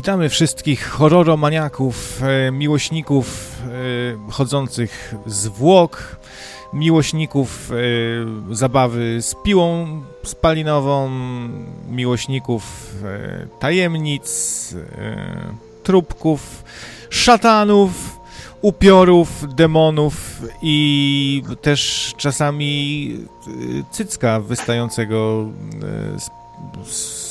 Witamy wszystkich horroromaniaków, e, miłośników e, chodzących zwłok, miłośników e, zabawy z piłą spalinową, miłośników tajemnic, trupków, szatanów, upiorów, demonów i też czasami cycka wystającego z, z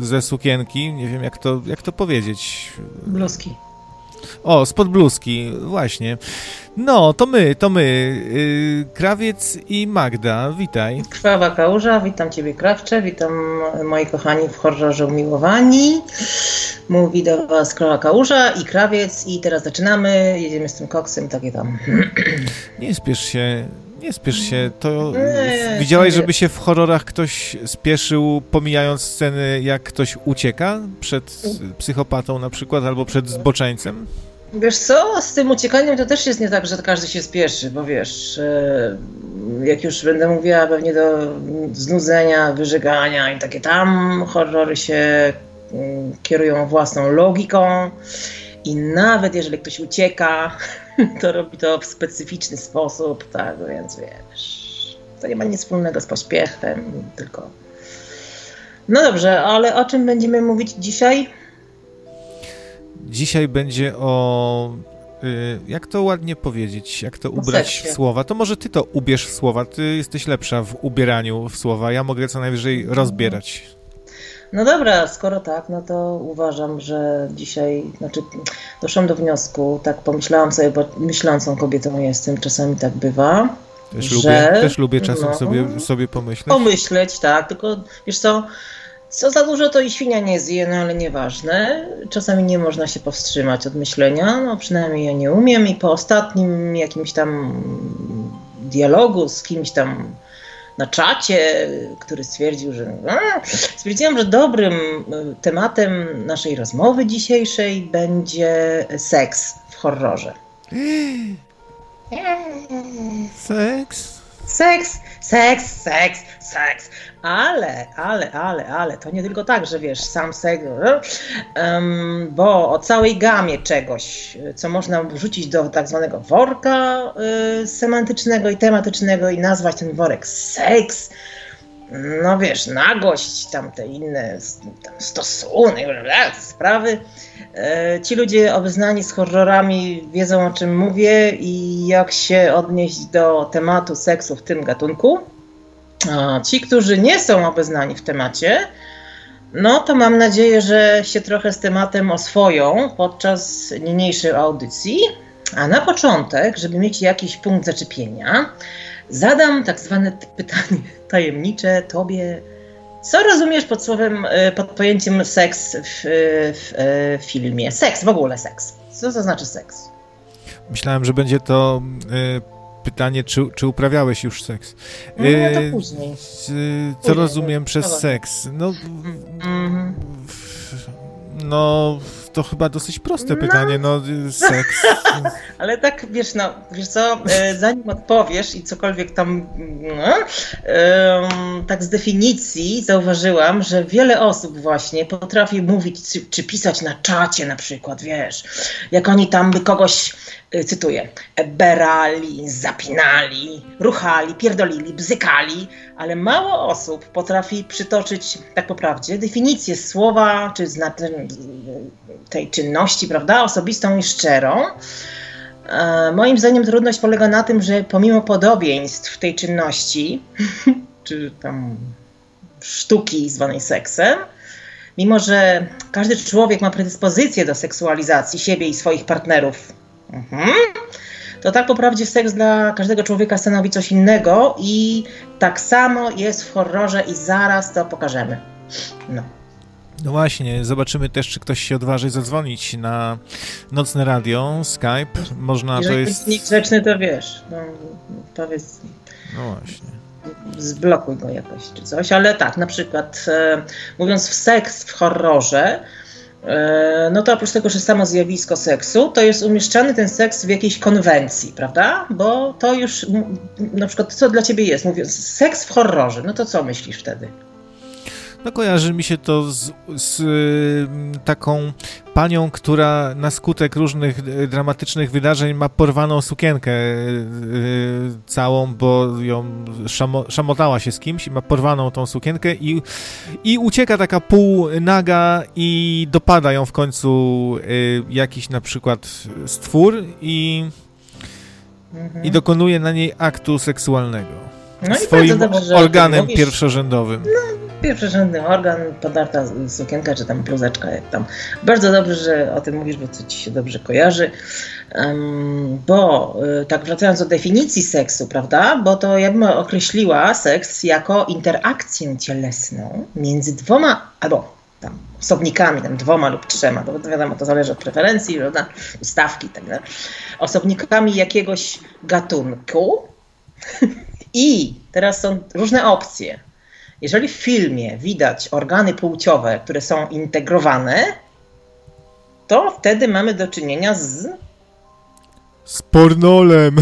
ze sukienki, nie wiem jak to, jak to powiedzieć. Bluzki. O, spod bluzki, właśnie. No, to my, to my, yy, Krawiec i Magda, witaj. Krwawa Kałuża, witam Ciebie Krawcze, witam moi kochani w horrorze umiłowani. Mówi do Was Krwawa Kałuża i Krawiec i teraz zaczynamy, jedziemy z tym koksem, takie tam. Nie spiesz się, nie spiesz się, to widziałeś, żeby się w horrorach ktoś spieszył, pomijając sceny, jak ktoś ucieka przed psychopatą na przykład, albo przed zboczeńcem? Wiesz co, z tym uciekaniem to też jest nie tak, że każdy się spieszy, bo wiesz, e, jak już będę mówiła pewnie do znudzenia, wyżegania i takie tam horrory się mm, kierują własną logiką i nawet jeżeli ktoś ucieka, to robi to w specyficzny sposób, tak, więc wiesz, to nie ma nic wspólnego z pośpiechem, tylko... No dobrze, ale o czym będziemy mówić dzisiaj? Dzisiaj będzie o y, jak to ładnie powiedzieć, jak to ubrać w słowa. To może ty to ubierz w słowa, ty jesteś lepsza w ubieraniu w słowa, ja mogę co najwyżej rozbierać. No dobra, skoro tak, no to uważam, że dzisiaj, znaczy doszłam do wniosku, tak pomyślałam sobie, bo myślącą kobietą jestem, czasami tak bywa. Też, że, lubię, też lubię czasem no, sobie, sobie pomyśleć. Pomyśleć, tak, tylko wiesz co, co za dużo to i świnia nie zje, no ale nieważne. Czasami nie można się powstrzymać od myślenia, no przynajmniej ja nie umiem i po ostatnim jakimś tam dialogu z kimś tam na czacie, który stwierdził, że a, stwierdziłam, że dobrym e, tematem naszej rozmowy dzisiejszej będzie seks w horrorze. Seks? Seks, seks, seks, seks. Ale, ale, ale, ale, to nie tylko tak, że wiesz, sam seks, um, bo o całej gamie czegoś, co można wrzucić do tak zwanego worka y, semantycznego i tematycznego i nazwać ten worek seks, no wiesz, nagość, tam te inne tam stosunek, sprawy. E, ci ludzie obeznani z horrorami wiedzą o czym mówię i jak się odnieść do tematu seksu w tym gatunku. Ci, którzy nie są obeznani w temacie, no to mam nadzieję, że się trochę z tematem oswoją podczas niniejszej audycji. A na początek, żeby mieć jakiś punkt zaczepienia, zadam tak zwane pytanie tajemnicze tobie. Co rozumiesz pod słowem, e, pod pojęciem seks w, w, e, w filmie? Seks, w ogóle seks. Co to znaczy seks? Myślałem, że będzie to y, pytanie, czy, czy uprawiałeś już seks. No, to później. co później, rozumiem przez seks? No, mm -hmm. no to chyba dosyć proste no. pytanie, no seks. Ale tak, wiesz, no, wiesz co, e, zanim odpowiesz i cokolwiek tam, no, tak z definicji zauważyłam, że wiele osób właśnie potrafi mówić, czy, czy pisać na czacie na przykład, wiesz, jak oni tam by kogoś Y, cytuję, berali, zapinali, ruchali, pierdolili, bzykali, ale mało osób potrafi przytoczyć, tak po prawdzie, definicję słowa czy tej czynności, prawda, osobistą i szczerą. E, moim zdaniem trudność polega na tym, że pomimo podobieństw tej czynności, czy tam sztuki zwanej seksem, mimo że każdy człowiek ma predyspozycję do seksualizacji siebie i swoich partnerów Mhm. To tak po prawdzie seks dla każdego człowieka stanowi coś innego i tak samo jest w horrorze i zaraz to pokażemy. No. No właśnie, zobaczymy też, czy ktoś się odważy zadzwonić na nocne radio, Skype. Można Jeżeli to jest. Jeżeli grzeczny, to wiesz. No, powiedz. No właśnie. Zblokuj go jakoś czy coś, ale tak, na przykład e, mówiąc w seks w horrorze, E, no to oprócz tego, że samo zjawisko seksu, to jest umieszczany ten seks w jakiejś konwencji, prawda? Bo to już, na przykład, co dla ciebie jest? Mówiąc, seks w horrorze, no to co myślisz wtedy? No kojarzy mi się to z, z taką panią, która na skutek różnych e, dramatycznych wydarzeń ma porwaną sukienkę yy, całą, bo ją szamo, szamotała się z kimś i ma porwaną tą sukienkę i, i ucieka taka pół naga i dopada ją w końcu jakiś na przykład stwór i, mhm. i dokonuje na niej aktu seksualnego. No swoim dobrze, organem pierwszorzędowym. No, pierwszorzędny organ, podarta sukienka czy tam bluzeczka, jak tam. Bardzo dobrze, że o tym mówisz, bo to ci się dobrze kojarzy. Um, bo y, tak wracając do definicji seksu, prawda? Bo to ja bym określiła seks jako interakcję cielesną między dwoma, albo tam osobnikami, tam dwoma lub trzema, to wiadomo, to zależy od preferencji, prawda? Ustawki tak dalej. Osobnikami jakiegoś gatunku. I teraz są różne opcje. Jeżeli w filmie widać organy płciowe, które są integrowane, to wtedy mamy do czynienia z. Z pornolem.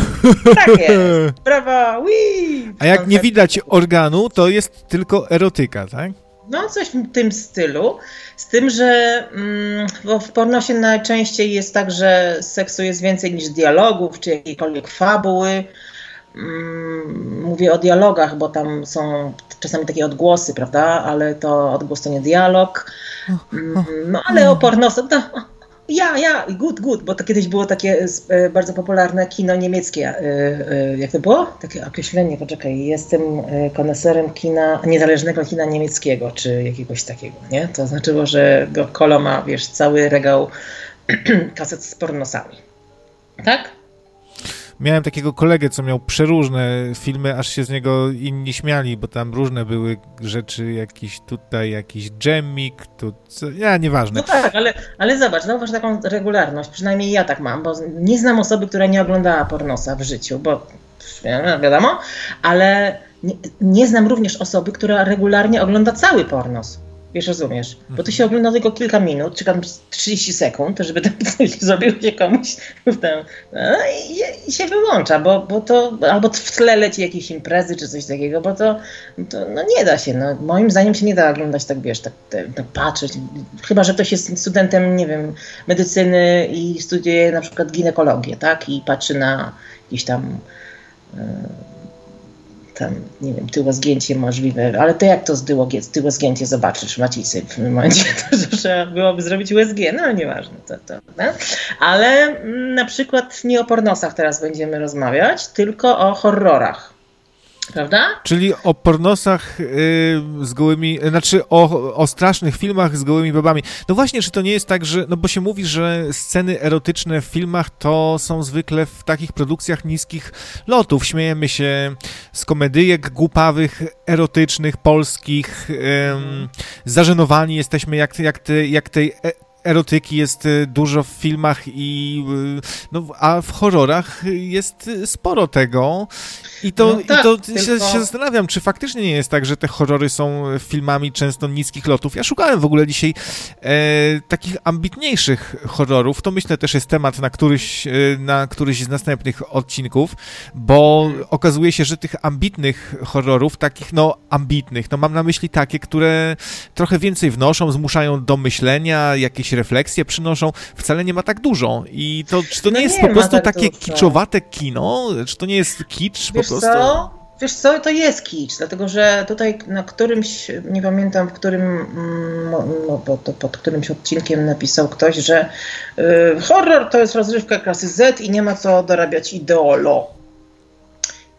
Tak jest. Brawa, wii. A jak nie widać organu, to jest tylko erotyka, tak? No, coś w tym stylu. Z tym, że mm, bo w pornosie najczęściej jest tak, że seksu jest więcej niż dialogów czy jakiejkolwiek fabuły. Mm, mówię o dialogach, bo tam są czasami takie odgłosy, prawda? Ale to odgłos to nie dialog. Mm, no ale o pornosach, no, ja, ja, good, good, bo to kiedyś było takie e, bardzo popularne kino niemieckie. E, e, jak to było? Takie określenie, poczekaj, jestem koneserem kina, niezależnego kina niemieckiego, czy jakiegoś takiego, nie? To znaczyło, że Kolo ma, wiesz, cały regał kaset z pornosami. Tak? Miałem takiego kolegę, co miał przeróżne filmy, aż się z niego inni śmiali, bo tam różne były rzeczy, jakiś tutaj, jakiś dżemik, tu, co, ja, nieważne. No tak, ale, ale zobacz, zauważ taką regularność, przynajmniej ja tak mam, bo nie znam osoby, która nie oglądała pornosa w życiu, bo wiadomo, ale nie, nie znam również osoby, która regularnie ogląda cały pornos. Wiesz, rozumiesz? Bo to się ogląda tylko kilka minut, czy tam 30 sekund, żeby tam coś zrobił się komuś ten, no i, i, się wyłącza, bo, bo to albo w tle leci jakieś imprezy czy coś takiego, bo to, to no nie da się. No, moim zdaniem się nie da oglądać tak, wiesz, tak, tak patrzeć. Chyba, że ktoś jest studentem, nie wiem, medycyny i studiuje na przykład ginekologię, tak? I patrzy na jakiś tam. Yy, tam, nie wiem, tyło zgięcie możliwe, ale to jak to z tyło, tyło zgięcie zobaczysz macicy w tym momencie, to trzeba byłoby zrobić USG, no nieważne, to, to, no. ale mm, na przykład nie o pornosach teraz będziemy rozmawiać, tylko o horrorach. Prawda? Czyli o pornosach yy, z gołymi, znaczy o, o strasznych filmach z gołymi babami. No właśnie, czy to nie jest tak, że, no bo się mówi, że sceny erotyczne w filmach to są zwykle w takich produkcjach niskich lotów. Śmiejemy się z komedyjek głupawych, erotycznych, polskich. Yy, zażenowani jesteśmy, jak, jak, te, jak tej e, erotyki jest y, dużo w filmach i y, no, a w horrorach jest sporo tego. I to, no tak, i to tylko... się, się, zastanawiam, czy faktycznie nie jest tak, że te horrory są filmami często niskich lotów. Ja szukałem w ogóle dzisiaj e, takich ambitniejszych horrorów, to myślę też jest temat na któryś, e, na któryś z następnych odcinków, bo okazuje się, że tych ambitnych horrorów, takich no ambitnych, no mam na myśli takie, które trochę więcej wnoszą, zmuszają do myślenia, jakieś refleksje przynoszą, wcale nie ma tak dużo. I to, czy to no nie jest po prostu tak takie dużo. kiczowate kino? Czy to nie jest kicz Wiesz po prostu? Co? Wiesz co, to jest kicz, dlatego że tutaj na którymś, nie pamiętam w którym, no, no, bo to pod którymś odcinkiem napisał ktoś, że y, horror to jest rozrywka klasy Z i nie ma co dorabiać ideolo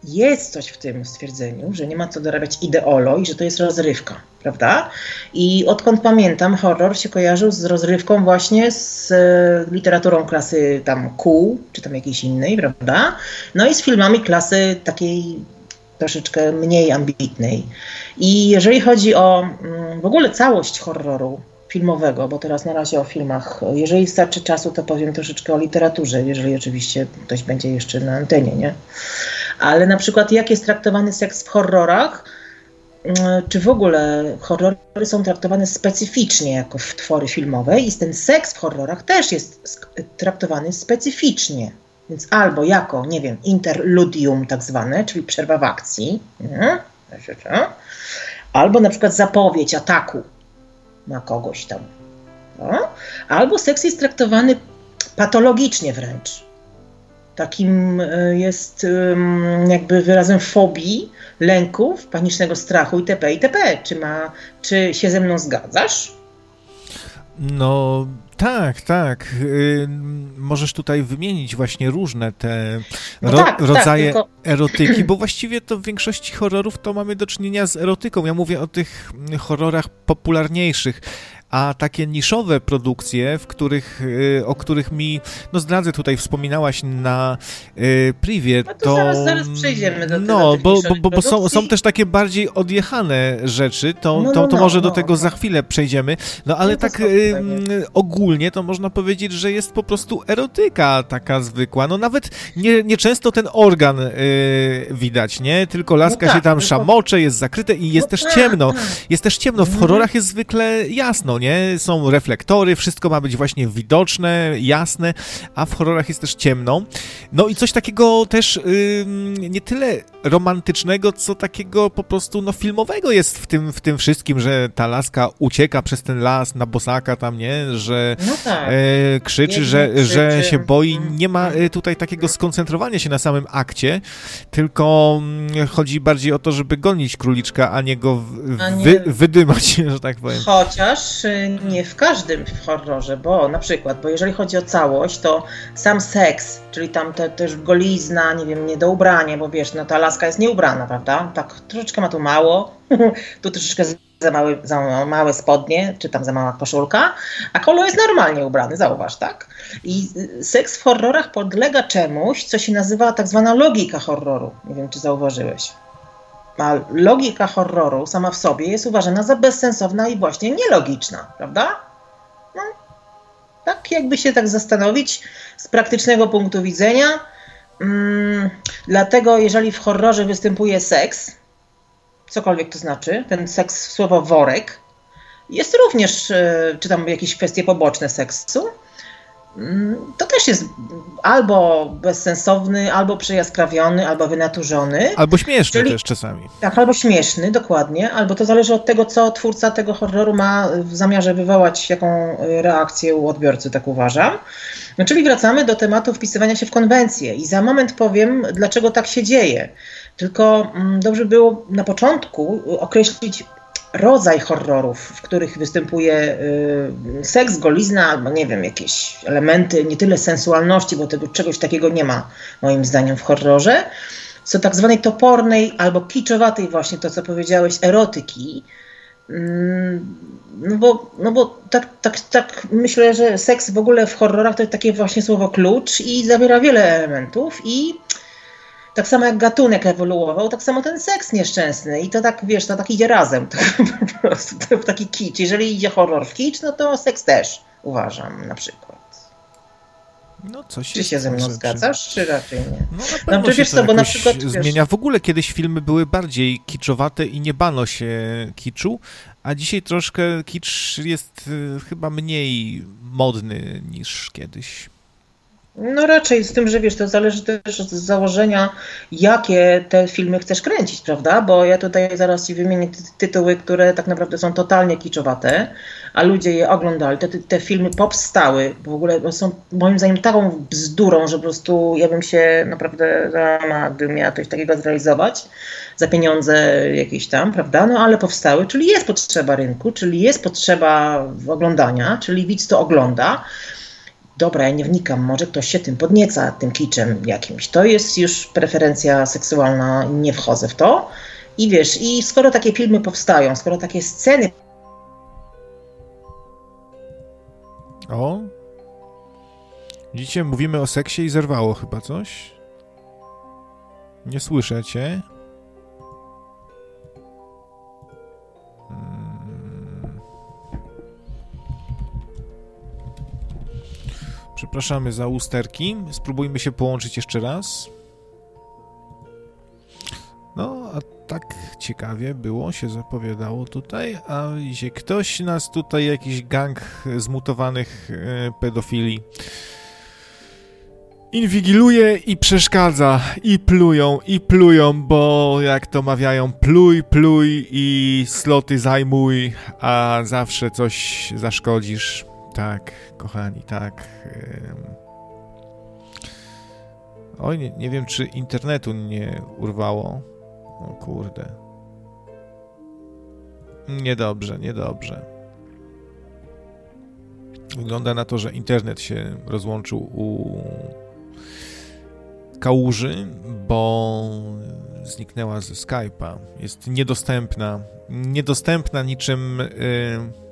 jest coś w tym stwierdzeniu, że nie ma co dorabiać ideolo i że to jest rozrywka, prawda? I odkąd pamiętam, horror się kojarzył z rozrywką właśnie z e, literaturą klasy tam Q, czy tam jakiejś innej, prawda? No i z filmami klasy takiej troszeczkę mniej ambitnej. I jeżeli chodzi o mm, w ogóle całość horroru, filmowego, bo teraz na razie o filmach. Jeżeli starczy czasu, to powiem troszeczkę o literaturze, jeżeli oczywiście ktoś będzie jeszcze na antenie, nie? Ale na przykład jak jest traktowany seks w horrorach, czy w ogóle horrory są traktowane specyficznie jako twory filmowe i ten seks w horrorach też jest traktowany specyficznie. Więc albo jako, nie wiem, interludium tak zwane, czyli przerwa w akcji, nie? albo na przykład zapowiedź ataku na kogoś tam. No? Albo seks jest traktowany patologicznie wręcz. Takim e, jest jakby wyrazem fobii, lęków, panicznego strachu itp. itp. Czy, ma, czy się ze mną zgadzasz? No tak, tak. Yy, możesz tutaj wymienić właśnie różne te no ro tak, tak rodzaje tak, tylko... erotyki, bo właściwie to w większości horrorów to mamy do czynienia z erotyką. Ja mówię o tych horrorach popularniejszych a takie niszowe produkcje, w których, y, o których mi, no zdradzę tutaj, wspominałaś na y, privie, no to... to zaraz, zaraz przejdziemy do No, bo, bo, bo, bo są, są też takie bardziej odjechane rzeczy, to, no, to, to no, może do no, tego no. za chwilę przejdziemy, no ale tak y, ogólnie to można powiedzieć, że jest po prostu erotyka taka zwykła, no nawet nie, nie często ten organ widać, nie? Tylko laska tak, się tam szamocze, jest zakryte i jest też tak, ciemno. Tak. Jest też ciemno, w mhm. horrorach jest zwykle jasno, nie? Są reflektory, wszystko ma być właśnie widoczne, jasne, a w horrorach jest też ciemno. No i coś takiego też yy, nie tyle romantycznego, co takiego po prostu no filmowego jest w tym, w tym wszystkim, że ta laska ucieka przez ten las na bosaka tam, nie? Że no tak. e, krzyczy, że, krzyczy. że się boi. Nie ma e, tutaj takiego skoncentrowania się na samym akcie, tylko mm, chodzi bardziej o to, żeby gonić króliczka, a nie go w, wy, wydymać, że tak powiem. Chociaż nie w każdym horrorze, bo na przykład, bo jeżeli chodzi o całość, to sam seks, czyli tam te, też golizna, nie wiem, nie do ubrania, bo wiesz, no ta laska jest nieubrana, prawda? Tak, troszeczkę ma tu mało, tu troszeczkę za małe, za małe spodnie, czy tam za mała koszulka, a kolo jest normalnie ubrany, zauważ, tak? I seks w horrorach podlega czemuś, co się nazywa tak zwana logika horroru. Nie wiem, czy zauważyłeś a logika horroru sama w sobie jest uważana za bezsensowna i właśnie nielogiczna, prawda? No, tak jakby się tak zastanowić z praktycznego punktu widzenia. Mm, dlatego jeżeli w horrorze występuje seks, cokolwiek to znaczy, ten seks słowo worek, jest również, e, czy tam jakieś kwestie poboczne seksu, to też jest albo bezsensowny, albo przejaskrawiony, albo wynaturzony. Albo śmieszny Czyli, też czasami. Tak, albo śmieszny, dokładnie. Albo to zależy od tego, co twórca tego horroru ma w zamiarze wywołać, jaką reakcję u odbiorcy, tak uważam. No, czyli wracamy do tematu wpisywania się w konwencję i za moment powiem, dlaczego tak się dzieje. Tylko mm, dobrze było na początku określić rodzaj horrorów, w których występuje y, seks, golizna albo nie wiem, jakieś elementy nie tyle sensualności, bo tego czegoś takiego nie ma moim zdaniem w horrorze, co tak zwanej topornej albo kiczowatej właśnie to, co powiedziałeś, erotyki. Mm, no bo, no bo tak, tak, tak myślę, że seks w ogóle w horrorach to jest takie właśnie słowo klucz i zawiera wiele elementów i tak samo jak gatunek ewoluował, tak samo ten seks nieszczęsny. I to tak, wiesz, to tak idzie razem. To po prostu to taki kicz. Jeżeli idzie horror w kicz, no to seks też, uważam, na przykład. No, coś czy się ze mną zgadzasz, czy raczej nie? No, na pewno no, wiesz co, bo na przykład zmienia. W ogóle kiedyś filmy były bardziej kiczowate i nie bano się kiczu, a dzisiaj troszkę kicz jest y, chyba mniej modny niż kiedyś. No raczej z tym, że wiesz, to zależy też od założenia, jakie te filmy chcesz kręcić, prawda? Bo ja tutaj zaraz ci wymienię tytuły, które tak naprawdę są totalnie kiczowate, a ludzie je oglądali. Te, te filmy powstały w ogóle są moim zdaniem taką bzdurą, że po prostu ja bym się naprawdę załamała, gdybym miała coś takiego zrealizować za pieniądze jakieś tam, prawda? No ale powstały, czyli jest potrzeba rynku, czyli jest potrzeba oglądania, czyli widz to ogląda dobra, ja nie wnikam, może ktoś się tym podnieca, tym kiczem jakimś. To jest już preferencja seksualna, nie wchodzę w to. I wiesz, i skoro takie filmy powstają, skoro takie sceny. O. Dzisiaj mówimy o seksie i zerwało chyba coś. Nie słyszę cię. Przepraszamy za usterki. Spróbujmy się połączyć jeszcze raz. No, a tak ciekawie było, się zapowiadało tutaj, a idzie ktoś nas tutaj, jakiś gang zmutowanych e, pedofili inwigiluje i przeszkadza. I plują, i plują, bo jak to mawiają, pluj, pluj i sloty zajmuj, a zawsze coś zaszkodzisz. Tak, kochani, tak. Oj, nie, nie wiem, czy internetu nie urwało. O kurde. Niedobrze, niedobrze. Wygląda na to, że internet się rozłączył u kałuży, bo zniknęła ze Skype'a. Jest niedostępna. Niedostępna niczym y,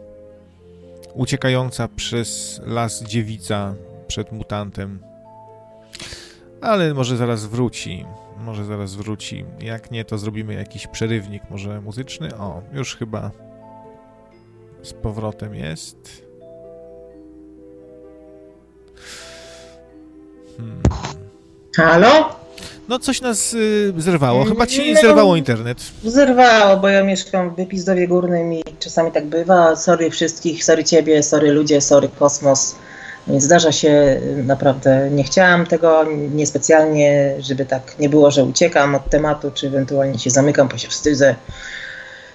uciekająca przez las dziewica przed mutantem. Ale może zaraz wróci. Może zaraz wróci. Jak nie, to zrobimy jakiś przerywnik, może muzyczny. O, już chyba z powrotem jest. Hmm. Halo? No coś nas y, zerwało. Chyba ci nie zerwało internet. Zerwało, bo ja mieszkam w Wypizdowie Górnym i czasami tak bywa. Sorry wszystkich, sorry ciebie, sorry ludzie, sorry kosmos. Więc zdarza się naprawdę, nie chciałam tego niespecjalnie, żeby tak nie było, że uciekam od tematu, czy ewentualnie się zamykam, bo się wstydzę.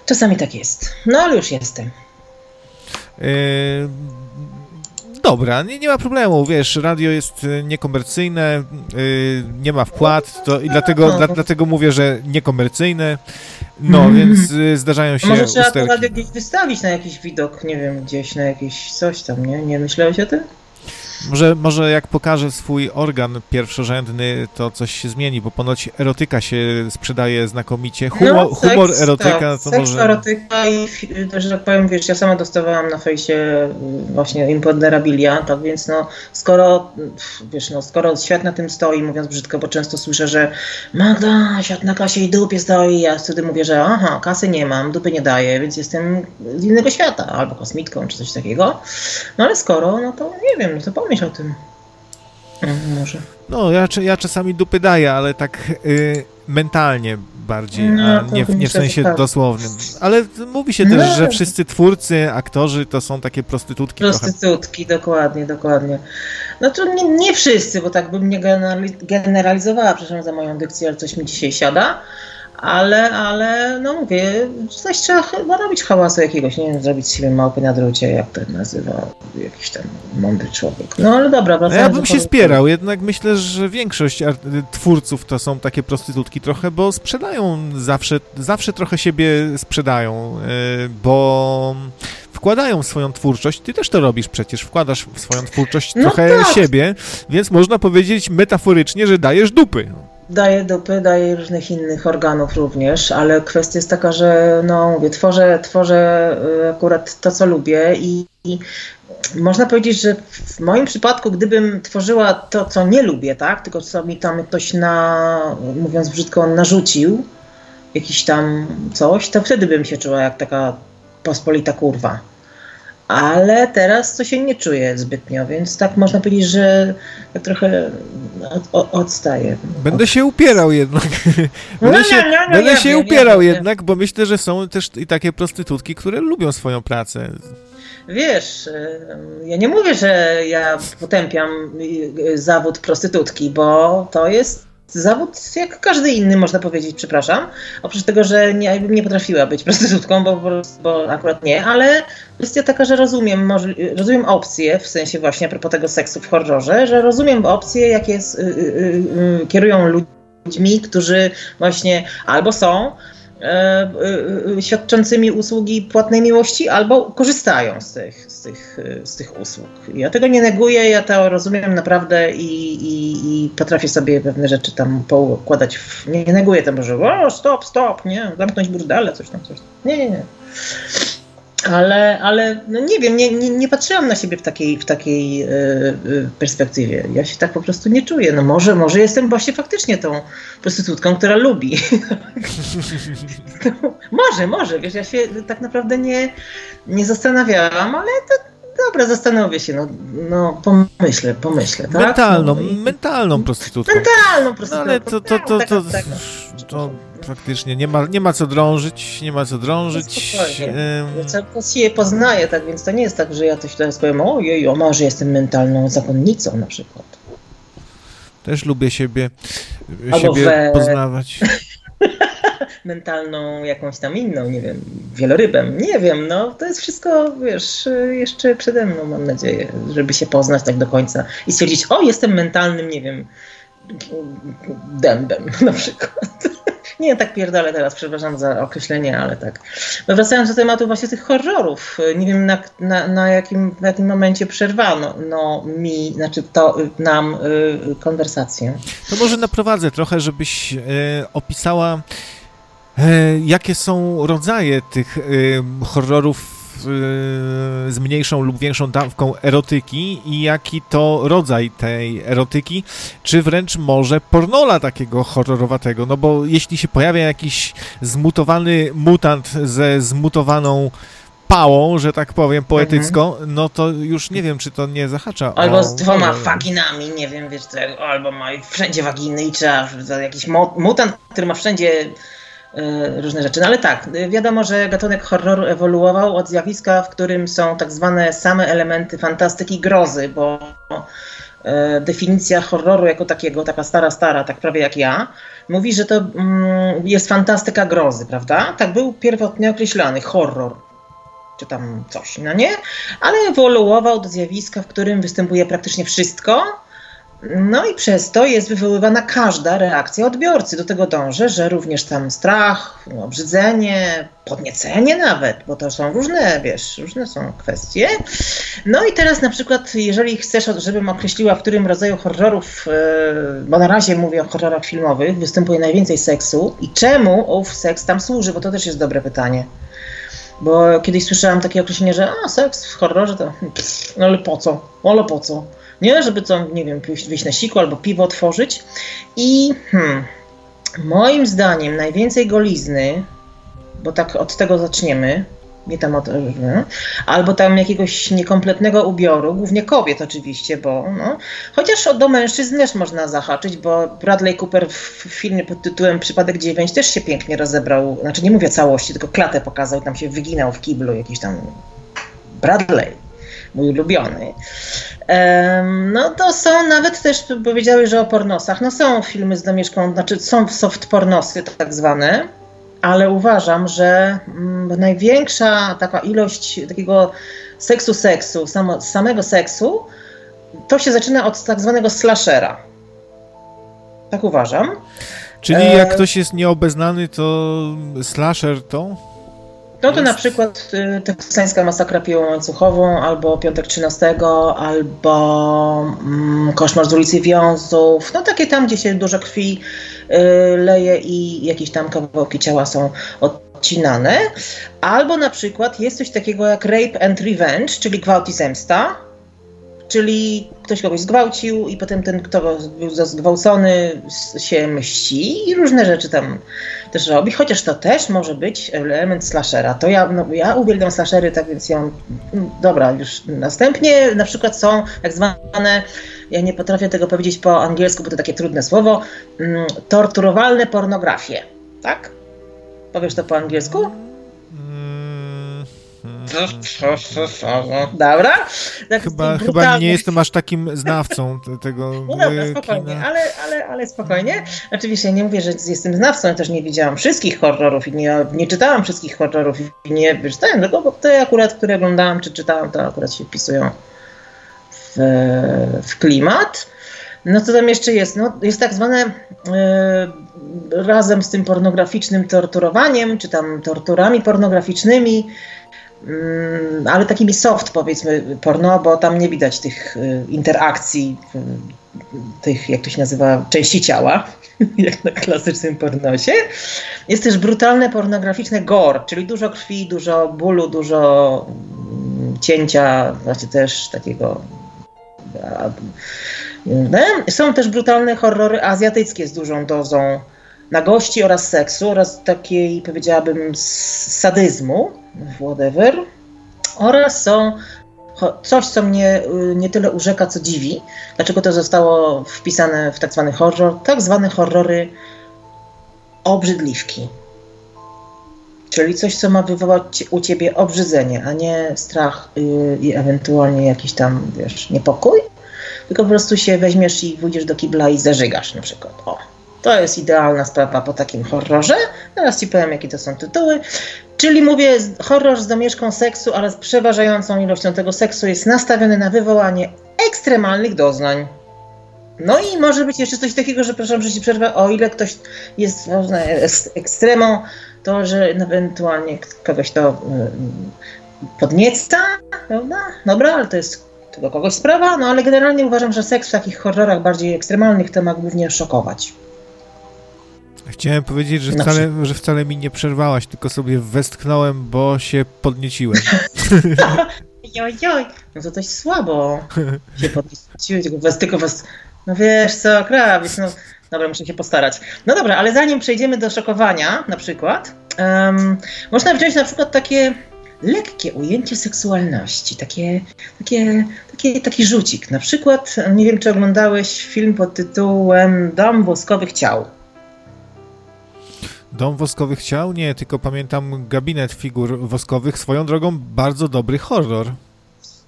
Czasami tak jest. No ale już jestem. Yy, dobra, nie, nie ma problemu, wiesz, radio jest y, niekomercyjne, yy, nie ma wpłat, to i dlatego, dla, dlatego mówię, że niekomercyjne, no, mm. więc y, zdarzają się Może trzeba usterki. to radio gdzieś wystawić na jakiś widok, nie wiem, gdzieś na jakiś coś tam, nie? Nie myślałeś o tym? Może, może jak pokaże swój organ pierwszorzędny, to coś się zmieni, bo ponoć erotyka się sprzedaje znakomicie. Humor, no, seks, humor erotyka tak, to seks, może... erotyka i, że tak powiem, wiesz, ja sama dostawałam na fejsie właśnie imponderabilia, tak więc no, skoro, wiesz, no, skoro świat na tym stoi, mówiąc brzydko, bo często słyszę, że Magda, świat na kasie i dupie stoi, ja wtedy mówię, że aha, kasy nie mam, dupy nie daję, więc jestem z innego świata, albo kosmitką, czy coś takiego. No ale skoro, no to nie wiem, no to pomyśl o tym. Może. No, ja, ja czasami dupy daję, ale tak y, mentalnie bardziej, no, a nie, w, nie w sensie tak. dosłownym. Ale mówi się też, no. że wszyscy twórcy, aktorzy to są takie prostytutki. Prostytutki, trochę. dokładnie, dokładnie. No to nie, nie wszyscy, bo tak bym nie generalizowała, przepraszam za moją dykcję, ale coś mi dzisiaj siada ale, ale no mówię, coś trzeba chyba robić hałasu jakiegoś, nie wiem, zrobić z siebie małpy na drucie, jak to nazywa jakiś tam mądry człowiek. No ale dobra, wracając Ja bym się spierał, jednak myślę, że większość twórców to są takie prostytutki trochę, bo sprzedają zawsze, zawsze trochę siebie sprzedają, y, bo wkładają swoją twórczość, ty też to robisz przecież, wkładasz w swoją twórczość no trochę tak. siebie, więc można powiedzieć metaforycznie, że dajesz dupy. Daje dupy, daje różnych innych organów również, ale kwestia jest taka, że no mówię, tworzę, tworzę y, akurat to, co lubię i, i można powiedzieć, że w moim przypadku, gdybym tworzyła to, co nie lubię, tak, tylko co mi tam ktoś na, mówiąc brzydko, narzucił, jakiś tam coś, to wtedy bym się czuła jak taka pospolita kurwa ale teraz to się nie czuję zbytnio, więc tak można powiedzieć, że tak trochę od, odstaję. Będę się upierał jednak. No będę się, no, no, będę ja się upierał jednak, bo myślę, że są też i takie prostytutki, które lubią swoją pracę. Wiesz, ja nie mówię, że ja potępiam y, zawód prostytutki, bo to jest zawód jak każdy inny, można powiedzieć, przepraszam. Oprócz tego, że nie, nie potrafiła być prostytutką, bo, bo akurat nie, ale kwestia taka, że rozumiem, może, rozumiem opcje, w sensie właśnie a propos tego seksu w horrorze, że rozumiem opcje, jakie jest, y, y, y, kierują ludźmi, którzy właśnie albo są świadczącymi usługi płatnej miłości, albo korzystają z tych, z tych, z tych usług. Ja tego nie neguję, ja to rozumiem naprawdę i, i, i potrafię sobie pewne rzeczy tam poukładać. W, nie, neguję tego, że o, stop, stop, nie, zamknąć burdele, coś tam, coś tam. Nie, nie, nie. Ale, ale no nie wiem, nie, nie, nie patrzyłam na siebie w takiej, w takiej yy, perspektywie. Ja się tak po prostu nie czuję. No może, może jestem właśnie faktycznie tą prostytutką, która lubi. no, może, może, wiesz, ja się tak naprawdę nie, nie zastanawiałam, ale to dobra, zastanowię się, no, no pomyślę, pomyślę, tak? Mentalną, no i... mentalną prostytutką. Mentalną prostytutką. No, ale to, to, to, to, tak, to, to faktycznie nie ma, nie ma co drążyć, nie ma co drążyć. Ja cały czas je poznaję, tak więc to nie jest tak, że ja coś teraz powiem, ojej, o może jestem mentalną zakonnicą na przykład. Też lubię siebie, siebie we... poznawać. mentalną jakąś tam inną, nie wiem, wielorybem, nie wiem, no to jest wszystko, wiesz, jeszcze przede mną, mam nadzieję, żeby się poznać tak do końca i stwierdzić, o, jestem mentalnym, nie wiem, dębem na przykład. Nie, tak pierdolę teraz, przepraszam za określenie, ale tak. No wracając do tematu właśnie tych horrorów, nie wiem na, na, na jakim, w jakim momencie przerwano no, mi, znaczy to nam y, konwersację. To może naprowadzę trochę, żebyś y, opisała E, jakie są rodzaje tych e, horrorów z mniejszą lub większą dawką erotyki i jaki to rodzaj tej erotyki, czy wręcz może pornola takiego horrorowatego, no bo jeśli się pojawia jakiś zmutowany mutant ze zmutowaną pałą, że tak powiem, poetycko, mhm. no to już nie wiem, czy to nie zahacza Albo z dwoma waginami, nie wiem, wiesz, albo ma wszędzie waginy i trzeba, jakiś mutant, który ma wszędzie różne rzeczy. No ale tak, wiadomo, że gatunek horroru ewoluował od zjawiska, w którym są tak zwane same elementy fantastyki grozy, bo e, definicja horroru jako takiego, taka stara, stara, tak prawie jak ja, mówi, że to mm, jest fantastyka grozy, prawda? Tak był pierwotnie określany horror czy tam coś, no nie? Ale ewoluował do zjawiska, w którym występuje praktycznie wszystko, no i przez to jest wywoływana każda reakcja odbiorcy. Do tego dążę, że również tam strach, obrzydzenie, podniecenie nawet, bo to są różne, wiesz, różne są kwestie. No i teraz na przykład, jeżeli chcesz, żebym określiła, w którym rodzaju horrorów, e, bo na razie mówię o horrorach filmowych, występuje najwięcej seksu i czemu ów seks tam służy, bo to też jest dobre pytanie. Bo kiedyś słyszałam takie określenie, że a, seks w horrorze to, pff, no ale po co, ale po co. Nie, żeby co, nie wiem, wyjść na siku albo piwo otworzyć. I hmm, moim zdaniem najwięcej golizny, bo tak od tego zaczniemy, nie tam od, albo tam jakiegoś niekompletnego ubioru, głównie kobiet oczywiście, bo no, chociaż do mężczyzn też można zahaczyć, bo Bradley Cooper w filmie pod tytułem Przypadek 9 też się pięknie rozebrał, znaczy nie mówię całości, tylko klatę pokazał, tam się wyginał w kiblu jakiś tam Bradley, mój ulubiony. No to są nawet też powiedziały, że o pornosach. No są filmy z domieszką, znaczy są soft pornosy tak zwane, ale uważam, że mm, największa taka ilość takiego seksu seksu, samo, samego seksu, to się zaczyna od tak zwanego slashera. Tak uważam. Czyli jak e, ktoś jest nieobeznany, to slasher to? No to na przykład y, teksańska masakra piłą łańcuchową, albo Piątek 13, albo mm, Koszmar z ulicy Wiązów. No takie tam, gdzie się dużo krwi y, leje i jakieś tam kawałki ciała są odcinane. Albo na przykład jest coś takiego jak Rape and Revenge, czyli gwałt i zemsta. Czyli ktoś kogoś zgwałcił i potem ten, kto był zgwałcony się mści i różne rzeczy tam też robi, chociaż to też może być element slashera. To ja, no, ja uwielbiam slashery, tak więc ja dobra, już następnie na przykład są tak zwane, ja nie potrafię tego powiedzieć po angielsku, bo to takie trudne słowo, mm, torturowalne pornografie, tak? Powiesz to po angielsku? Dobra. Tak chyba, chyba nie jestem aż takim znawcą tego. No dobra, spokojnie, ale, ale, ale spokojnie. Oczywiście nie mówię, że jestem znawcą, ja też nie widziałam wszystkich horrorów i nie, nie czytałam wszystkich horrorów i nie czytałem tego, bo te akurat, które oglądałam czy czytałam, to akurat się wpisują w, w klimat. No co tam jeszcze jest? No, jest tak zwane y, razem z tym pornograficznym torturowaniem, czy tam torturami pornograficznymi, ale takimi soft powiedzmy porno, bo tam nie widać tych y, interakcji, y, tych jak to się nazywa, części ciała, jak na klasycznym pornosie. Jest też brutalne pornograficzne gore, czyli dużo krwi, dużo bólu, dużo mm, cięcia, właśnie też takiego no, są też brutalne horrory azjatyckie z dużą dozą nagości oraz seksu oraz takiej, powiedziałabym, sadyzmu whatever. Oraz są coś, co mnie y, nie tyle urzeka, co dziwi. Dlaczego to zostało wpisane w tak zwany horror? Tak zwane horrory obrzydliwki. Czyli coś, co ma wywołać u ciebie obrzydzenie, a nie strach yy, i ewentualnie jakiś tam, wiesz, niepokój. tylko po prostu się weźmiesz i pójdziesz do kibla i zażygasz na przykład. O, to jest idealna sprawa po takim horrorze. Teraz ci powiem, jakie to są tytuły. Czyli mówię, horror z domieszką seksu, ale z przeważającą ilością tego seksu jest nastawiony na wywołanie ekstremalnych doznań. No i może być jeszcze coś takiego, że proszę, że ci przerwę, o ile ktoś jest ekstremą, to że ewentualnie kogoś to y, podnieca, prawda? Dobra, ale to jest tylko kogoś sprawa, no ale generalnie uważam, że seks w takich horrorach bardziej ekstremalnych to ma głównie szokować. Chciałem powiedzieć, że wcale, że wcale mi nie przerwałaś, tylko sobie westchnąłem, bo się podnieciłem. joj, joj, no to dość słabo się podnieciłeś, tylko was, tylko was, no wiesz co, krawiec, no dobra, muszę się postarać. No dobra, ale zanim przejdziemy do szokowania na przykład, um, można wziąć na przykład takie lekkie ujęcie seksualności, takie, takie, takie, taki rzucik. Na przykład, nie wiem, czy oglądałeś film pod tytułem Dom woskowych ciał. Dom woskowych ciał? Nie, tylko pamiętam gabinet figur woskowych. Swoją drogą bardzo dobry horror.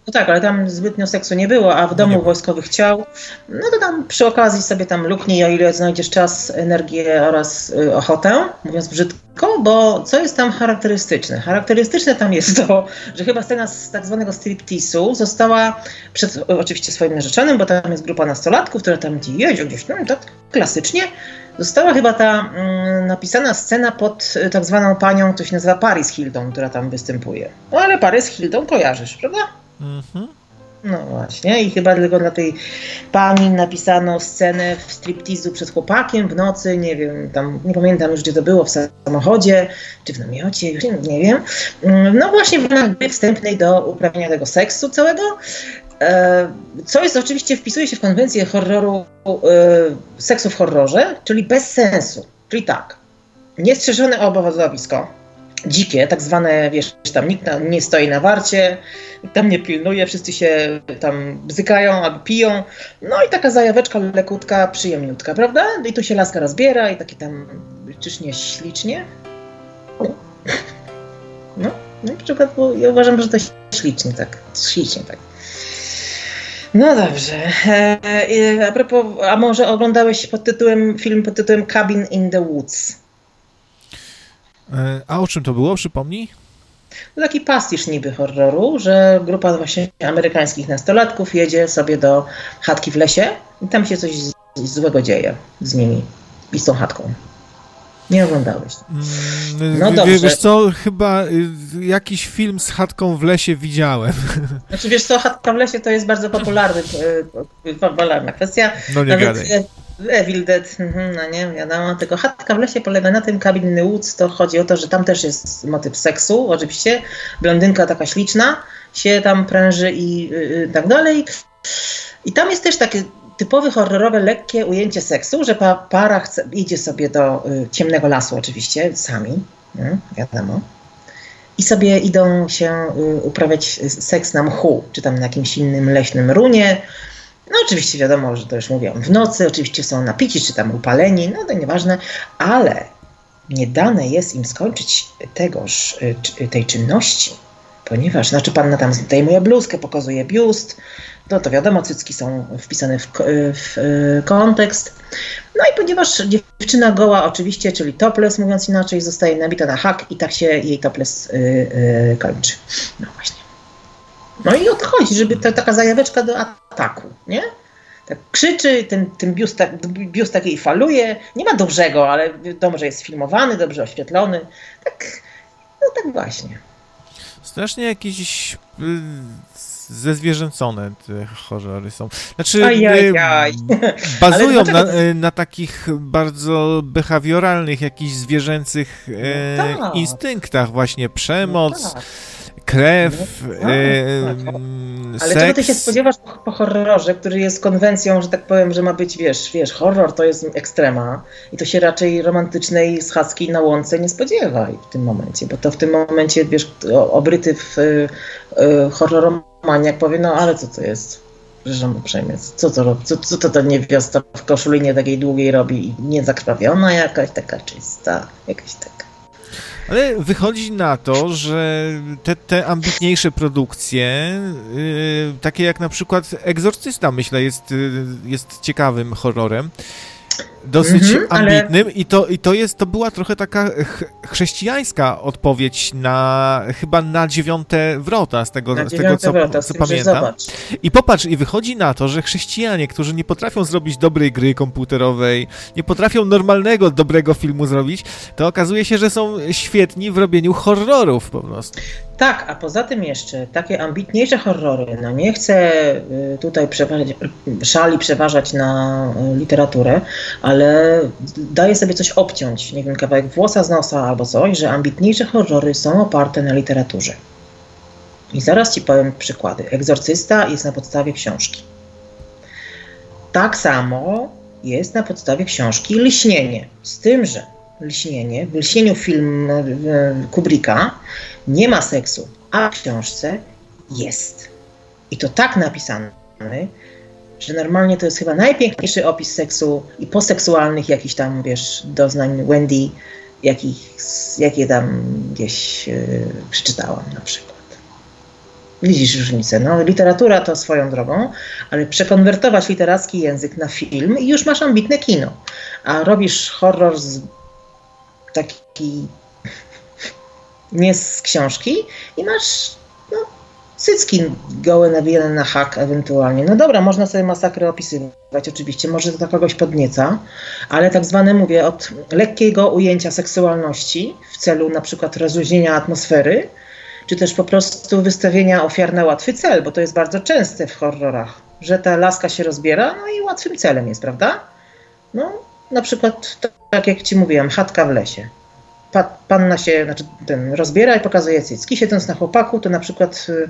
No tak, ale tam zbytnio seksu nie było, a w domu wojskowych ciał, no to tam przy okazji sobie tam luknij, o ile znajdziesz czas, energię oraz y, ochotę, mówiąc brzydko, bo co jest tam charakterystyczne? Charakterystyczne tam jest to, że chyba scena z tak zwanego striptisu została przed oczywiście swoim narzeczonym, bo tam jest grupa nastolatków, która tam jedzie gdzieś, no tak klasycznie, Została chyba ta mm, napisana scena pod y, tak zwaną panią, to się nazywa Paris Hilton, która tam występuje. No ale Paris Hilton kojarzysz, prawda? Mhm. No właśnie, i chyba tylko dla tej pani napisano scenę w striptizu przed chłopakiem w nocy, nie wiem, tam nie pamiętam już gdzie to było, w samochodzie, czy w namiocie, już nie, nie wiem. Mm, no właśnie w wstępnej do uprawiania tego seksu całego. E, co jest oczywiście, wpisuje się w konwencję horroru, e, seksu w horrorze, czyli bez sensu. Czyli tak, niestrzeżone obozowisko, dzikie, tak zwane, wiesz, tam nikt nie stoi na warcie, tam nie pilnuje, wszyscy się tam bzykają albo piją. No i taka zajaweczka lekutka, przyjemniutka, prawda? I tu się laska rozbiera i takie tam, czyż nie ślicznie? No, no na przykład, bo ja uważam, że to ślicznie tak, ślicznie tak. No dobrze. E, a propos, a może oglądałeś pod tytułem, film pod tytułem Cabin in the Woods? E, a o czym to było? Przypomnij. To taki pastisz niby horroru, że grupa właśnie amerykańskich nastolatków jedzie sobie do chatki w lesie i tam się coś złego dzieje z nimi i z tą chatką. Nie oglądałeś. Mm, no dobrze. Wiesz co, chyba y, jakiś film z chatką w lesie widziałem. Znaczy wiesz co, chatka w lesie to jest bardzo popularny, y, popularna kwestia. No nie Nawet gadaj. Evil Dead, mhm, no nie, wiadomo. Tylko chatka w lesie polega na tym, Cabin Woods, to chodzi o to, że tam też jest motyw seksu, oczywiście. Blondynka taka śliczna się tam pręży i tak dalej. I tam jest też takie typowe horrorowe, lekkie ujęcie seksu, że pa, para chce, idzie sobie do y, ciemnego lasu oczywiście, sami, y, wiadomo. I sobie idą się y, uprawiać seks na mchu, czy tam na jakimś innym leśnym runie. No oczywiście wiadomo, że to już mówią w nocy, oczywiście są napici, czy tam upaleni, no to nieważne, ale nie dane jest im skończyć tegoż, y, tej czynności, ponieważ, znaczy panna tam zdejmuje bluzkę, pokazuje biust, no to wiadomo, cycki są wpisane w, w, y, kontekst. No i ponieważ dziewczyna goła oczywiście, czyli topless mówiąc inaczej, zostaje nabita na hak i tak się jej topless yy, yy, kończy. No właśnie. No i odchodzi, żeby to taka zajaweczka do ataku, nie? Tak krzyczy, ten, ten biust, biust takiej faluje. Nie ma dobrego, ale wiadomo, że jest filmowany, dobrze oświetlony. Tak, no tak właśnie. Strasznie jakiś y, zezwierzęcone te horrory są. Znaczy, Ajajaj. bazują na, y, na, takich bardzo behawioralnych, jakichś zwierzęcych no tak. instynktach, właśnie przemoc. No tak krew, no, tak, e, tak. Ale czego ty się spodziewasz po, po, horrorze, który jest konwencją, że tak powiem, że ma być, wiesz, wiesz, horror to jest ekstrema i to się raczej romantycznej schadzki na łące nie spodziewaj w tym momencie, bo to w tym momencie, wiesz, obryty w y, y, horroromaniak powie, no ale co to jest? Przepraszam uprzejmie, co to, co, co to ta niewiasta w koszulinie takiej długiej robi? Niezakrwawiona jakaś, taka czysta, jakaś taka. Ale wychodzi na to, że te, te ambitniejsze produkcje, yy, takie jak na przykład Egzorcysta, myślę, jest, yy, jest ciekawym horrorem dosyć -hmm, ambitnym ale... i, to, i to jest, to była trochę taka ch chrześcijańska odpowiedź na, chyba na dziewiąte wrota, z tego, z tego co, wrota, co pamiętam. I popatrz, i wychodzi na to, że chrześcijanie, którzy nie potrafią zrobić dobrej gry komputerowej, nie potrafią normalnego, dobrego filmu zrobić, to okazuje się, że są świetni w robieniu horrorów po prostu. Tak, a poza tym jeszcze takie ambitniejsze horrory, no nie chcę y, tutaj przeważać, szali przeważać na y, literaturę, ale daję sobie coś obciąć, nie wiem, kawałek włosa z nosa albo coś, że ambitniejsze horrory są oparte na literaturze. I zaraz Ci powiem przykłady. Egzorcysta jest na podstawie książki. Tak samo jest na podstawie książki Lśnienie. Z tym, że Lśnienie, w Lśnieniu film Kubricka nie ma seksu, a w książce jest. I to tak napisane, że normalnie to jest chyba najpiękniejszy opis seksu i poseksualnych jakichś tam, wiesz, doznań Wendy, jakich, jakie tam gdzieś yy, przeczytałam na przykład. Widzisz różnicę. No, literatura to swoją drogą, ale przekonwertować literacki język na film i już masz ambitne kino. A robisz horror z taki nie z książki i masz cycki gołe nawijane na hak ewentualnie. No dobra, można sobie masakrę opisywać oczywiście, może to kogoś podnieca, ale tak zwane, mówię, od lekkiego ujęcia seksualności w celu na przykład rozluźnienia atmosfery, czy też po prostu wystawienia ofiar na łatwy cel, bo to jest bardzo częste w horrorach, że ta laska się rozbiera, no i łatwym celem jest, prawda? No, na przykład, tak jak ci mówiłam, chatka w lesie pa, panna się znaczy ten, rozbiera i pokazuje cycki. Siedząc na chłopaku, to na przykład y,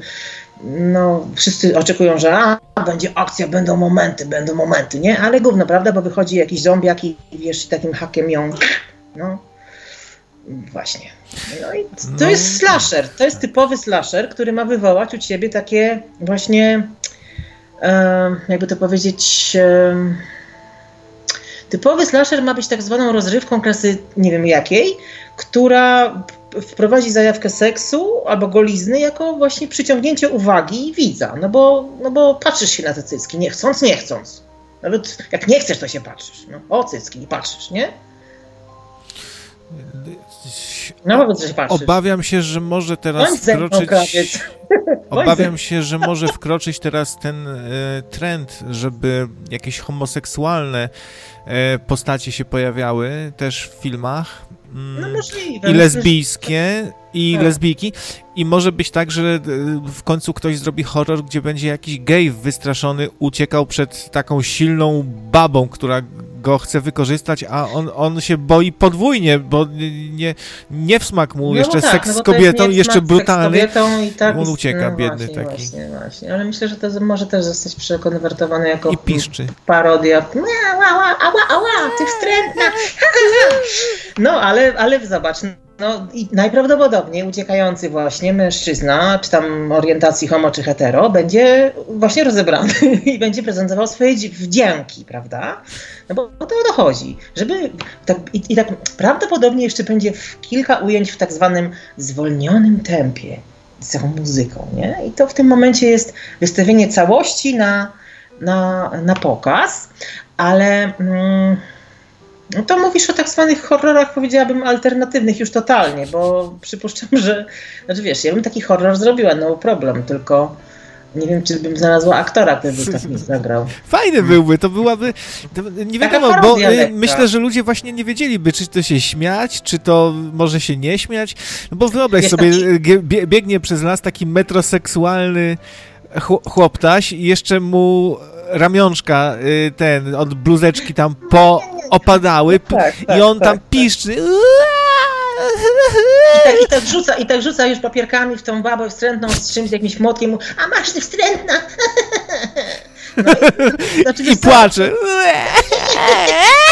no, wszyscy oczekują, że a, będzie akcja, będą momenty, będą momenty, nie? Ale gówno, prawda? Bo wychodzi jakiś zombiak i wiesz, takim hakiem ją, no, właśnie. No i to no. jest slasher, to jest typowy slasher, który ma wywołać u ciebie takie właśnie, jakby to powiedzieć... Typowy slasher ma być tak zwaną rozrywką klasy nie wiem jakiej, która wprowadzi zajawkę seksu albo golizny jako właśnie przyciągnięcie uwagi widza. No bo, no bo patrzysz się na te cycki, nie chcąc, nie chcąc. Nawet jak nie chcesz, to się patrzysz. No, o cycki i patrzysz, nie? No że patrzysz. Obawiam się, że może teraz wkroczyć... Obawiam się, że może wkroczyć teraz ten e, trend, żeby jakieś homoseksualne postacie się pojawiały też w filmach no możliwe. I lesbijskie, i tak. lesbijki. I może być tak, że e, w końcu ktoś zrobi horror, gdzie będzie jakiś gej wystraszony uciekał przed taką silną babą, która go chce wykorzystać, a on, on się boi podwójnie, bo nie, nie w smak mu no jeszcze tak, seks no z kobietą, jeszcze brutalny. i tak on ucieka, no biedny właśnie, taki. Właśnie, właśnie. Ale myślę, że to może też zostać przekonwertowany jako I piszczy. parodia. Ała, ała, ała, ała, ty wstrętna. No, ale, ale zobacz, no i najprawdopodobniej uciekający właśnie mężczyzna, czy tam orientacji homo czy hetero, będzie właśnie rozebrany i będzie prezentował swoje wdzięki, prawda? No bo o to dochodzi, żeby tak, i, i tak prawdopodobnie jeszcze będzie kilka ujęć w tak zwanym zwolnionym tempie z tą muzyką, nie? I to w tym momencie jest wystawienie całości na, na, na pokaz, ale... Mm, no to mówisz o tak zwanych horrorach, powiedziałabym, alternatywnych już totalnie, bo przypuszczam, że, znaczy wiesz, ja bym taki horror zrobiła, no problem, tylko nie wiem, czy bym znalazła aktora, który by tak mi zagrał. Fajny byłby, to byłaby, to nie wiadomo, bo y, myślę, że ludzie właśnie nie wiedzieliby, czy to się śmiać, czy to może się nie śmiać, no bo wyobraź Jest sobie, taki... biegnie przez las taki metroseksualny chłoptaś i jeszcze mu ramionczka y, ten od bluzeczki tam poopadały tak, tak, i on tak, tam tak. piszczy. I tak, I tak rzuca, i tak rzuca już papierkami w tą babę wstrętną z czymś, jakimś młotkiem, a masz ty wstrętna! No i, znaczy, I płacze.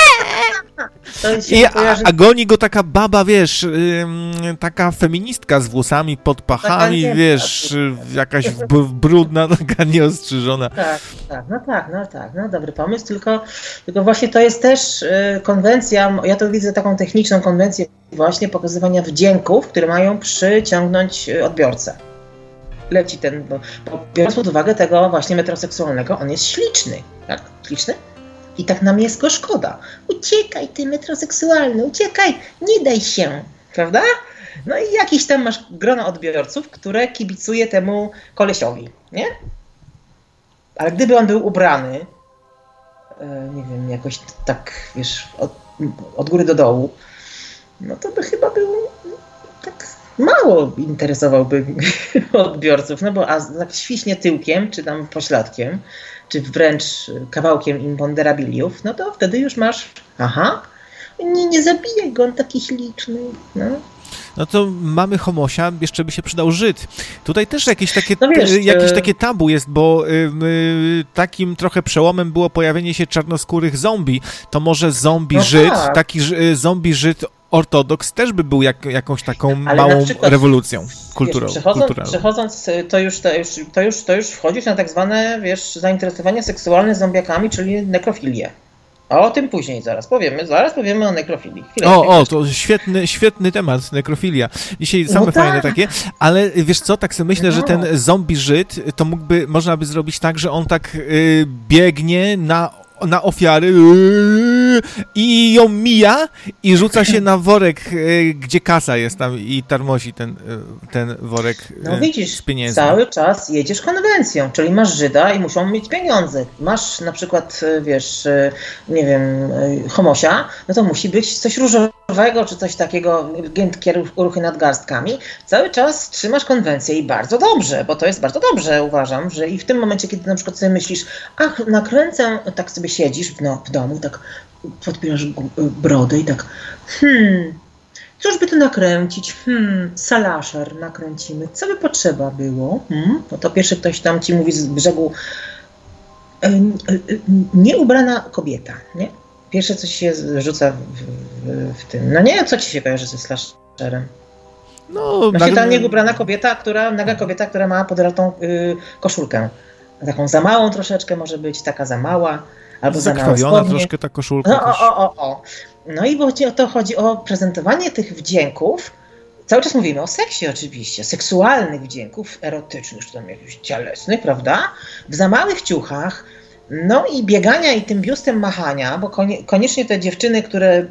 I, a, a, goni go taka baba, wiesz, ym, taka feministka z włosami pod pachami, taka wiesz, jakaś brudna, taka nieostrzyżona. Tak, tak, no tak, no tak, no dobry pomysł, tylko, tylko właśnie to jest też y, konwencja, ja to widzę taką techniczną konwencję właśnie pokazywania wdzięków, które mają przyciągnąć y, odbiorcę leci ten, bo, bo biorąc pod uwagę tego właśnie metroseksualnego, on jest śliczny, tak? Śliczny? I tak nam jest go szkoda. Uciekaj, ty metroseksualny, uciekaj, nie daj się, prawda? No i jakiś tam masz grono odbiorców, które kibicuje temu kolesiowi, nie? Ale gdyby on był ubrany, e, nie wiem, jakoś tak, wiesz, od, od góry do dołu, no to by chyba był tak mało interesowałby odbiorców, no bo a tak świśnie tyłkiem, czy tam pośladkiem, czy wręcz kawałkiem imponderabiliów, no to wtedy już masz, aha, nie, nie zabijaj go, on taki śliczny, no. No to mamy homosia, jeszcze by się przydał Żyd. Tutaj też jakieś takie, no wiesz, jakieś e, takie tabu jest, bo y, takim trochę przełomem było pojawienie się czarnoskórych zombie. To może zombie no Żyd, tak. taki y, zombie Żyd ortodoks też by był jak, jakąś taką Ale małą przykład, rewolucją kulturową. Przechodząc, przechodząc to, już, to, już, to, już, to już wchodzisz na tak zwane wiesz, zainteresowanie seksualne zombiakami, czyli nekrofilię. A o tym później zaraz powiemy, zaraz powiemy o nekrofilii. Chwilę, o, o, to świetny, świetny temat, nekrofilia. Dzisiaj same no fajne takie, ale wiesz co, tak sobie myślę, no. że ten zombie Żyd, to mógłby, można by zrobić tak, że on tak y, biegnie na na ofiary i ją mija i rzuca się na worek, e, gdzie kasa jest tam i tarmosi ten, e, ten worek no, e, widzisz, z pieniędzmi. cały czas jedziesz konwencją, czyli masz Żyda i muszą mieć pieniądze. Masz na przykład, wiesz, nie wiem, homosia, no to musi być coś różowego, czy coś takiego, giętkie ruchy nad garstkami. Cały czas trzymasz konwencję i bardzo dobrze, bo to jest bardzo dobrze, uważam, że i w tym momencie, kiedy na przykład sobie myślisz, ach, nakręcę, tak sobie siedzisz w, no, w domu, tak podpierasz brodę i tak hmm, cóż by tu nakręcić? Hmm, salaszer nakręcimy. Co by potrzeba było? Hmm? No to pierwszy ktoś tam ci mówi z brzegu e, e, nieubrana kobieta, nie? Pierwsze, co się rzuca w, w, w, tym. No nie, co ci się kojarzy ze slasherem? No, Właśnie ta nieubrana kobieta, która, naga kobieta, która ma podratą y, koszulkę. Taką za małą troszeczkę może być, taka za mała albo Zakrwawiona troszkę ta koszulka. No, o, o, o. no i bo o to chodzi o prezentowanie tych wdzięków. Cały czas mówimy o seksie oczywiście, seksualnych wdzięków, erotycznych, czy tam jakichś cielesnych, prawda? W za małych ciuchach, no i biegania i tym biustem machania, bo koniecznie te dziewczyny, które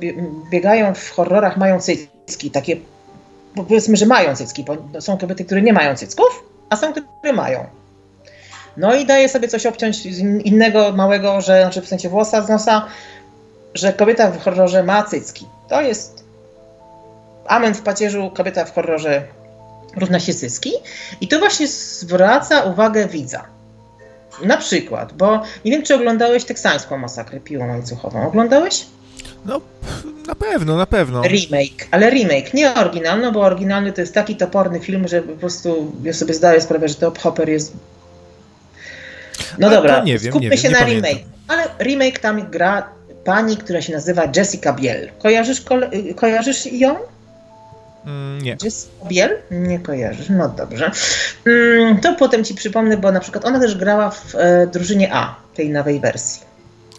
biegają w horrorach mają cycki, takie powiedzmy, że mają cycki, bo są kobiety, które nie mają cycków, a są, które mają. No i daje sobie coś obciąć z innego małego, że, znaczy w sensie włosa z nosa, że kobieta w horrorze ma cycki. To jest amen w pacierzu, kobieta w horrorze równa się cycki. I to właśnie zwraca uwagę widza. Na przykład, bo nie wiem, czy oglądałeś teksańską masakrę piłą łańcuchową. Oglądałeś? No, na pewno, na pewno. Remake, ale remake, nie oryginalny, bo oryginalny to jest taki toporny film, że po prostu ja sobie zdaję sprawę, że Top Hopper jest no Ale dobra, nie wiem, skupmy nie się wiem, na pamiętam. remake. Ale remake tam gra pani, która się nazywa Jessica Biel. Kojarzysz, ko kojarzysz ją? Mm, nie. Jessica Biel? Nie kojarzysz, no dobrze. Mm, to potem ci przypomnę, bo na przykład ona też grała w e, drużynie A, tej nowej wersji.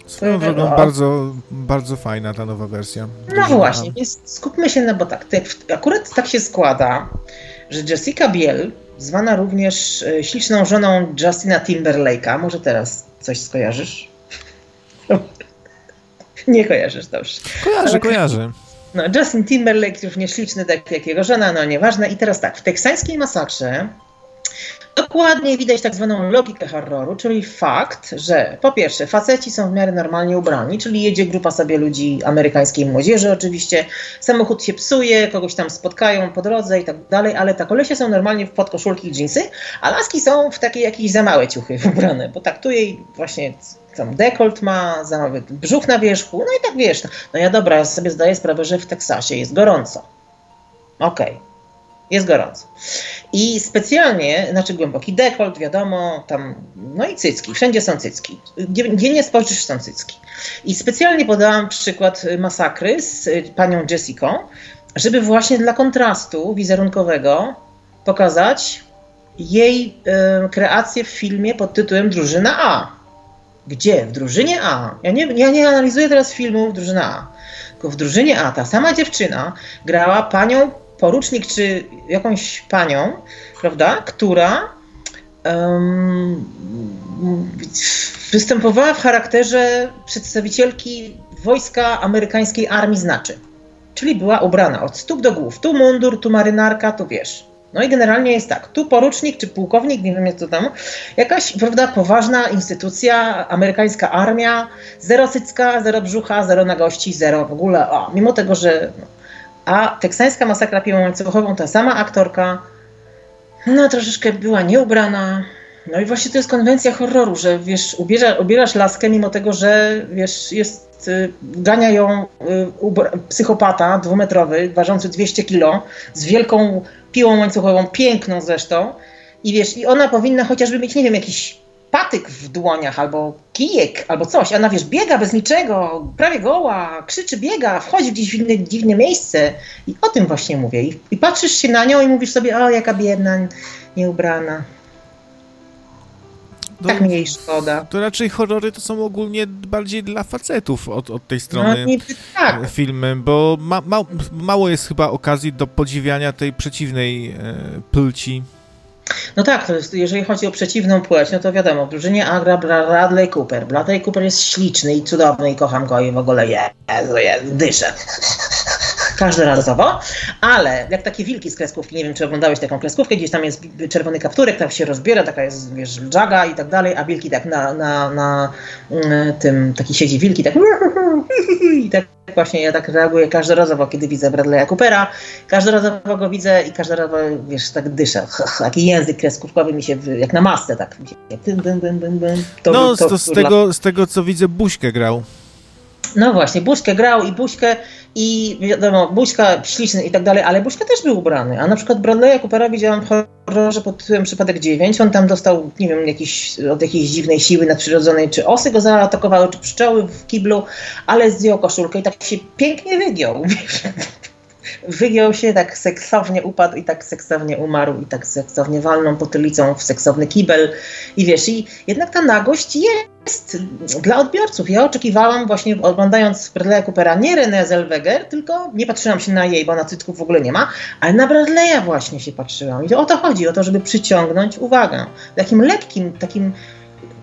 Swoją drogą bardzo, bardzo fajna ta nowa wersja. No właśnie, więc skupmy się na, bo tak, akurat tak się składa, że Jessica Biel zwana również e, śliczną żoną Justina Timberlake'a. Może teraz coś skojarzysz? Nie kojarzysz, dobrze. Kojarzę, Ale... kojarzę. No, Justin Timberlake również śliczny, tak jak jego żona, no nieważne. I teraz tak, w teksańskiej masakrze Dokładnie widać tak zwaną logikę horroru, czyli fakt, że po pierwsze faceci są w miarę normalnie ubrani, czyli jedzie grupa sobie ludzi amerykańskiej młodzieży oczywiście, samochód się psuje, kogoś tam spotkają po drodze i tak dalej, ale tak kolesie są normalnie w podkoszulki i dżinsy, a laski są w takie jakieś za małe ciuchy ubrane, bo tak tu jej właśnie tam dekolt ma, za mały brzuch na wierzchu, no i tak wiesz, no ja dobra, ja sobie zdaję sprawę, że w Teksasie jest gorąco. Okej. Okay jest gorąco. I specjalnie, znaczy głęboki dekolt, wiadomo, tam, no i cycki, wszędzie są cycki. Gdzie, gdzie nie spojrzysz, są cycki. I specjalnie podałam przykład masakry z y, panią Jessica, żeby właśnie dla kontrastu wizerunkowego pokazać jej y, kreację w filmie pod tytułem Drużyna A. Gdzie? W drużynie A. Ja nie, ja nie analizuję teraz filmów Drużyna A. Tylko w drużynie A ta sama dziewczyna grała panią porucznik czy jakąś panią, prawda, która występowała w charakterze przedstawicielki wojska amerykańskiej armii znaczy. Czyli była ubrana od stóp do głów. Tu mundur, tu marynarka, tu wiesz. No i generalnie jest tak, tu porucznik czy pułkownik, nie wiem jak to tam, jakaś prawda, poważna instytucja, amerykańska armia, zero cycka, zero brzucha, zero nagości, zero w ogóle, o, mimo tego, że... No. A teksańska masakra piłą łańcuchową, ta sama aktorka, no troszeczkę była nieubrana, no i właśnie to jest konwencja horroru, że wiesz, ubiera, ubierasz laskę mimo tego, że wiesz, jest, y, gania ją y, psychopata dwumetrowy, ważący 200 kilo, z wielką piłą łańcuchową, piękną zresztą. I wiesz, i ona powinna chociażby mieć, nie wiem, jakiś patyk w dłoniach albo kijek albo coś. Ona wiesz, biega bez niczego, prawie goła, krzyczy, biega, wchodzi gdzieś w inne dziwne miejsce. I o tym właśnie mówię. I, I patrzysz się na nią i mówisz sobie, o jaka biedna, nieubrana. No, tak mi jej szkoda. To raczej horrory to są ogólnie bardziej dla facetów od, od tej strony no, tak. filmy, bo ma, ma, mało jest chyba okazji do podziwiania tej przeciwnej e, płci. No tak, jest, jeżeli chodzi o przeciwną płeć, no to wiadomo, drużynie Agra Bradley Cooper. Bradley Cooper jest śliczny i cudowny i kocham go i w ogóle Jezu, Jezu, dyszę każdorazowo, ale jak takie wilki z kreskówki, nie wiem czy oglądałeś taką kreskówkę, gdzieś tam jest czerwony kapturek, tam się rozbiera, taka jest, wiesz, dżaga i tak dalej, a wilki tak na, na, na mm, tym, taki siedzi wilki tak i tak właśnie ja tak reaguję każdorazowo, kiedy widzę Bradley'a Coopera, każdorazowo go widzę i każdorazowo, wiesz, tak dyszę, taki język kreskówkowy mi się, jak na masce, tak, to, no, to, to z, tego, z tego co widzę, Buźkę grał. No właśnie, Buźkę grał i Buźkę i wiadomo, Buźka śliczny i tak dalej, ale Buźka też był ubrany. A na przykład Bradley'a Coopera widziałam w horrorze pod tytułem Przypadek 9. On tam dostał, nie wiem, jakiś, od jakiejś dziwnej siły nadprzyrodzonej, czy osy go zaatakowały, czy pszczoły w kiblu, ale zdjął koszulkę i tak się pięknie wygiął. wygiął się, tak seksownie upadł i tak seksownie umarł i tak seksownie walną potylicą w seksowny kibel. I wiesz, i jednak ta nagość jest dla odbiorców. Ja oczekiwałam właśnie oglądając Bradley'a Coopera nie Renée Zellweger, tylko nie patrzyłam się na jej, bo na cytków w ogóle nie ma, ale na Bradley'a właśnie się patrzyłam. I o to chodzi, o to, żeby przyciągnąć uwagę. Takim lekkim, takim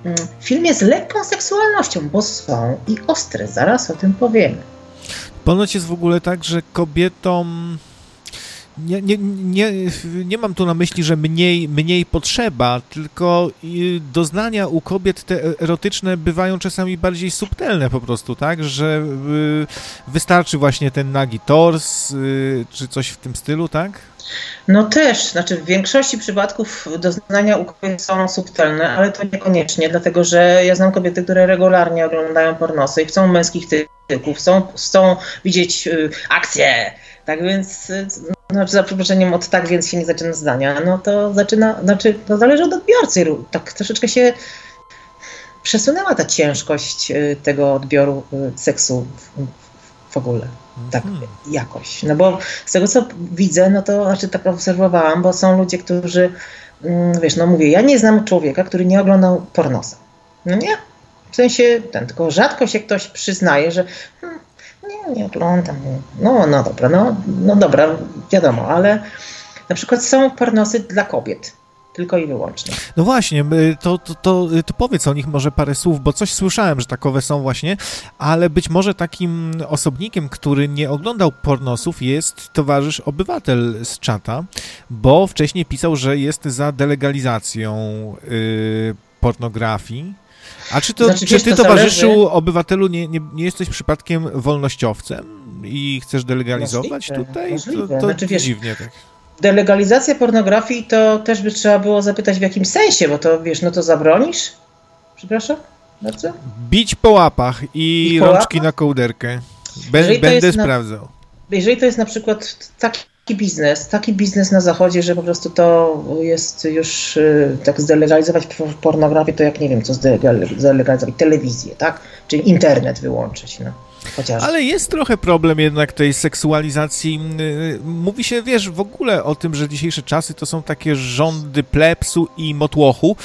mm, filmie z lekką seksualnością, bo są i ostre, zaraz o tym powiemy. Ponoć jest w ogóle tak, że kobietom nie, nie, nie, nie mam tu na myśli, że mniej, mniej potrzeba, tylko doznania u kobiet te erotyczne bywają czasami bardziej subtelne po prostu, tak? Że y, wystarczy właśnie ten nagi tors, y, czy coś w tym stylu, tak? No też, znaczy w większości przypadków doznania u kobiet są subtelne, ale to niekoniecznie, dlatego że ja znam kobiety, które regularnie oglądają pornosy i chcą męskich typów, chcą, chcą widzieć y, akcję, tak więc y, no, za przeproszeniem od tak więc się nie zaczyna zdania, no to zaczyna, znaczy to zależy od odbiorcy, tak troszeczkę się przesunęła ta ciężkość y, tego odbioru y, seksu w, w ogóle tak hmm. jakoś. No bo z tego co widzę, no to znaczy tak obserwowałam, bo są ludzie, którzy, mm, wiesz, no mówię, ja nie znam człowieka, który nie oglądał pornosa. No nie. W sensie, ten, tylko rzadko się ktoś przyznaje, że hmm, nie, nie oglądam. No, no dobra, no, no dobra, wiadomo, ale na przykład są pornosy dla kobiet tylko i wyłącznie. No właśnie, to, to, to, to, powiedz o nich może parę słów, bo coś słyszałem, że takowe są właśnie, ale być może takim osobnikiem, który nie oglądał pornosów jest towarzysz obywatel z czata, bo wcześniej pisał, że jest za delegalizacją yy, pornografii. A czy, to, znaczy, czy ty, to towarzyszu zależy... obywatelu, nie, nie, nie jesteś przypadkiem wolnościowcem i chcesz delegalizować możliwe, tutaj? Możliwe. To, to znaczy, wiesz, dziwnie tak delegalizacja pornografii to też by trzeba było zapytać w jakim sensie, bo to wiesz, no to zabronisz? Przepraszam? Bardzo? Bić po łapach i, I po rączki łapach? na kołderkę. Be będę sprawdzał. Na, jeżeli to jest na przykład taki taki biznes, taki biznes na zachodzie, że po prostu to jest już y, tak zdelegalizować pornografię, to jak nie wiem, co zdelegalizować telewizję, tak? Czyli internet wyłączyć, no. Chociaż. Ale jest trochę problem jednak tej seksualizacji. Y, mówi się, wiesz, w ogóle o tym, że dzisiejsze czasy to są takie rządy plepsu i motłochu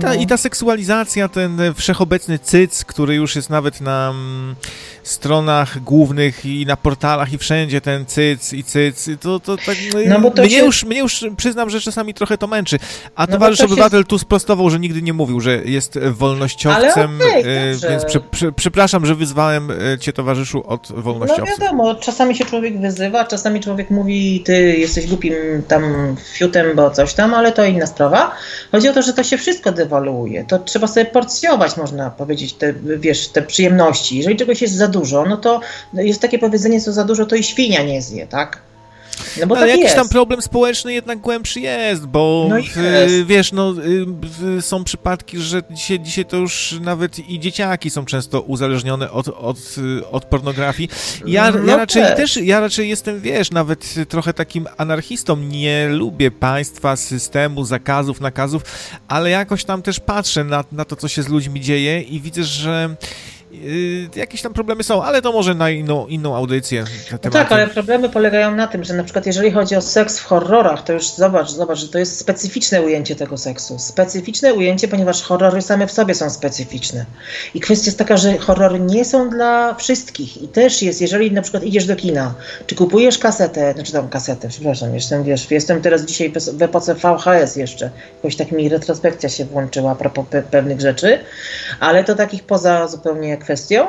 ta, no. I ta seksualizacja, ten wszechobecny cyc, który już jest nawet na mm, stronach głównych i na portalach i wszędzie ten cyc i cyc, to, to tak no, no to mnie, się... już, mnie już przyznam, że czasami trochę to męczy. A no towarzysz obywatel się... tu sprostował, że nigdy nie mówił, że jest wolnościowcem, okay, więc przy, przy, przepraszam, że wyzwałem e, cię towarzyszu od wolnościowców. No wiadomo, czasami się człowiek wyzywa, czasami człowiek mówi, ty jesteś głupim tam fiutem, bo coś tam, ale to inna sprawa. Chodzi o to, że to się wszystko dewaluuje. To trzeba sobie porcjować, można powiedzieć, te, wiesz, te przyjemności. Jeżeli czegoś jest za dużo, no to jest takie powiedzenie, co za dużo, to i świnia nie zje, tak? No bo Ale tak jakiś jest. tam problem społeczny jednak głębszy jest, bo no jest. wiesz, no są przypadki, że dzisiaj, dzisiaj to już nawet i dzieciaki są często uzależnione od, od, od pornografii. Ja, no ja raczej też. też, ja raczej jestem, wiesz, nawet trochę takim anarchistą. Nie lubię państwa, systemu, zakazów, nakazów, ale jakoś tam też patrzę na, na to, co się z ludźmi dzieje i widzę, że Yy, jakieś tam problemy są, ale to może na inną, inną audycję. No tak, ale problemy polegają na tym, że na przykład jeżeli chodzi o seks w horrorach, to już zobacz, zobacz, że to jest specyficzne ujęcie tego seksu. Specyficzne ujęcie, ponieważ horrory same w sobie są specyficzne. I kwestia jest taka, że horrory nie są dla wszystkich. I też jest, jeżeli na przykład idziesz do kina, czy kupujesz kasetę, znaczy tam kasetę, przepraszam, jestem, wiesz, jestem teraz dzisiaj w epoce VHS jeszcze. Jakoś tak mi retrospekcja się włączyła a propos pe pewnych rzeczy, ale to takich poza zupełnie kwestią,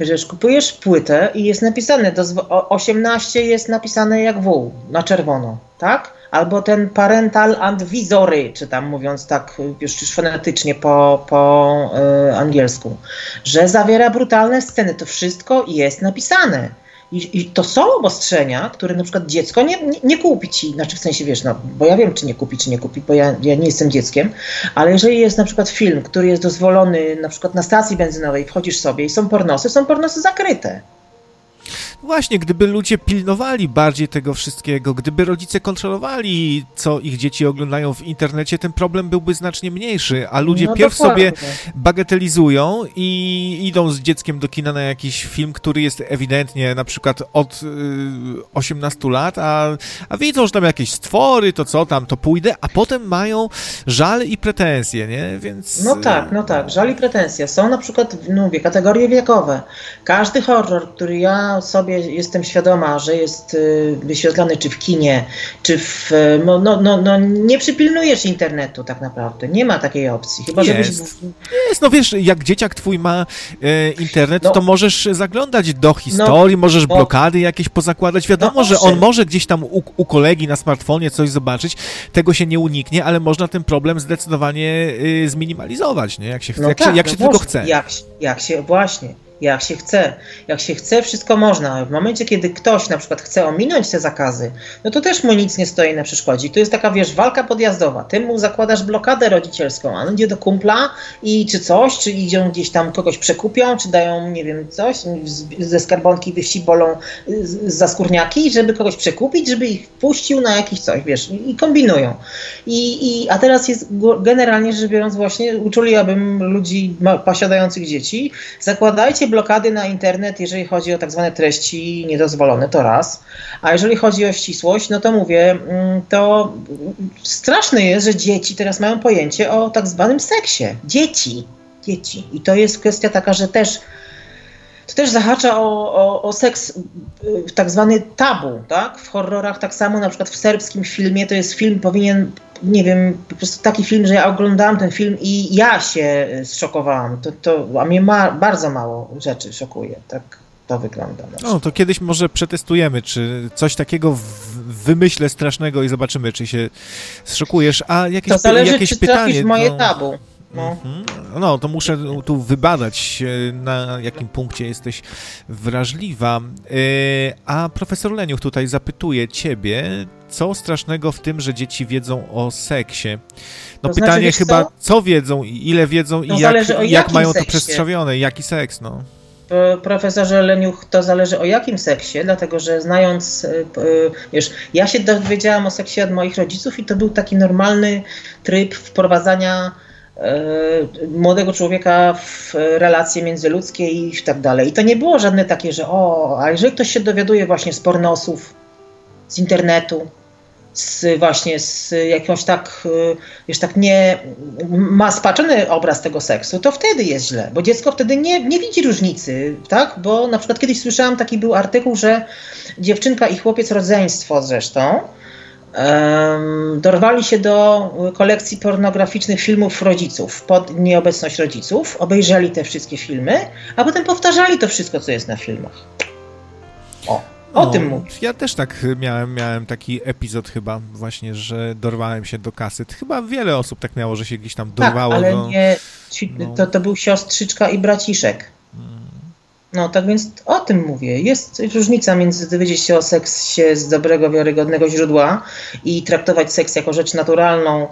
że kupujesz płytę i jest napisane, do 18 jest napisane jak W, na czerwono, tak? Albo ten parental advisory, czy tam mówiąc tak już, już fonetycznie po, po y, angielsku, że zawiera brutalne sceny. To wszystko jest napisane. I, I, to są obostrzenia, które na przykład dziecko nie, nie, nie, kupi ci, znaczy w sensie wiesz, no, bo ja wiem, czy nie kupi, czy nie kupi, bo ja, ja nie jestem dzieckiem, ale jeżeli jest na przykład film, który jest dozwolony na przykład na stacji benzynowej, wchodzisz sobie i są pornosy, są pornosy zakryte. Właśnie, gdyby ludzie pilnowali bardziej tego wszystkiego, gdyby rodzice kontrolowali, co ich dzieci oglądają w internecie, ten problem byłby znacznie mniejszy, a ludzie no pierw sobie bagatelizują i idą z dzieckiem do kina na jakiś film, który jest ewidentnie na przykład od y, 18 lat, a, a widzą, że tam jakieś stwory, to co tam, to pójdę, a potem mają żal i pretensje, nie? Więc... No tak, no tak, żal i pretensje. Są na przykład, no mówię, kategorie wiekowe. Każdy horror, który ja sobie sobie jestem świadoma, że jest y, wyświetlany czy w kinie, czy w. Y, no, no, no, no nie przypilnujesz internetu tak naprawdę. Nie ma takiej opcji. Chyba, jest. Żebyś... Jest, no wiesz, jak dzieciak twój ma e, internet, no, to możesz zaglądać do historii, no, możesz blokady jakieś pozakładać. Wiadomo, no, że on może gdzieś tam u, u, kolegi na smartfonie coś zobaczyć, tego się nie uniknie, ale można ten problem zdecydowanie y, zminimalizować, nie? Jak się chce, no jak, tak, się, jak się tylko chce. Jak, jak się, właśnie jak się chce. Jak się chce, wszystko można. W momencie, kiedy ktoś na przykład chce ominąć te zakazy, no to też mu nic nie stoi na przeszkodzie. To jest taka, wiesz, walka podjazdowa. Ty mu zakładasz blokadę rodzicielską, a on idzie do kumpla i czy coś, czy idą gdzieś tam kogoś przekupią, czy dają, nie wiem, coś, ze skarbonki wyścibolą za skórniaki, żeby kogoś przekupić, żeby ich puścił na jakiś coś, wiesz, i kombinują. I, i, a teraz jest generalnie rzecz biorąc właśnie, uczuliłabym ludzi posiadających dzieci, zakładajcie blokady na internet, jeżeli chodzi o tak zwane treści niedozwolone, to raz. A jeżeli chodzi o ścisłość, no to mówię, mm, to straszne jest, że dzieci teraz mają pojęcie o tak zwanym seksie. Dzieci. Dzieci. I to jest kwestia taka, że też to też zahacza o, o, o, seks y, tak zwany tabu, tak? W horrorach tak samo, na przykład w serbskim filmie to jest film, powinien nie wiem, po prostu taki film, że ja oglądałam ten film i ja się zszokowałam. To, to, a mnie ma, bardzo mało rzeczy szokuje. Tak to wygląda. No, to kiedyś może przetestujemy, czy coś takiego w, wymyślę strasznego i zobaczymy, czy się zszokujesz. A jakieś, to zależy, jakieś czy pytanie? moje no... tabu. No. Mhm. no, to muszę tu wybadać, na jakim punkcie jesteś wrażliwa. E, a profesor Leniuch tutaj zapytuje ciebie, co strasznego w tym, że dzieci wiedzą o seksie? No to znaczy, pytanie znaczy, chyba, co? co? wiedzą i ile wiedzą no, i jak, jak mają seksie. to przestrzewione, jaki seks, no. profesorze Leniuch, to zależy o jakim seksie, dlatego że znając, e, wiesz, ja się dowiedziałam o seksie od moich rodziców i to był taki normalny tryb wprowadzania e, młodego człowieka w relacje międzyludzkie i tak dalej. I to nie było żadne takie, że o, a jeżeli ktoś się dowiaduje właśnie z pornosów, z internetu, z właśnie z jakąś tak, y, wiesz, tak nie, ma spaczony obraz tego seksu, to wtedy jest źle, bo dziecko wtedy nie, nie widzi różnicy, tak? Bo na przykład kiedyś słyszałam, taki był artykuł, że dziewczynka i chłopiec, rodzeństwo zresztą, dorwali się do kolekcji pornograficznych filmów rodziców pod nieobecność rodziców, obejrzeli te wszystkie filmy, a potem powtarzali to wszystko, co jest na filmach. O. O no, tym mówisz. Ja też tak miałem, miałem taki epizod chyba właśnie, że dorwałem się do kaset. Chyba wiele osób tak miało, że się gdzieś tam dorwało. Tak, ale do... nie, to, to był siostrzyczka i braciszek. No tak więc o tym mówię. Jest różnica między dowiedzieć się o seksie z dobrego, wiarygodnego źródła i traktować seks jako rzecz naturalną,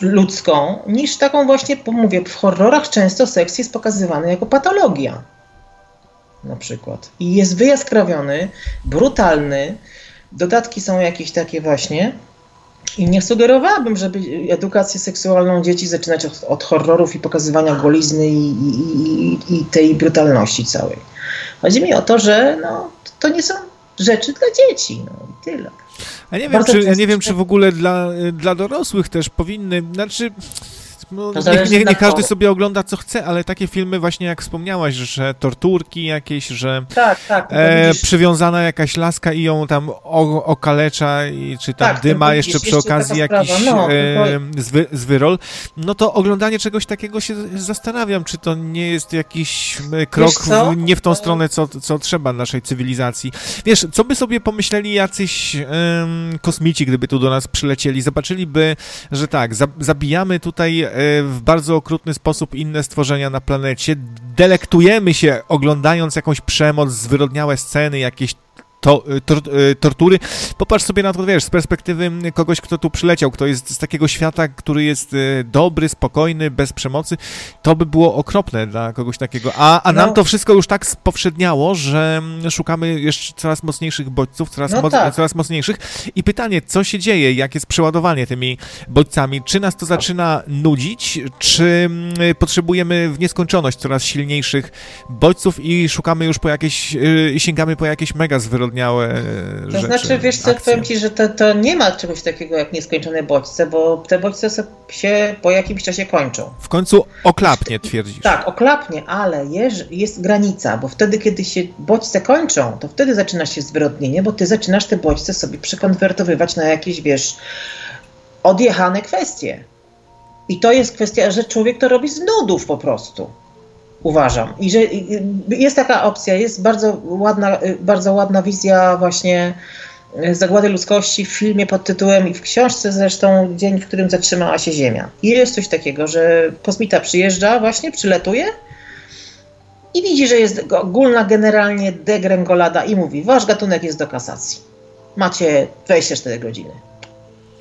ludzką, niż taką właśnie, mówię, w horrorach często seks jest pokazywany jako patologia na przykład. I jest wyjaskrawiony, brutalny. Dodatki są jakieś takie właśnie. I nie sugerowałabym, żeby edukację seksualną dzieci zaczynać od, od horrorów i pokazywania golizny i, i, i, tej brutalności całej. Chodzi mi o to, że no, to nie są rzeczy dla dzieci. No, tyle. A nie wiem, czy, ja nie wiem, czy w ogóle dla, dla dorosłych też powinny, znaczy no, niech, niech, niech każdy sobie ogląda co chce, ale takie filmy właśnie jak wspomniałaś, że torturki jakieś, że tak, tak, e, przywiązana jakaś laska i ją tam o, okalecza, i, czy tam tak, dyma jeszcze przy okazji jakiś no, e, zwy, zwyrol, no to oglądanie czegoś takiego się zastanawiam, czy to nie jest jakiś e, krok w, nie w tą stronę, co, co trzeba naszej cywilizacji. Wiesz, co by sobie pomyśleli jacyś kosmici, gdyby tu do nas przylecieli, zobaczyliby, że tak, zabijamy tutaj e, w bardzo okrutny sposób inne stworzenia na planecie. Delektujemy się oglądając jakąś przemoc, zwyrodniałe sceny, jakieś to, y, tor, y, tortury. Popatrz sobie na to, wiesz, z perspektywy kogoś, kto tu przyleciał, kto jest z takiego świata, który jest y, dobry, spokojny, bez przemocy. To by było okropne dla kogoś takiego. A, a nam no. to wszystko już tak spowszedniało, że mm, szukamy jeszcze coraz mocniejszych bodźców, coraz, no tak. coraz mocniejszych. I pytanie, co się dzieje, jak jest przeładowanie tymi bodźcami? Czy nas to zaczyna nudzić, czy mm, potrzebujemy w nieskończoność coraz silniejszych bodźców i szukamy już po jakieś, sięgamy po jakieś mega zwyrodniałe zwyrodniałe to rzeczy. To znaczy, wiesz co, akcje. powiem ci, że to, to nie ma czegoś takiego jak nieskończone bodźce, bo te bodźce się po jakimś czasie kończą. W końcu oklapnie, twierdzisz. Tak, oklapnie, ale jest, jest granica, bo wtedy, kiedy się bodźce kończą, to wtedy zaczyna się zwyrodnienie, bo ty zaczynasz te bodźce sobie przekonwertowywać na jakieś, wiesz, odjechane kwestie. I to jest kwestia, że człowiek to robi z nudów po prostu uważam. I że jest taka opcja, jest bardzo ładna, bardzo ładna wizja właśnie e, zagłady ludzkości w filmie pod tytułem i w książce zresztą Dzień, w którym zatrzymała się Ziemia. I jest coś takiego, że kosmita przyjeżdża właśnie, przyletuje i widzi, że jest ogólna generalnie degrengolada i mówi, wasz gatunek jest do kasacji. Macie 24 godziny.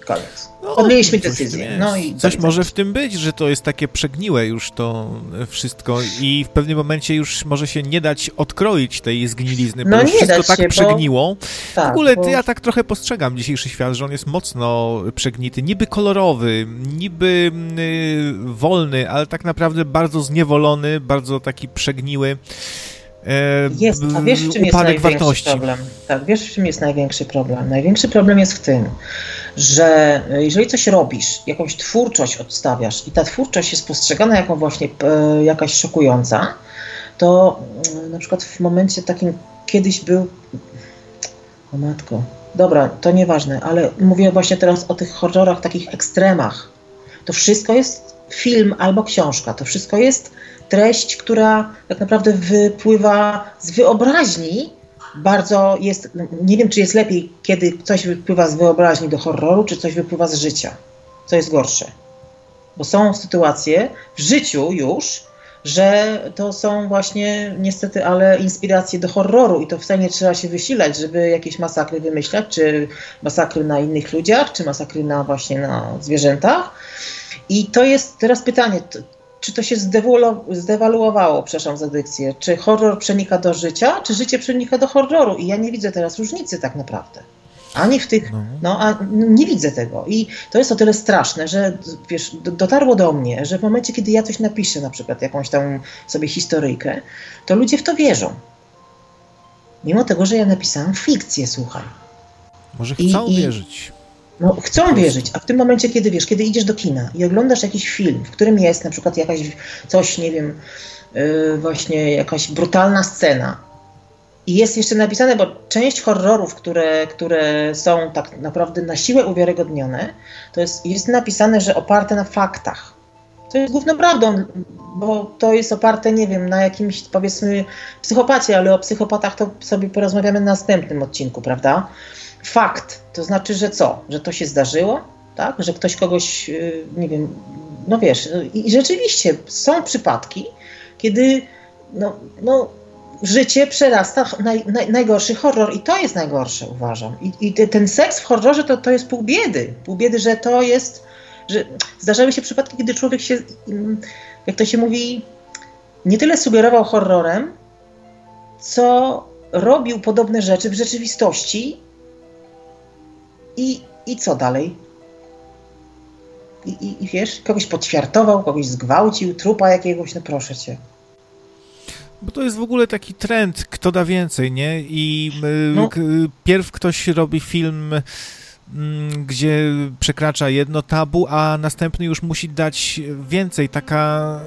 Koniec. No, Podjęliśmy decyzję. No i coś może w tym być, że to jest takie przegniłe już to wszystko i w pewnym momencie już może się nie dać odkroić tej zgnilizny, bo no już wszystko tak się, przegniło. Bo... Tak, w ogóle bo... ja tak trochę postrzegam dzisiejszy świat, że on jest mocno przegnity, niby kolorowy, niby y, wolny, ale tak naprawdę bardzo zniewolony, bardzo taki przegniły. E, jest, a wiesz w czym jest największy wartości. problem? Tak, wiesz w czym jest największy problem? Największy problem jest w tym, że jeżeli coś robisz, jakąś twórczość odstawiasz i ta twórczość jest postrzegana jako właśnie e, jakaś szokująca, to mm, na przykład w momencie takim kiedyś był. O matko. Dobra, to nieważne, ale mówię właśnie teraz o tych horrorach, takich ekstremach. To wszystko jest film albo książka. To wszystko jest treść, która tak naprawdę wypływa z wyobraźni. Bardzo jest, nie wiem, czy jest lepiej, kiedy coś wypływa z wyobraźni do horroru, czy coś wypływa z życia. Co jest gorsze? Bo są sytuacje w życiu już, że to są właśnie niestety, ale inspiracje do horroru i to wcale nie trzeba się wysilać, żeby jakieś masakry wymyślać, czy masakry na innych ludziach, czy masakry na właśnie na zwierzętach. I to jest teraz pytanie, czy to się zdewaluowało, przepraszam za dykcję, czy horror przenika do życia, czy życie przenika do horroru. I ja nie widzę teraz różnicy tak naprawdę. Ani w tych, no, no a nie widzę tego. I to jest o tyle straszne, że wiesz, dotarło do mnie, że w momencie, kiedy ja coś napiszę, na przykład jakąś tam sobie historyjkę, to ludzie w to wierzą. Mimo tego, że ja napisałam fikcję, słuchaj. Może chcą I, wierzyć. No, chcą wierzyć, a w tym momencie, kiedy wiesz, kiedy idziesz do kina i oglądasz jakiś film, w którym jest na przykład jakaś coś, nie wiem, yy, właśnie jakaś brutalna scena, i jest jeszcze napisane, bo część horrorów, które, które są tak naprawdę na siłę uwiarygodnione, to jest, jest napisane, że oparte na faktach. To jest główną prawdą, bo to jest oparte, nie wiem, na jakimś powiedzmy psychopacie, ale o psychopatach to sobie porozmawiamy na następnym odcinku, prawda? Fakt, to znaczy, że co? Że to się zdarzyło, tak? Że ktoś kogoś, y, nie wiem, no wiesz, i rzeczywiście są przypadki, kiedy no, no życie przerasta naj, naj, najgorszy horror i to jest najgorsze, uważam. I, i ten seks w horrorze to, to jest pół biedy. Pół biedy, że to jest, że zdarzały się przypadki, kiedy człowiek się, jak to się mówi, nie tyle sugerował horrorem, co robił podobne rzeczy w rzeczywistości i, i co dalej? I, i, I wiesz, kogoś podświartował, kogoś zgwałcił, trupa jakiegoś, no proszę cię. Bo to jest w ogóle taki trend, kto da więcej, nie? I y, no. pierw ktoś robi film gdzie przekracza jedno tabu, a następny już musi dać więcej. Taka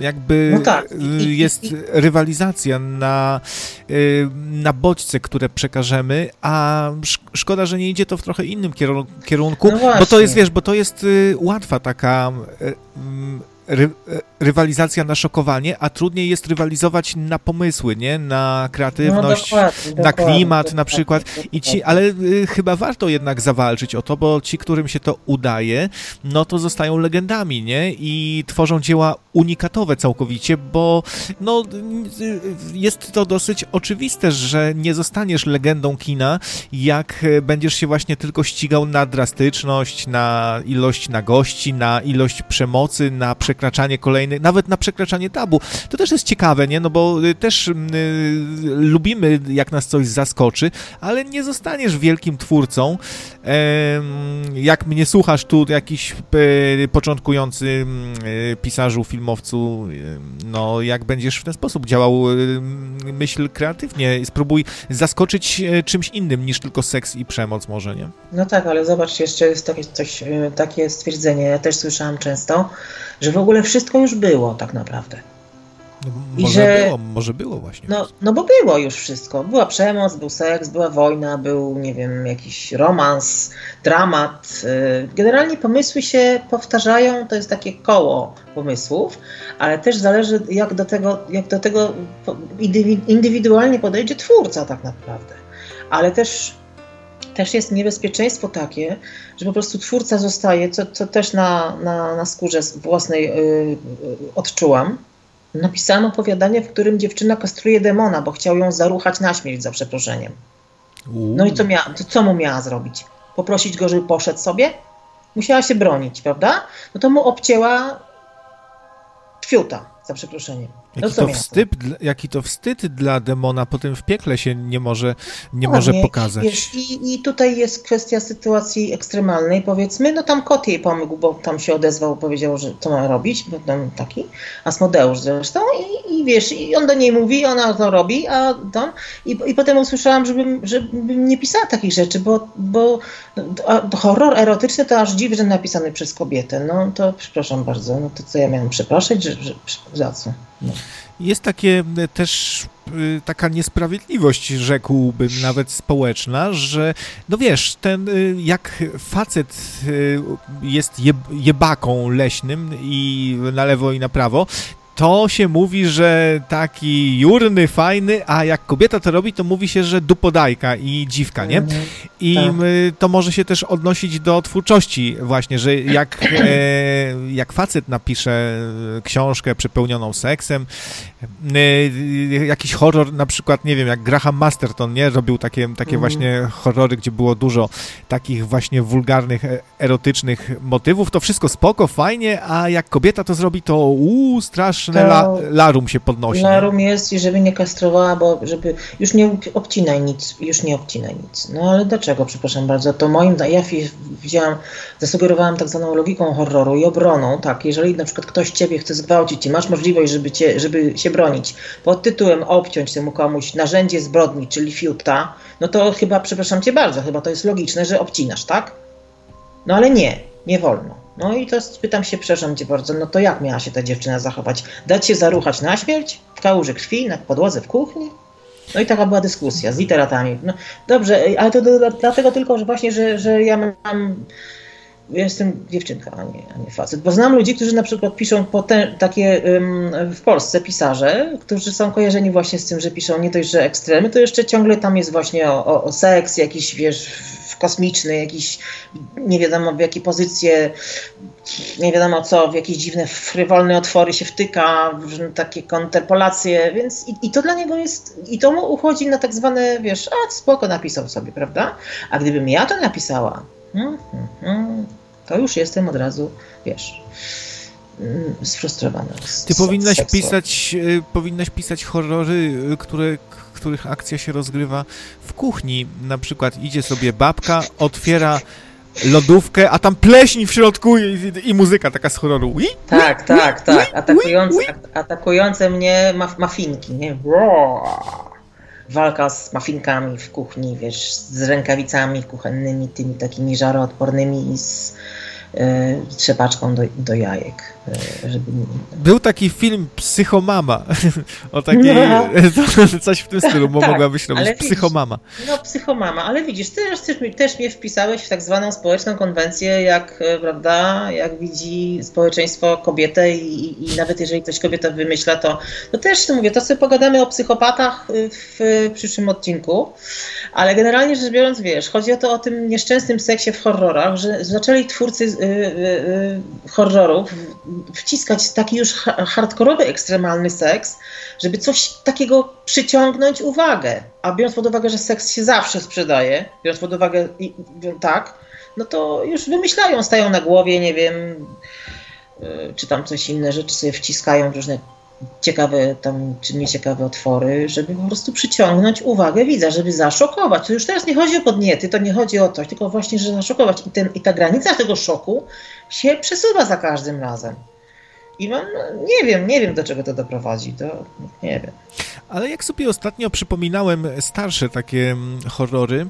jakby no tak. Y, jest rywalizacja na, y, na bodźce, które przekażemy, a szkoda, że nie idzie to w trochę innym kierunku, no bo to jest, wiesz, bo to jest łatwa taka mm, ry, rywalizacja na szokowanie, a trudniej jest rywalizować na pomysły, nie? Na kreatywność, no, dokładnie, na klimat dokładnie, na przykład. I ci, ale y, chyba warto jednak zawalczyć o to, bo ci, którym się to udaje, no to zostają legendami, nie? I tworzą dzieła unikatowe całkowicie, bo no, y, jest to dosyć oczywiste, że nie zostaniesz legendą kina, jak będziesz się właśnie tylko ścigał na drastyczność, na ilość nagości, na ilość przemocy, na przekraczanie kolejnych, nawet na przekraczanie tabu. To też jest ciekawe, nie? No bo y, też y, lubimy, jak nas coś zaskoczy, ale nie zostaniesz wielkim twórcą. Jak mnie słuchasz tu, jakiś e, początkujący e, pisarzu, filmowcu, no jak będziesz w ten sposób działał, myśl kreatywnie, spróbuj zaskoczyć czymś innym niż tylko seks i przemoc może, nie? No tak, ale zobacz, jeszcze jest takie, coś, takie stwierdzenie, ja też słyszałam często, że w ogóle wszystko już było tak naprawdę. No, może że, było, może było właśnie. No, no bo było już wszystko. Była przemoc, był seks, była wojna, był, nie wiem, jakiś romans, dramat. Y, generalnie pomysły się powtarzają, to jest takie koło pomysłów, ale też zależy jak do tego, jak do tego indywidualnie podejdzie twórca tak naprawdę. Ale też też jest niebezpieczeństwo takie, że po prostu twórca zostaje, co, co też na, na, na skórze własnej yy, odczułam. Napisałam opowiadanie, w którym dziewczyna kastruje demona, bo chciał ją zaruchać na śmierć za przeproszeniem. No i co, mia, to co mu miała zrobić? Poprosić go, żeby poszedł sobie? Musiała się bronić, prawda? No to mu obcięła fiuta za przeproszeniem. Jaki, to wstyd, jaki to wstyd dla demona, potem w piekle się nie może, nie może pokazać. Wiesz, i, I tutaj jest kwestia sytuacji ekstremalnej, powiedzmy, no tam kot jej pomógł, bo tam się odezwał, powiedział, że co ma robić, bo tam taki, Asmodeusz zresztą, i, i wiesz, i on do niej mówi, ona to robi, a tam, i, i potem usłyszałam, żebym, żebym nie pisała takich rzeczy, bo, bo horror erotyczny to aż dziwnie napisany przez kobietę, no to przepraszam bardzo, no to co ja miałam przepraszać, że, że za co? No. Jest takie e, też e, taka niesprawiedliwość, rzekłbym nawet społeczna, że no wiesz, ten e, jak facet jest jebaką leśnym i na lewo i na prawo, to się mówi, że taki jurny, fajny, a jak kobieta to robi, to mówi się, że dupodajka i dziwka, nie? Mhm. I tak. to może się też odnosić do twórczości właśnie, że jak, e, jak facet napisze książkę przepełnioną seksem, e, jakiś horror, na przykład, nie wiem, jak Graham Masterton, nie? Robił takie, takie mhm. właśnie horrory, gdzie było dużo takich właśnie wulgarnych, e, erotycznych motywów, to wszystko spoko, fajnie, a jak kobieta to zrobi, to uuu, straszne la, larum się podnosi. Larum jest i żeby nie kastrowała, bo żeby już nie obcinaj nic, już nie obcinaj nic. No ale dlaczego, przepraszam bardzo, to moim, ja widziałam, zasugerowałam tak zwaną logiką horroru i obroną, tak, jeżeli na przykład ktoś ciebie chce zgwałcić i masz możliwość, żeby, cię, żeby się bronić pod tytułem obciąć temu komuś narzędzie zbrodni, czyli fiuta, no to chyba, przepraszam cię bardzo, chyba to jest logiczne, że obcinasz, tak? No ale nie, nie wolno. No i to pytam się, przepraszam cię bardzo, no to jak miała się ta dziewczyna zachować? Dać się zaruchać na śmierć? W kałuży krwi, na podłodze w kuchni? No i taka była dyskusja z literatami. No, dobrze, ale to dlatego tylko, że właśnie, że, że ja mam ja jestem dziewczynka, a nie, a nie facet. Bo znam ludzi, którzy na przykład piszą takie um, w Polsce pisarze, którzy są kojarzeni właśnie z tym, że piszą nie dość, że ekstremy, to jeszcze ciągle tam jest właśnie o, o, o seks, jakiś wiesz, kosmiczny, jakiś nie wiadomo w jakie pozycje, nie wiadomo co, w jakieś dziwne, frywolne otwory się wtyka, takie konterpolacje, więc i, i, to dla niego jest, i to mu uchodzi na tak zwane, wiesz, a spoko napisał sobie, prawda? A gdybym ja to napisała, hmm, hmm, hmm, to już jestem od razu, wiesz, sfrustrowana. Ty powinnaś pisać, y, powinnaś pisać horrory, y, które, których akcja się rozgrywa w kuchni. Na przykład idzie sobie babka, otwiera lodówkę, a tam pleśń w środku i, i muzyka taka z horroru. Ui, tak, ui, tak, tak. Atakujące, atakujące mnie maf mafinki, nie? Walka z mafinkami w kuchni, wiesz, z rękawicami kuchennymi, tymi takimi żaroodpornymi i z trzepaczką do, do jajek. E, żeby... Był taki film Psychomama. o takiej, coś w tym stylu tak, mogłabyś robić. Psychomama. no, Psychomama, ale widzisz, ty też, też mnie wpisałeś w tak zwaną społeczną konwencję, jak, e, prawda, jak widzi społeczeństwo kobietę i, i nawet jeżeli coś kobieta wymyśla, to, to też to mówię, to sobie pogadamy o psychopatach w przyszłym odcinku, ale generalnie rzecz biorąc, wiesz, chodzi o to o tym nieszczęsnym seksie w horrorach, że zaczęli twórcy horrorów wciskać taki już hardkorowy, ekstremalny seks, żeby coś takiego przyciągnąć uwagę. A biorąc pod uwagę, że seks się zawsze sprzedaje, biorąc pod uwagę tak, no to już wymyślają, stają na głowie, nie wiem, czy tam coś inne rzeczy sobie wciskają różne ciekawe tam, czy nieciekawe otwory, żeby po prostu przyciągnąć uwagę widza, żeby zaszokować. To już teraz nie chodzi o podniety, to nie chodzi o to, tylko właśnie, że zaszokować. I, ten, i ta granica tego szoku się przesuwa za każdym razem. I mam, nie wiem, nie wiem do czego to doprowadzi, to nie wiem. Ale jak sobie ostatnio przypominałem starsze takie mm, horrory,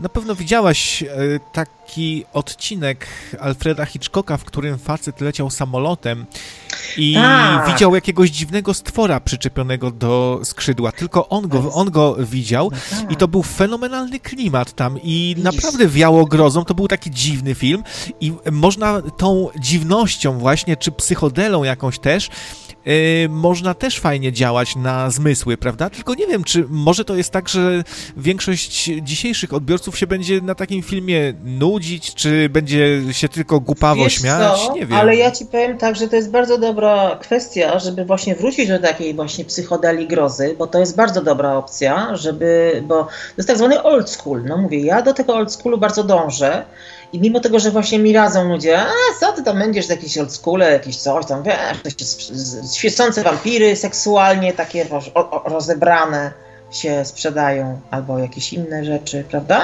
na pewno widziałaś e, taki odcinek Alfreda Hitchcocka, w którym facet leciał samolotem i tak. widział jakiegoś dziwnego stwora przyczepionego do skrzydła. Tylko on go, on go widział no tak. i to był fenomenalny klimat tam i Widzisz. naprawdę wiało grozą. To był taki dziwny film i można tą dziwnością właśnie, czy psychodelą jakąś też, można też fajnie działać na zmysły, prawda? Tylko nie wiem, czy może to jest tak, że większość dzisiejszych odbiorców się będzie na takim filmie nudzić, czy będzie się tylko głupawo Wiesz śmiać? Co? Nie wiem. Ale ja ci powiem tak, że to jest bardzo dobra kwestia, żeby właśnie wrócić do takiej właśnie psychodeli grozy, bo to jest bardzo dobra opcja, żeby, bo to jest tak zwany old school. No mówię, ja do tego old schoolu bardzo dążę. I mimo tego, że właśnie mi radzą ludzie, a co ty tam będziesz, jakieś oldschoole, jakieś coś tam, wiesz, świecące wampiry seksualnie, takie rozebrane się sprzedają, albo jakieś inne rzeczy, prawda?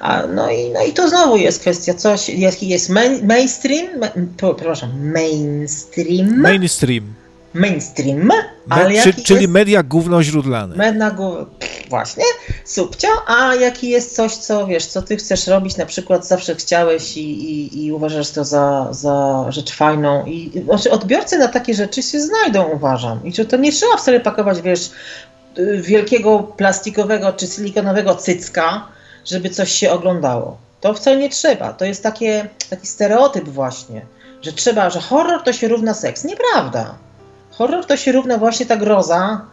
A, no, i, no i to znowu jest kwestia, coś, jaki jest main, mainstream, ma, przepraszam, mainstream. Mainstream mainstream, ale Me, czy, Czyli jest... media gówno źródlane. Media gówno, właśnie, subcio, a jaki jest coś, co wiesz, co ty chcesz robić, na przykład zawsze chciałeś i, i, i uważasz to za, za rzecz fajną i znaczy odbiorcy na takie rzeczy się znajdą, uważam. I że to nie trzeba wcale pakować, wiesz, wielkiego plastikowego czy silikonowego cycka, żeby coś się oglądało. To wcale nie trzeba. To jest takie, taki stereotyp właśnie, że trzeba, że horror to się równa seks. Nieprawda Horror to się równa właśnie ta groza,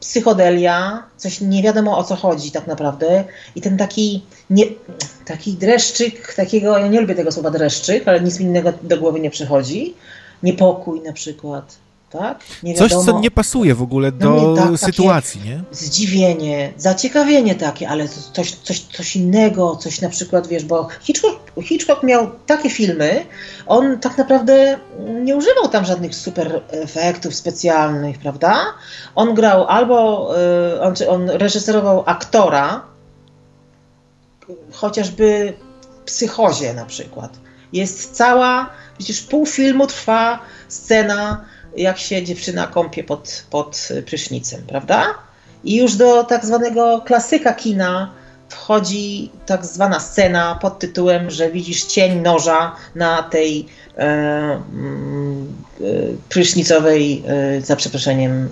psychodelia, coś nie wiadomo o co chodzi tak naprawdę. I ten taki, nie, taki dreszczyk, takiego, ja nie lubię tego słowa dreszczyk, ale nic mi innego do głowy nie przychodzi, niepokój na przykład, tak? Coś, co nie pasuje w ogóle do no nie, tak, sytuacji, nie? Zdziwienie, zaciekawienie takie, ale coś, coś, coś innego, coś na przykład, wiesz, bo Hitchcock, Hitchcock miał takie filmy, on tak naprawdę nie używał tam żadnych super efektów specjalnych, prawda? On grał albo, y, on, on reżyserował aktora, chociażby w psychozie na przykład. Jest cała, przecież pół filmu trwa scena jak się dziewczyna kąpie pod, pod prysznicem, prawda? I już do tak zwanego klasyka kina wchodzi tak zwana scena pod tytułem, że widzisz cień noża na tej e, mm, e, prysznicowej, e, za przeproszeniem, e,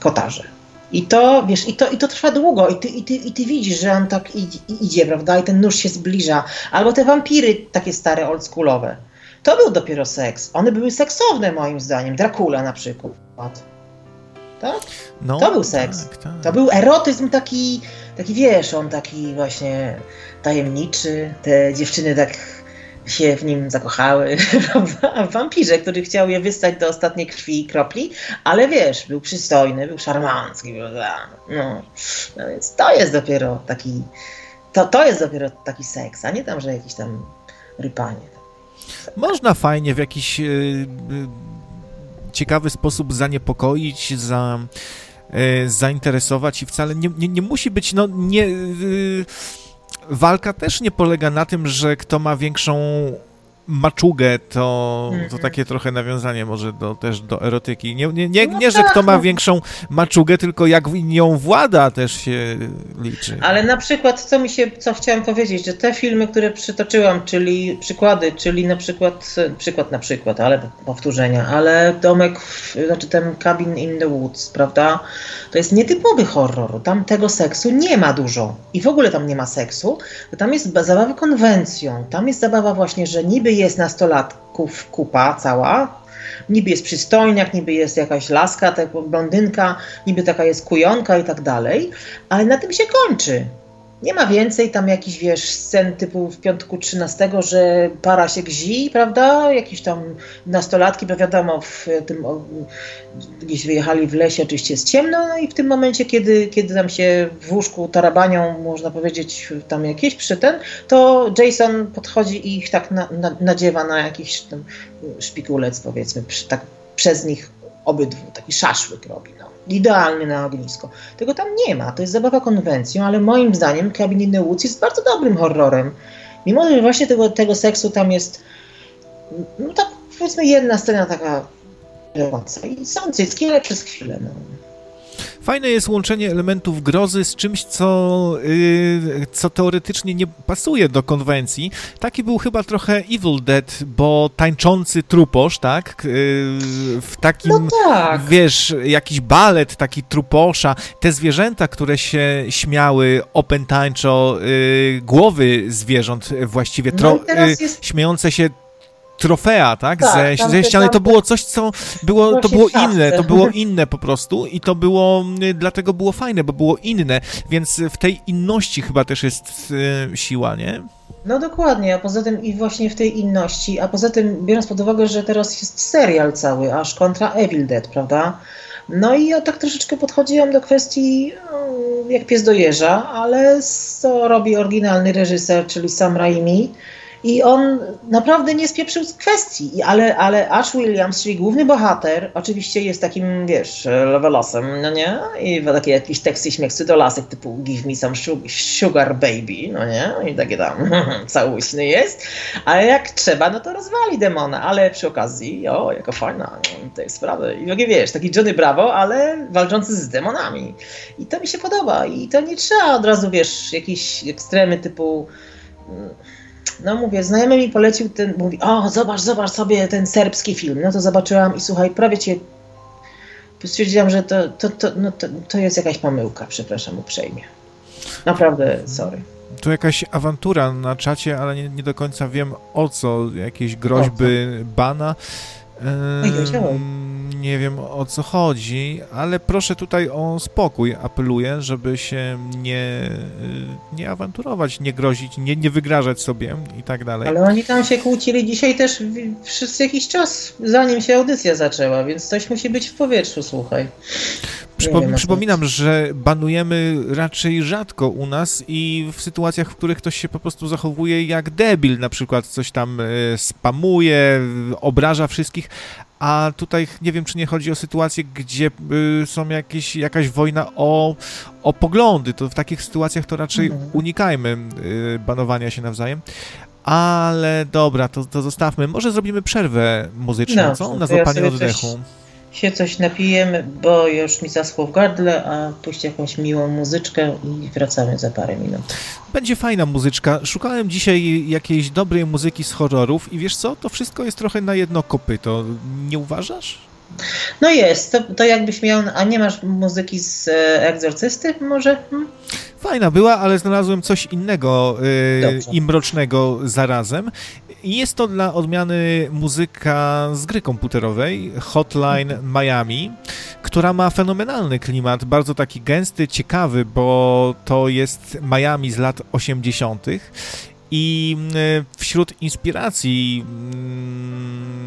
kotarze. I to, wiesz, i to, i to trwa długo, i ty, i, ty, i ty widzisz, że on tak idzie, idzie, prawda, i ten nóż się zbliża. Albo te wampiry takie stare, oldschoolowe. To był dopiero seks. One były seksowne moim zdaniem. Dracula na przykład. Tak? No, to był seks. Tak, tak. To był erotyzm taki, taki wiesz, on taki właśnie tajemniczy. Te dziewczyny tak się w nim zakochały, prawda? W wampirze, który chciał je wystać do ostatniej krwi i kropli, ale wiesz, był przystojny, był szarmancki, prawda? No, no więc to jest dopiero taki, to, to jest dopiero taki seks, a nie tam, że jakiś tam rypanie. Można fajnie w jakiś yy, ciekawy sposób zaniepokoić, za, yy, zainteresować i wcale nie, nie, nie musi być, no nie... Walka też nie polega na tym, że kto ma większą maczugę, to, to mhm. takie trochę nawiązanie może do, też do erotyki. Nie, nie, nie, no nie że kto ma tak. większą maczugę, tylko jak nią włada też się liczy. Ale na przykład, co mi się, co chciałam powiedzieć, że te filmy, które przytoczyłam, czyli przykłady, czyli na przykład, przykład na przykład, ale powtórzenia, ale domek, znaczy ten Cabin in the Woods, prawda, to jest nietypowy horror, tam tego seksu nie ma dużo i w ogóle tam nie ma seksu, tam jest zabawa konwencją, tam jest zabawa właśnie, że niby jest nastolatków kupa cała, niby jest przystojniak, niby jest jakaś laska, tak, blondynka, niby taka jest kujonka i tak dalej, ale na tym się kończy. Nie ma więcej tam jakichś, wiesz, scen typu w piątku 13, że para się gzi, prawda? Jakieś tam nastolatki, bo wiadomo, w tym, gdzieś wyjechali w lesie, oczywiście jest ciemno, no i w tym momencie, kiedy, kiedy tam się w łóżku tarabanią, można powiedzieć, tam jakieś przy ten, to Jason podchodzi i ich tak na, na, nadziewa na jakiś tam szpikulec, powiedzmy, przy, tak przez nich obydwu, taki szaszłyk robi, no idealny na ognisko. Tego tam nie ma, to jest zabawa konwencją, ale moim zdaniem Cabin in jest bardzo dobrym horrorem. Mimo, że właśnie tego, tego seksu tam jest, no tak powiedzmy jedna scena taka i są cycki, ale przez chwilę, no. Fajne jest łączenie elementów grozy z czymś, co, yy, co teoretycznie nie pasuje do konwencji. Taki był chyba trochę Evil Dead, bo tańczący truposz, tak? Yy, w takim, no tak. wiesz, jakiś balet taki truposza. Te zwierzęta, które się śmiały opętańczo, yy, głowy zwierząt właściwie, tro, no jest... śmiejące się trofea, tak, tak ze, ze ściany, to było coś, co było, to było inne, to było inne po prostu i to było, y, dlatego było fajne, bo było inne, więc w tej inności chyba też jest y, siła, nie? No dokładnie, a poza tym i właśnie w tej inności, a poza tym biorąc pod uwagę, że teraz jest serial cały, aż kontra Evil Dead, prawda? No i ja tak troszeczkę podchodziłam do kwestii mm, jak pies do jeża, ale co robi oryginalny reżyser, czyli Sam Raimi, i on naprawdę nie spieprzył z kwestii, ale, ale Ash Williams, czyli główny bohater, oczywiście jest takim, wiesz, levelosem, no nie? I takie jakieś teksty śmiechcy do lasek typu give me some sugar baby, no nie? I takie tam całuśny jest, ale jak trzeba, no to rozwali demona, ale przy okazji, o, jako fajna no, tej sprawy. I takie, wiesz, taki Johnny Bravo, ale walczący z demonami. I to mi się podoba i to nie trzeba od razu, wiesz, jakieś ekstremy typu no mówię, znajomy mi polecił ten, mówi, o zobacz, zobacz sobie ten serbski film. No to zobaczyłam i słuchaj, prawie cię stwierdziłam, że to, to, to, no to, to jest jakaś pomyłka, przepraszam uprzejmie. Naprawdę, sorry. Tu jakaś awantura na czacie, ale nie, nie do końca wiem o co, jakieś groźby bana. Ehm, nie wiem o co chodzi, ale proszę tutaj o spokój. Apeluję, żeby się nie, y, nie awanturować, nie grozić, nie, nie wygrażać sobie i tak dalej. Ale oni tam się kłócili dzisiaj też przez jakiś czas, zanim się audycja zaczęła, więc coś musi być w powietrzu, słuchaj. Przypo przypominam, że banujemy raczej rzadko u nas i w sytuacjach, w których ktoś się po prostu zachowuje jak debil, na przykład coś tam y, spamuje, obraża wszystkich, a tutaj nie wiem, czy nie chodzi o sytuacje, gdzie y, są jakieś, jakaś wojna o, o poglądy. To w takich sytuacjach to raczej mhm. unikajmy y, banowania się nawzajem. Ale dobra, to, to zostawmy. Może zrobimy przerwę muzyczną, no, co? Na złapanie ja oddechu. Coś się coś napijemy, bo już mi zaschło w gardle, a puść jakąś miłą muzyczkę i wracamy za parę minut. Będzie fajna muzyczka. Szukałem dzisiaj jakiejś dobrej muzyki z horrorów i wiesz co? To wszystko jest trochę na jedno kopyto. Nie uważasz? No jest, to, to jakbyś miał, a nie masz muzyki z e, Egzorcysty może? Hmm? Fajna była, ale znalazłem coś innego yy, i mrocznego zarazem. Jest to dla odmiany muzyka z gry komputerowej Hotline Miami, która ma fenomenalny klimat, bardzo taki gęsty, ciekawy, bo to jest Miami z lat 80. I y, wśród inspiracji, mm,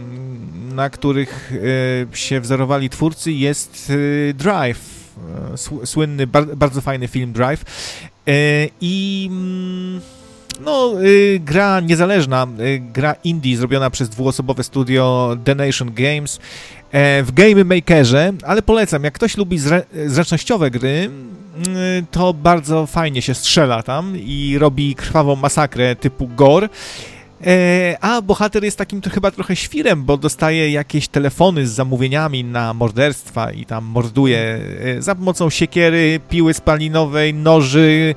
na których y, się wzorowali twórcy, jest y, Drive. Słynny, bardzo fajny film Drive. I mm, no, y, gra niezależna, y, gra indie zrobiona przez dwuosobowe studio The Nation Games e, w Game Makerze, ale polecam, jak ktoś lubi zre zręcznościowe gry, y, to bardzo fajnie się strzela tam i robi krwawą masakrę typu gore. E, a bohater jest takim to chyba trochę świrem, bo dostaje jakieś telefony z zamówieniami na morderstwa i tam morduje e, za pomocą siekiery, piły spalinowej, noży,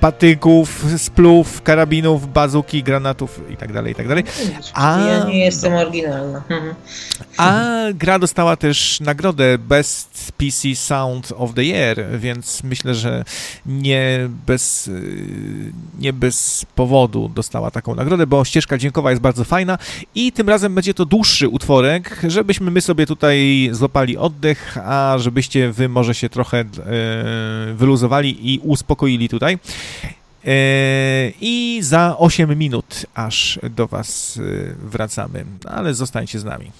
patyków, splów, karabinów, bazuki, granatów i tak dalej, i tak dalej. A, ja nie jestem oryginalna. A gra dostała też nagrodę Best PC Sound of the Year, więc myślę, że nie bez, nie bez powodu dostała taką nagrodę, bo ścieżka dźwiękowa jest bardzo fajna i tym razem będzie to dłuższy utworek, żebyśmy my sobie tutaj złapali oddech, a żebyście wy może się trochę e, wyluzowali i uspokoili tutaj. E, I za 8 minut aż do Was e, wracamy, ale zostańcie z nami.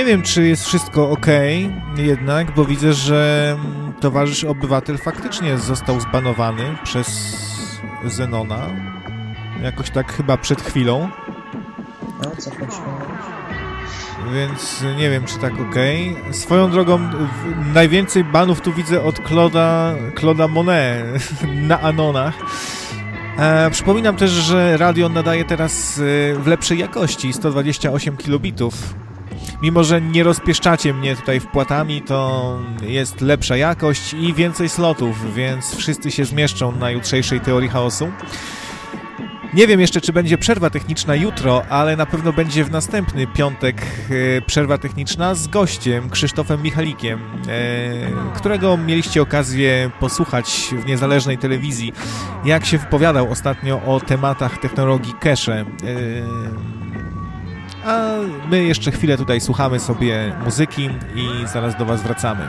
Nie wiem, czy jest wszystko ok, jednak, bo widzę, że towarzysz obywatel faktycznie został zbanowany przez Zenona. Jakoś tak chyba przed chwilą. A co? Więc nie wiem, czy tak ok. Swoją drogą, najwięcej banów tu widzę od Claude'a, Claude'a Monet na Anonach. E, przypominam też, że radio nadaje teraz e, w lepszej jakości, 128 kilobitów. Mimo, że nie rozpieszczacie mnie tutaj wpłatami, to jest lepsza jakość i więcej slotów, więc wszyscy się zmieszczą na jutrzejszej teorii chaosu. Nie wiem jeszcze, czy będzie przerwa techniczna jutro, ale na pewno będzie w następny piątek e, przerwa techniczna z gościem Krzysztofem Michalikiem, e, którego mieliście okazję posłuchać w niezależnej telewizji, jak się wypowiadał ostatnio o tematach technologii cache. A my jeszcze chwilę tutaj słuchamy sobie muzyki i zaraz do Was wracamy.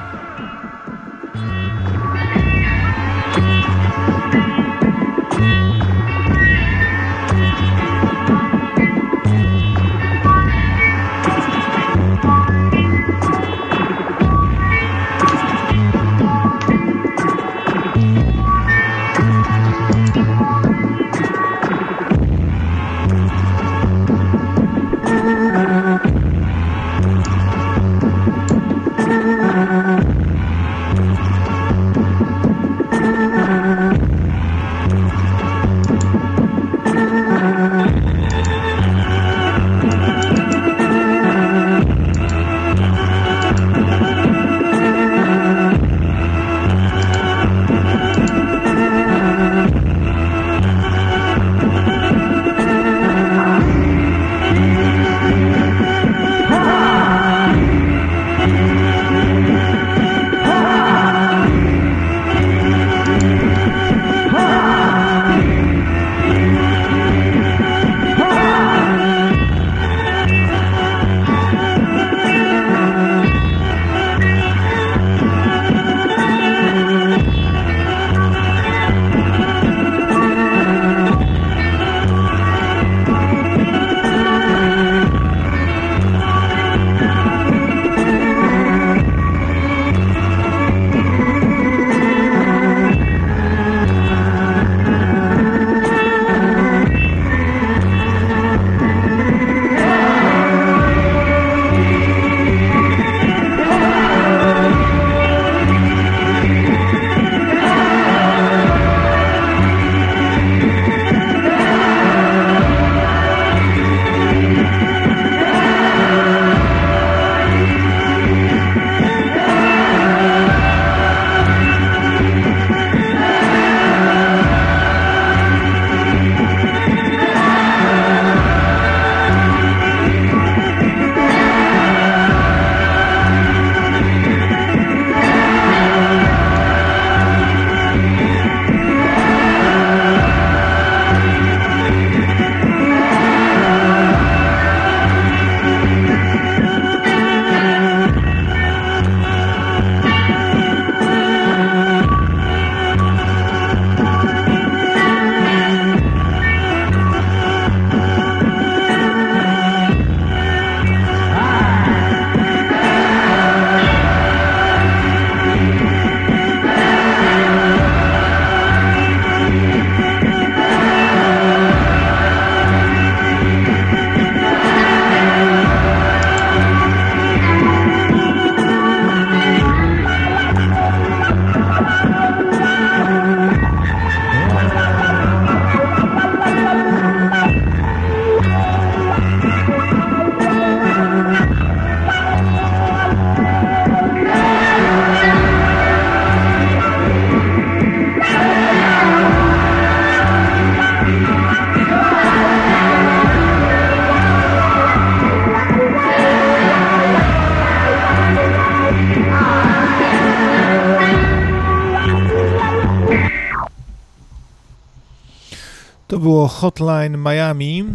Hotline Miami.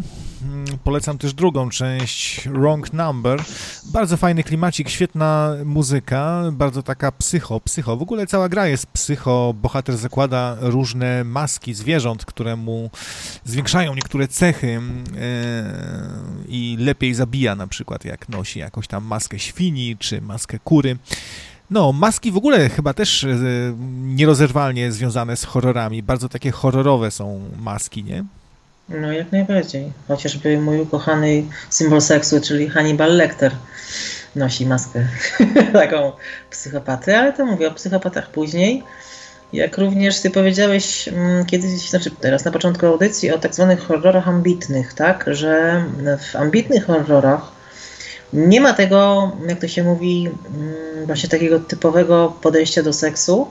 polecam też drugą część, Wrong Number. Bardzo fajny klimacik, świetna muzyka, bardzo taka psycho, psycho. W ogóle cała gra jest psycho. Bohater zakłada różne maski zwierząt, które mu zwiększają niektóre cechy yy, i lepiej zabija na przykład, jak nosi jakąś tam maskę świni czy maskę kury. No, maski w ogóle chyba też e, nierozerwalnie związane z horrorami. Bardzo takie horrorowe są maski, nie? No, jak najbardziej. Chociażby mój ukochany symbol seksu, czyli Hannibal Lecter nosi maskę taką psychopaty, ale to mówię o psychopatach później. Jak również ty powiedziałeś mm, kiedyś, znaczy teraz na początku audycji o tak zwanych horrorach ambitnych, tak? Że w ambitnych horrorach nie ma tego, jak to się mówi, mm, właśnie takiego typowego podejścia do seksu,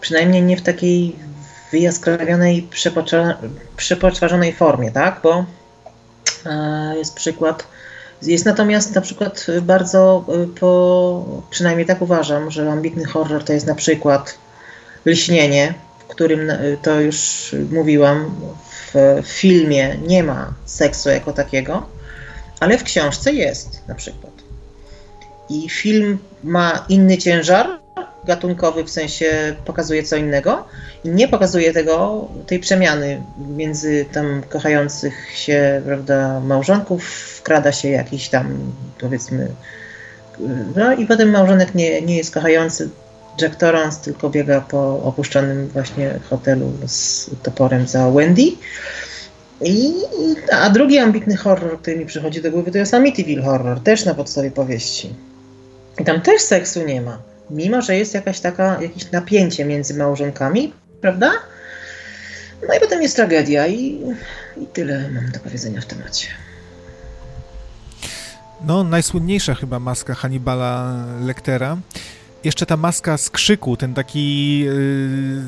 przynajmniej nie w takiej wyjaskrawionej, przepoczwarzonej formie, tak? Bo e, jest przykład, jest natomiast na przykład bardzo, e, po, przynajmniej tak uważam, że ambitny horror to jest na przykład Lśnienie, w którym e, to już mówiłam, w filmie nie ma seksu jako takiego, ale w książce jest na przykład. I film ma inny ciężar gatunkowy, w sensie pokazuje co innego i nie pokazuje tego, tej przemiany między tam kochających się, prawda, małżonków, wkrada się jakiś tam, powiedzmy, no i potem małżonek nie, nie jest kochający Jack Torrance, tylko biega po opuszczonym właśnie hotelu z toporem za Wendy. I, a drugi ambitny horror, który mi przychodzi do głowy, to jest Amityville Horror, też na podstawie powieści. I tam też seksu nie ma, mimo że jest jakaś taka, jakieś napięcie między małżonkami, prawda? No i potem jest tragedia i, i tyle mam do powiedzenia w temacie. No, najsłynniejsza chyba maska Hannibala Lectera. Jeszcze ta maska z krzyku, ten taki yy,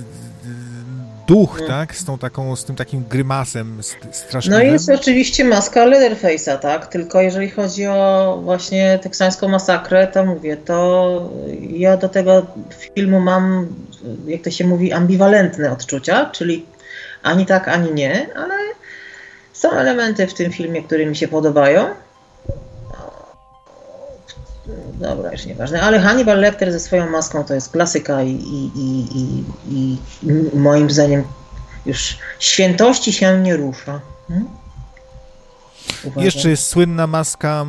duch, tak? Z, tą taką, z tym takim grymasem strasznym. No i jest oczywiście maska Leatherface'a, tak? Tylko jeżeli chodzi o właśnie teksańską masakrę, to mówię, to ja do tego filmu mam, jak to się mówi, ambiwalentne odczucia, czyli ani tak, ani nie, ale są elementy w tym filmie, które mi się podobają. Dobra, już nieważne, ale Hannibal Lecter ze swoją maską to jest klasyka i, i, i, i, moim zdaniem już świętości się nie rusza. Hmm? Jeszcze jest słynna maska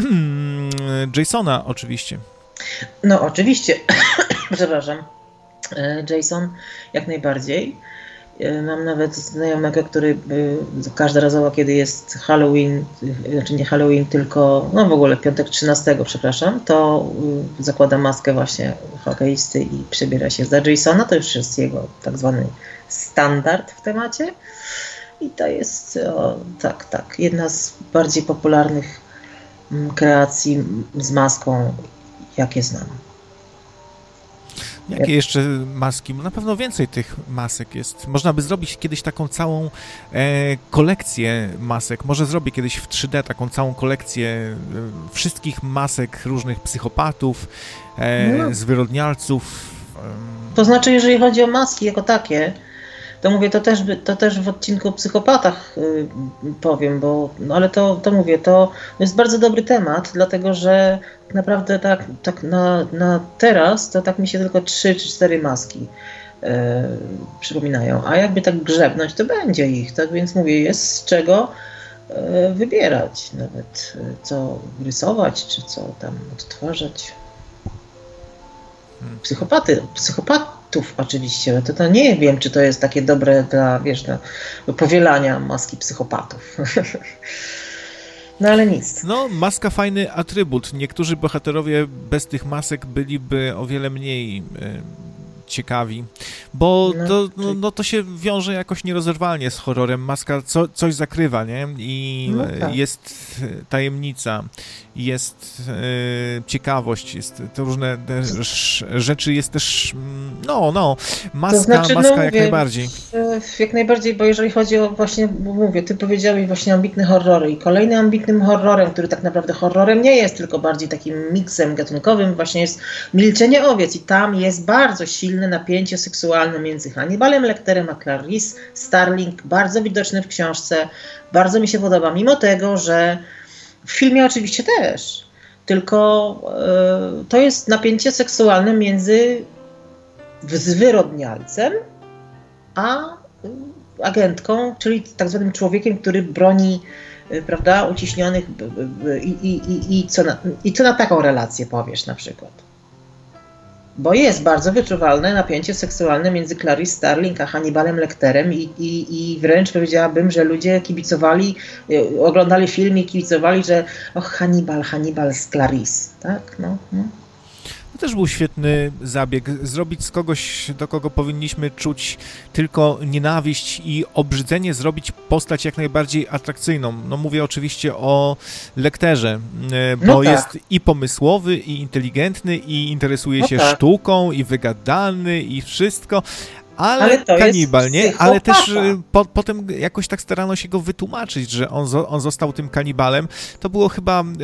mm, Jasona oczywiście. No oczywiście, przepraszam. E, Jason jak najbardziej. E, mam nawet znajomego, który każdorazowo, kiedy jest Halloween, znaczy nie Halloween, tylko no w ogóle piątek 13, przepraszam, to zakłada maskę właśnie hokeisty i przebiera się za Jasona. To już jest jego tak zwany standard w temacie. I to jest o, tak, tak, jedna z bardziej popularnych kreacji z maską, jakie znam. Jakie jeszcze maski? Na pewno więcej tych masek jest. Można by zrobić kiedyś taką całą e, kolekcję masek. Może zrobię kiedyś w 3D taką całą kolekcję e, wszystkich masek różnych psychopatów, e, no. zwyrodnialców. To znaczy, jeżeli chodzi o maski jako takie, to mówię, to też, to też w odcinku o psychopatach y, powiem, bo, no ale to, to mówię, to jest bardzo dobry temat, dlatego że naprawdę tak, tak na, na teraz to tak mi się tylko trzy czy cztery maski y, przypominają, a jakby tak grzebnąć, to będzie ich, tak więc mówię, jest z czego y, wybierać nawet, co rysować, czy co tam odtwarzać. Psychopaty, psychopat oczywiście, to, to nie wiem, czy to jest takie dobre dla, wiesz, powielania maski psychopatów. No ale nic. No, maska fajny atrybut. Niektórzy bohaterowie bez tych masek byliby o wiele mniej ciekawi, bo no, to, no, no, to się wiąże jakoś nierozerwalnie z horrorem. Maska co, coś zakrywa, nie? I no tak. jest tajemnica, jest e, ciekawość, jest to różne rzeczy, jest też, mm, no, no, maska, to znaczy, maska no, jak mówię, najbardziej. Jak najbardziej, bo jeżeli chodzi o właśnie, mówię, ty powiedziałeś właśnie ambitne horrory i kolejnym ambitnym horrorem, który tak naprawdę horrorem nie jest, tylko bardziej takim miksem gatunkowym, właśnie jest Milczenie owiec. I tam jest bardzo silne napięcie seksualne między Hannibalem Lecterem a Clarice Starling, bardzo widoczny w książce, bardzo mi się podoba, mimo tego, że w filmie oczywiście też, tylko e, to jest napięcie seksualne między zwyrodnialcem a agentką, czyli tak zwanym człowiekiem, który broni y, prawda, uciśnionych i, i, i, co na, i co na taką relację powiesz na przykład. Bo jest bardzo wyczuwalne napięcie seksualne między Clarice Starling a Hannibalem Lecterem i, i, i wręcz powiedziałabym, że ludzie kibicowali, y, oglądali film i kibicowali, że och, Hannibal, Hannibal z Clarice, tak? No, no. To też był świetny zabieg. Zrobić z kogoś, do kogo powinniśmy czuć tylko nienawiść i obrzydzenie, zrobić postać jak najbardziej atrakcyjną. No mówię oczywiście o lekterze, e, bo no tak. jest i pomysłowy, i inteligentny, i interesuje no się tak. sztuką, i wygadany, i wszystko, ale, ale kanibal, nie? Ale też y, po, potem jakoś tak starano się go wytłumaczyć, że on, on został tym kanibalem. To było chyba yy,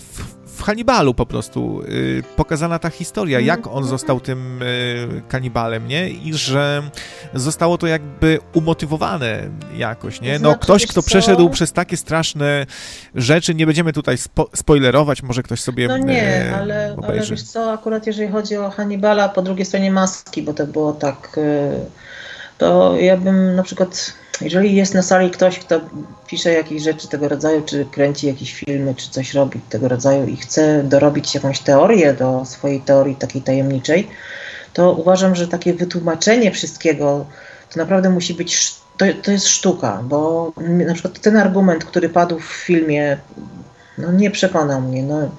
w, w Hannibalu po prostu y, pokazana ta historia, jak on został tym y, kanibalem, nie? I że zostało to jakby umotywowane jakoś, nie? No znaczy, ktoś, kto przeszedł przez takie straszne rzeczy, nie będziemy tutaj spo spoilerować, może ktoś sobie No nie, y, ale, ale wiesz co, akurat jeżeli chodzi o Hannibala po drugiej stronie maski, bo to było tak, to ja bym na przykład jeżeli jest na sali ktoś, kto pisze jakieś rzeczy tego rodzaju, czy kręci jakieś filmy, czy coś robi tego rodzaju i chce dorobić jakąś teorię do swojej teorii takiej tajemniczej, to uważam, że takie wytłumaczenie wszystkiego to naprawdę musi być, to, to jest sztuka, bo na przykład ten argument, który padł w filmie, no nie przekonał mnie, no.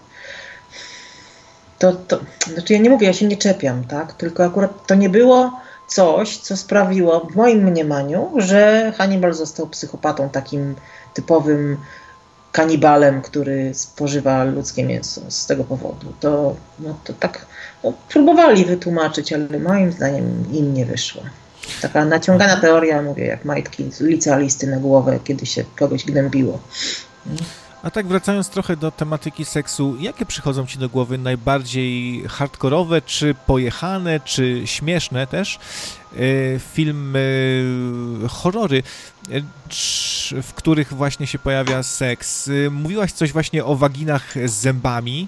To, to, znaczy ja nie mówię, ja się nie czepiam, tak, tylko akurat to nie było coś, co sprawiło w moim mniemaniu, że Hannibal został psychopatą takim typowym kanibalem, który spożywa ludzkie mięso z tego powodu. To, no, to tak no, próbowali wytłumaczyć, ale moim zdaniem im nie wyszło. Taka naciągana teoria, mówię, jak majtki licealisty na głowę, kiedy się kogoś gnębiło. A tak wracając trochę do tematyki seksu, jakie przychodzą Ci do głowy najbardziej hardkorowe, czy pojechane, czy śmieszne też e, filmy, horrory, e, w których właśnie się pojawia seks? E, mówiłaś coś właśnie o waginach z zębami.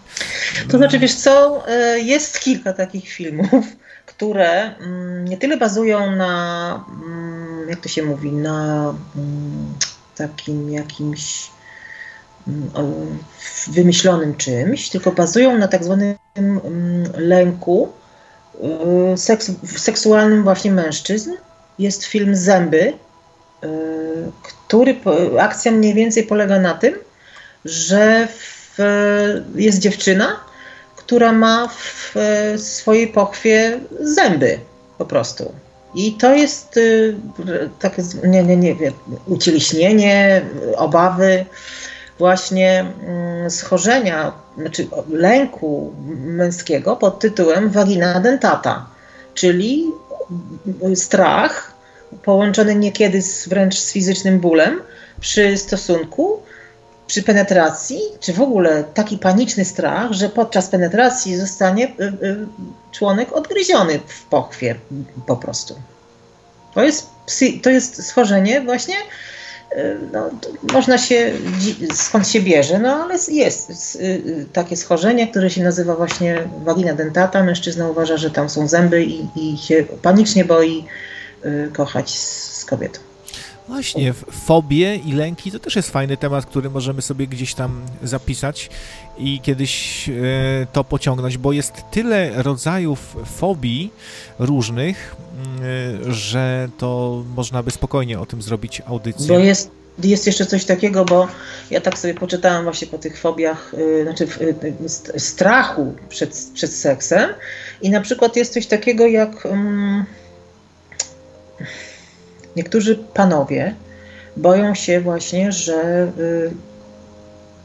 To znaczy, wiesz co, jest kilka takich filmów, które mm, nie tyle bazują na, mm, jak to się mówi, na mm, takim jakimś wymyślonym czymś, tylko bazują na tak zwanym mm, lęku seks, seksualnym właśnie mężczyzn. Jest film Zęby, y, który akcja mniej więcej polega na tym, że w, jest dziewczyna, która ma w swojej pochwie zęby po prostu. I to jest y, takie, nie, nie, nie ucieleśnienie, obawy właśnie mm, schorzenia, znaczy lęku męskiego pod tytułem vagina dentata, czyli strach połączony niekiedy z, wręcz z fizycznym bólem przy stosunku, przy penetracji, czy w ogóle taki paniczny strach, że podczas penetracji zostanie y, y, członek odgryziony w pochwie po prostu. To jest, to jest schorzenie właśnie no, można się, skąd się bierze, no ale jest y, takie schorzenie, które się nazywa właśnie wagina dentata. Mężczyzna uważa, że tam są zęby i, i się panicznie boi y, kochać z kobietą. Właśnie, fobie i lęki to też jest fajny temat, który możemy sobie gdzieś tam zapisać i kiedyś e, to pociągnąć, bo jest tyle rodzajów fobii różnych, e, że to można by spokojnie o tym zrobić audycję. Bo jest, jest jeszcze coś takiego, bo ja tak sobie poczytałam właśnie po tych fobiach, e, znaczy strachu przed, przed seksem i na przykład jest coś takiego jak... Um, Niektórzy panowie boją się właśnie, że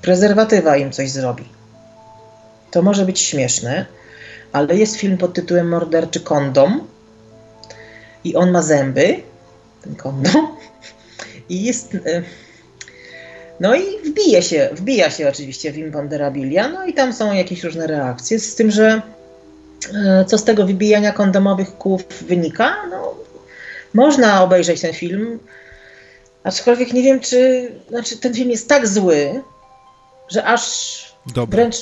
prezerwatywa im coś zrobi. To może być śmieszne, ale jest film pod tytułem Morderczy kondom i on ma zęby, ten kondom, i jest... Y, no i wbije się, wbija się oczywiście w imponderabilia, no i tam są jakieś różne reakcje, z tym, że e, co z tego wybijania kondomowych kłów wynika? No, można obejrzeć ten film, aczkolwiek nie wiem, czy znaczy ten film jest tak zły, że aż Dobra. wręcz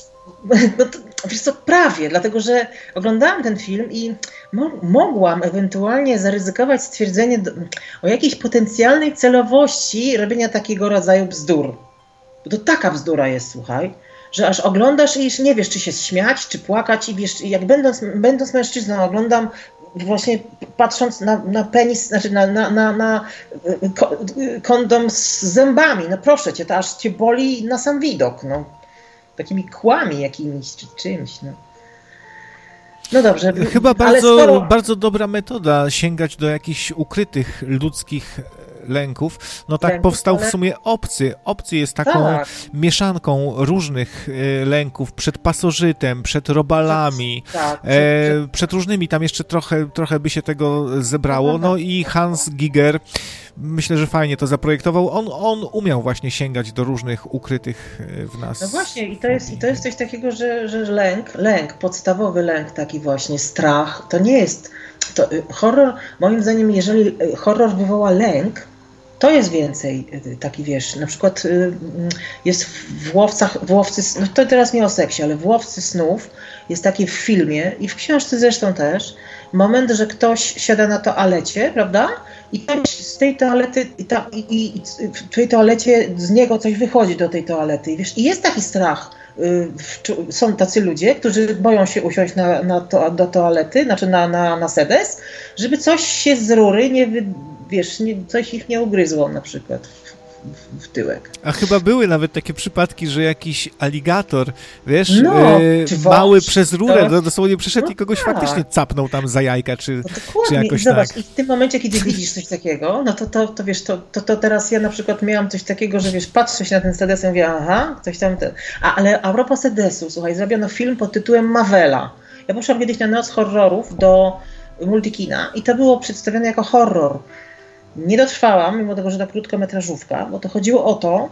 no to, wiesz co, prawie, dlatego że oglądałam ten film i mo mogłam ewentualnie zaryzykować stwierdzenie do, o jakiejś potencjalnej celowości robienia takiego rodzaju bzdur. Bo to taka bzdura jest, słuchaj, że aż oglądasz i już nie wiesz, czy się śmiać, czy płakać i wiesz, jak będąc, będąc mężczyzną oglądam właśnie patrząc na, na penis, znaczy na, na, na, na kondom z zębami, no proszę cię, to aż cię boli na sam widok, no. Takimi kłami jakimiś, czy czymś, no. No dobrze. Chyba bardzo, skoro... bardzo dobra metoda sięgać do jakichś ukrytych ludzkich lęków, no tak lęków, powstał w sumie Obcy. Obcy jest taką tak. mieszanką różnych e, lęków przed pasożytem, przed robalami, tak, przed, e, przed, różnymi, tam jeszcze trochę, trochę by się tego zebrało, no, no i Hans Giger myślę, że fajnie to zaprojektował. On, on umiał właśnie sięgać do różnych ukrytych e, w nas. No właśnie, i to jest, i to jest coś takiego, że, że lęk, lęk, podstawowy lęk, taki właśnie strach, to nie jest. To, horror, moim zdaniem, jeżeli horror wywoła lęk, to jest więcej y, taki, wiesz, na przykład y, mm, jest w Łowcach, w Łowcy, no to teraz nie o seksie, ale w Łowcy snów jest taki w filmie i w książce zresztą też, moment, że ktoś siada na toalecie, prawda? I tam z tej toalety, i, ta, i, i w tej toalecie z niego coś wychodzi do tej toalety. I, wiesz, i jest taki strach. Y, są tacy ludzie, którzy boją się usiąść na, na to, do toalety, znaczy na, na, na sedes, żeby coś się z rury nie, wy, wiesz, nie, coś ich nie ugryzło na przykład w, tyłek. A chyba były nawet takie przypadki, że jakiś aligator, wiesz, no, e, mały przez rurę, to... dosłownie przeszedł no i kogoś tak. faktycznie capnął tam za jajka, czy, no czy jakoś Zobacz, tak. i w tym momencie, kiedy widzisz coś takiego, no to, to, to wiesz, to, to, to teraz ja na przykład miałam coś takiego, że wiesz, patrzę się na ten sedes i mówię, aha, coś tam ten. A, ale a propos sedesu, słuchaj, zrobiono film pod tytułem Mawela. Ja poszłam kiedyś na noc horrorów do Multikina i to było przedstawione jako horror. Nie dotrwałam, mimo tego, że to krótkometrażówka, bo to chodziło o to,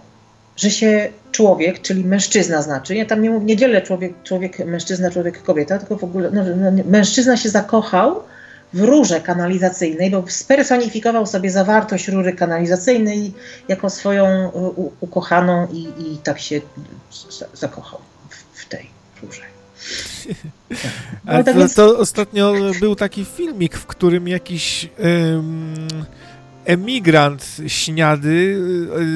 że się człowiek, czyli mężczyzna znaczy, ja tam nie, nie dzielę człowiek, człowiek, mężczyzna, człowiek, kobieta, tylko w ogóle no, no, mężczyzna się zakochał w rurze kanalizacyjnej, bo spersonifikował sobie zawartość rury kanalizacyjnej jako swoją u, ukochaną i, i tak się zakochał w, w tej rurze. A no, tak to, to, ostatnio był taki filmik, w którym jakiś emigrant śniady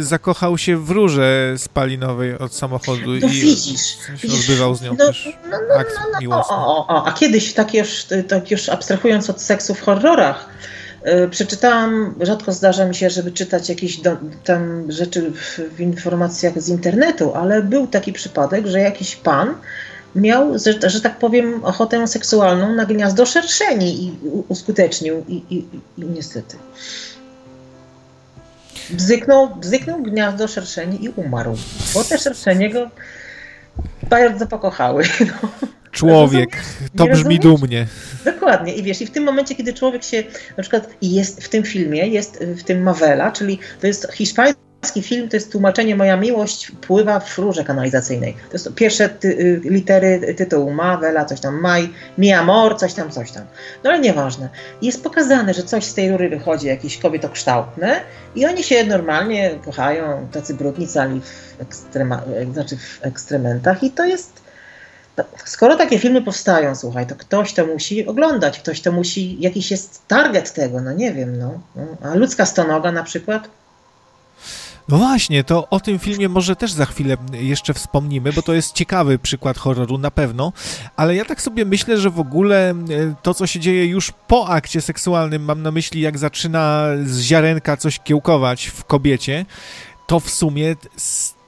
y, zakochał się w rurze spalinowej od samochodu no, i widzisz, odbywał z nią no, też no, no, akt no, no, miłosny. O, o, a kiedyś, tak już, tak już abstrahując od seksu w horrorach, yy, przeczytałam, rzadko zdarza mi się, żeby czytać jakieś do, tam rzeczy w, w informacjach z internetu, ale był taki przypadek, że jakiś pan miał, że, że, tak powiem, ochotę seksualną na gniazdo szerszeni i uskutecznił i, i, i niestety. Bzyknął, bzyknął gniazdo szerszeni i umarł. Bo te szerszenie go bardzo pokochały. No. Człowiek, to brzmi dumnie. Dokładnie. I wiesz, i w tym momencie, kiedy człowiek się, na przykład jest w tym filmie, jest w tym Mavela, czyli to jest hiszpański film to jest tłumaczenie Moja miłość pływa w rurze kanalizacyjnej. To jest pierwsze ty, y, litery tytułu Mawela, coś tam Maj, Mi Amor, coś tam, coś tam. No ale nieważne. Jest pokazane, że coś z tej rury wychodzi, jakieś kobietokształtne i oni się normalnie kochają, tacy brudni cali w, ekstrema, znaczy w ekstrementach i to jest no, skoro takie filmy powstają, słuchaj, to ktoś to musi oglądać, ktoś to musi, jakiś jest target tego, no nie wiem, no. A ludzka stonoga na przykład, no właśnie, to o tym filmie może też za chwilę jeszcze wspomnimy, bo to jest ciekawy przykład horroru na pewno, ale ja tak sobie myślę, że w ogóle e, to, co się dzieje już po akcie seksualnym, mam na myśli, jak zaczyna z ziarenka coś kiełkować w kobiecie, to w sumie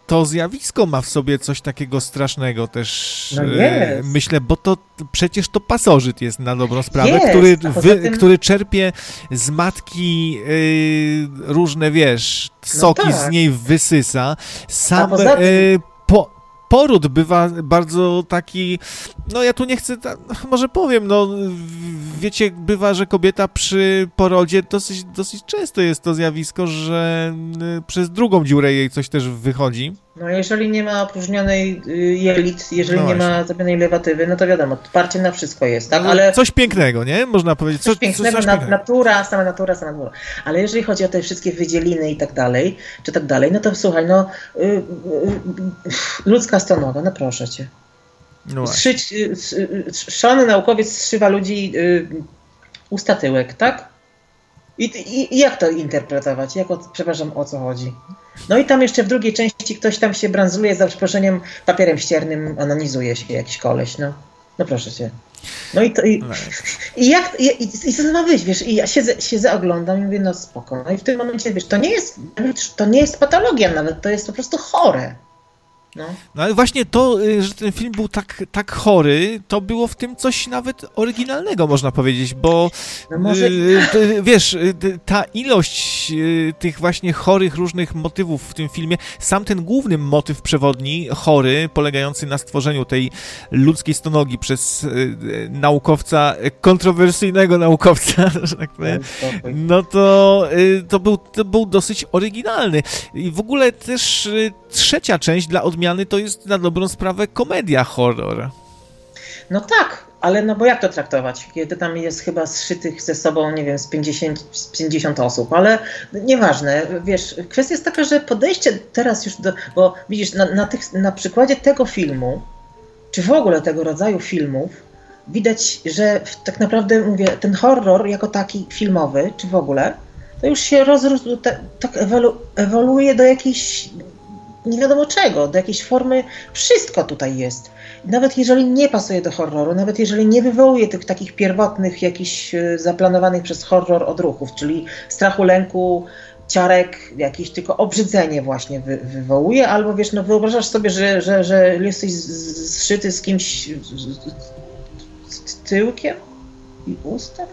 to zjawisko ma w sobie coś takiego strasznego też, no e, myślę, bo to przecież to pasożyt jest na dobrą sprawę, jest, który, wy, tym... który czerpie z matki y, różne, wiesz, no soki no tak. z niej wysysa. Sam tym... y, poród bywa bardzo taki, no ja tu nie chcę, może powiem, no wiecie, bywa, że kobieta przy porodzie dosyć, dosyć często jest to zjawisko, że y, przez drugą dziurę jej coś też wychodzi. No jeżeli nie ma opróżnionej y, jelit, jeżeli no nie ma zrobionej lewatywy, no to wiadomo, parcie na wszystko jest, tak? Ale... Coś pięknego, nie? Można powiedzieć. Coś, coś pięknego, coś pięknego. natura, sama natura, sama natura. Ale jeżeli chodzi o te wszystkie wydzieliny i tak dalej, czy tak dalej, no to słuchaj, no y, y, ludzka stonoga, no proszę cię. No Strzyć, szalony naukowiec zszywa ludzi usta tyłek, tak? I, i, I, jak to interpretować? Jak o, przepraszam, o co chodzi? No i tam jeszcze w drugiej części ktoś tam się branzluje za przeproszeniem papierem ściernym, anonizuje się jakiś koleś, no. No proszę cię. No i to i, no i jak i, i, i co ma wyjść, wiesz, i ja siedzę, siedzę, oglądam i mówię, no spoko. No i w tym momencie, wiesz, to nie jest, to nie jest patologia nawet, to jest po prostu chore. No. no ale właśnie to, y, że ten film był tak, tak chory, to było w tym coś nawet oryginalnego, można powiedzieć, bo no może... y, wiesz, y, ta ilość tych właśnie chorych różnych motywów w tym filmie, sam ten główny motyw przewodni, chory, polegający na stworzeniu tej ludzkiej stonogi przez naukowca, kontrowersyjnego naukowca, że tak powiem, no to, to, był, to był dosyć oryginalny. I w ogóle też trzecia część dla odmiany to jest na dobrą sprawę komedia horror. No tak, ale no bo jak to traktować, kiedy tam jest chyba zszytych ze sobą, nie wiem, z 50, z 50 osób, ale nieważne, wiesz, kwestia jest taka, że podejście teraz już do, bo widzisz, na, na, tych, na przykładzie tego filmu, czy w ogóle tego rodzaju filmów, widać, że tak naprawdę, mówię, ten horror jako taki filmowy, czy w ogóle, to już się rozrósł, tak ewolu, ewoluuje do jakiejś nie wiadomo czego, do jakiejś formy. Wszystko tutaj jest. Nawet jeżeli nie pasuje do horroru, nawet jeżeli nie wywołuje tych takich pierwotnych, jakichś e, zaplanowanych przez horror odruchów, czyli strachu, lęku, ciarek, jakieś tylko obrzydzenie właśnie wy, wywołuje, albo wiesz, no wyobrażasz sobie, że, że, że jesteś zszyty z kimś z, z tyłkiem i ustaw.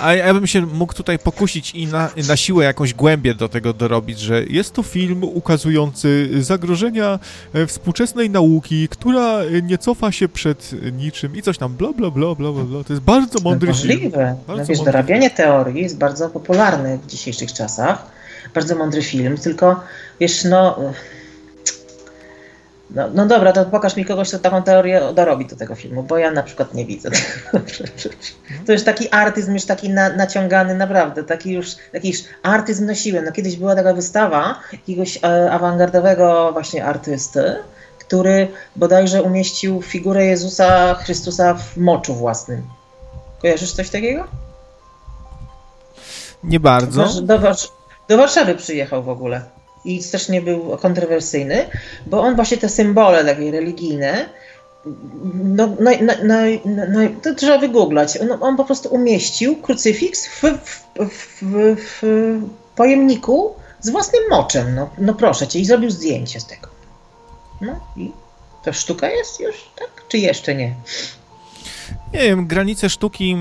A ja bym się mógł tutaj pokusić i na, na siłę jakąś głębię do tego dorobić, że jest to film ukazujący zagrożenia e, współczesnej nauki, która nie cofa się przed niczym i coś tam bla bla bla bla bla. To jest bardzo mądry no, film. Bardzo no wiesz, dorabianie teorii jest bardzo popularne w dzisiejszych czasach. Bardzo mądry film, tylko wiesz, no no, no dobra, to pokaż mi kogoś, kto taką teorię dorobi do tego filmu, bo ja na przykład nie widzę. to już taki artyzm już taki na, naciągany naprawdę, taki już jakiś artyzm na siłę. No kiedyś była taka wystawa jakiegoś e, awangardowego właśnie artysty, który bodajże umieścił figurę Jezusa Chrystusa w moczu własnym. Kojarzysz coś takiego? Nie bardzo. Do, do, do Warszawy przyjechał w ogóle i strasznie był kontrowersyjny, bo on właśnie te symbole takie religijne, no, to trzeba wygooglać. On, on, po prostu umieścił krucyfiks w, w, w, w, pojemniku z własnym moczem. No, no proszę cię, i zrobił zdjęcie z tego. No i to sztuka jest już, tak? Czy jeszcze nie? Nie wiem, granice sztuki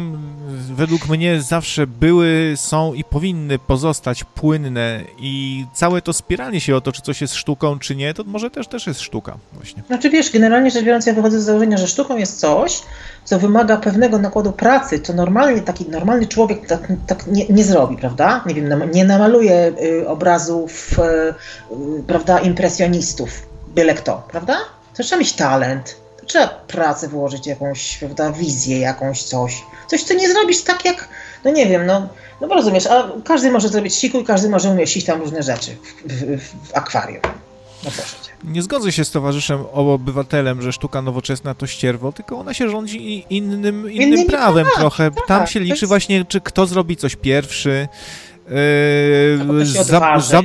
według mnie zawsze były, są i powinny pozostać płynne i całe to spieranie się o to, czy coś jest sztuką, czy nie, to może też też jest sztuka właśnie. Znaczy wiesz, generalnie rzecz biorąc ja wychodzę z założenia, że sztuką jest coś, co wymaga pewnego nakładu pracy, co normalnie taki normalny człowiek tak, tak nie, nie, zrobi, prawda? Nie wiem, nie namaluje y, obrazów, y, y, prawda, impresjonistów, byle kto, prawda? To trzeba mieć talent, trzeba pracę włożyć, jakąś, prawda, wizję, jakąś coś. Coś, co nie zrobisz tak jak, no nie wiem, no, no bo rozumiesz, a każdy może zrobić siku i każdy może umieścić tam różne rzeczy w, w, w akwarium. No proszę cię. Nie zgodzę się z towarzyszem obywatelem, że sztuka nowoczesna to ścierwo, tylko ona się rządzi innym, innym prawem tak, trochę. Tak, Tam się liczy jest... właśnie, czy kto zrobi coś pierwszy, za, za,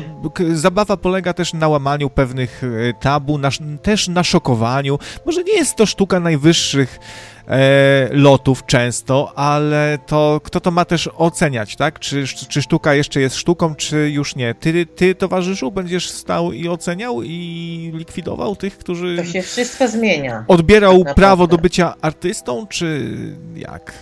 zabawa polega też na łamaniu pewnych e, tabu, na, też na szokowaniu. Może nie jest to sztuka najwyższych e, lotów często, ale to kto to ma też oceniać, tak? Czy, czy sztuka jeszcze jest sztuką, czy już nie? Ty, ty, towarzyszu, będziesz stał i oceniał i likwidował tych, którzy... To się wszystko zmienia. Odbierał tak prawo do bycia artystą, czy jak?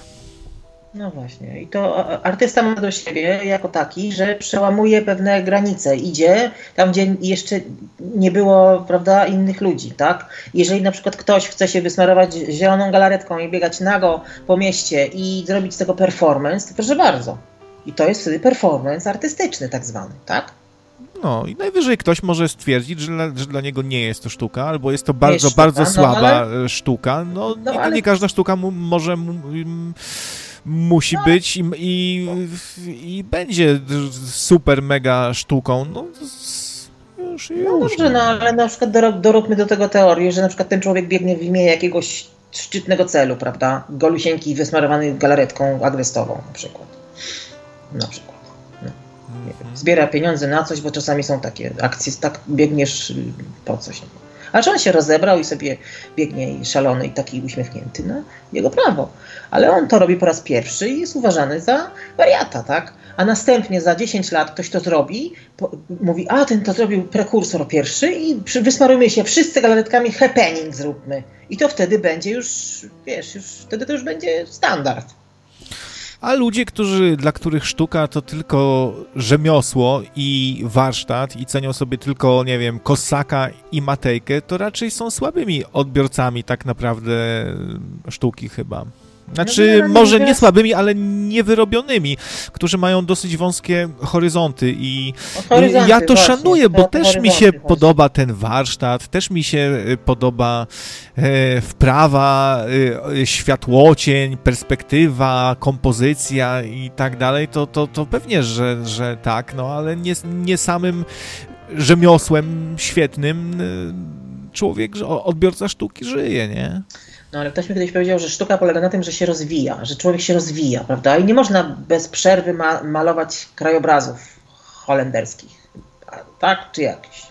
No właśnie. I to artysta ma do siebie jako taki, że przełamuje pewne granice. Idzie tam, gdzie jeszcze nie było, prawda, innych ludzi, tak? Jeżeli na przykład ktoś chce się wysmarować zieloną galaretką i biegać nago po mieście i zrobić z tego performance, to proszę bardzo. I to jest wtedy performance artystyczny tak zwany, tak? No i najwyżej ktoś może stwierdzić, że dla, że dla niego nie jest to sztuka, albo jest to bardzo, jest sztuka, bardzo no, słaba ale... sztuka. No, no nie, ale... nie każda sztuka mu, może mu, musi no. być i, i, i, będzie super mega sztuką. No, już, już. No dobrze, no ale na przykład doróbmy do tego teorię, że na przykład ten człowiek biegnie w imię jakiegoś szczytnego celu, prawda? Golusieńki wysmarowany galaretką agrestową na przykład. Na przykład. No. Mhm. Zbiera pieniądze na coś, bo czasami są takie akcje, tak biegniesz po coś. A on się rozebrał i sobie biegnie i szalony i taki uśmiechnięty, no jego prawo. Ale on to robi po raz pierwszy i jest uważany za wariata, tak? A następnie za 10 lat ktoś to zrobi, po, mówi, a ten to zrobił prekursor pierwszy i przy, wysmarujmy się wszyscy galaretkami happening zróbmy. I to wtedy będzie już, wiesz, już, wtedy to już będzie standard. A ludzie, którzy, dla których sztuka to tylko rzemiosło i warsztat i cenią sobie tylko, nie wiem, kosaka i matejkę, to raczej są słabymi odbiorcami tak naprawdę sztuki chyba. Znaczy, no, może nie słabymi, ale niewyrobionymi, którzy mają dosyć wąskie horyzonty i ja to szanuję, bo też mi się podoba ten warsztat, też mi się y, podoba e, wprawa, e, światłocień, perspektywa, kompozycja i tak dalej, to, to, to pewnie, że, że tak, no ale nie, nie samym rzemiosłem świetnym y, człowiek, odbiorca sztuki żyje, nie? No ale ktoś mi kiedyś powiedział, że sztuka polega na tym, że się rozwija, że człowiek się rozwija, prawda? I nie można bez przerwy ma malować krajobrazów holenderskich, tak? Czy jakiś.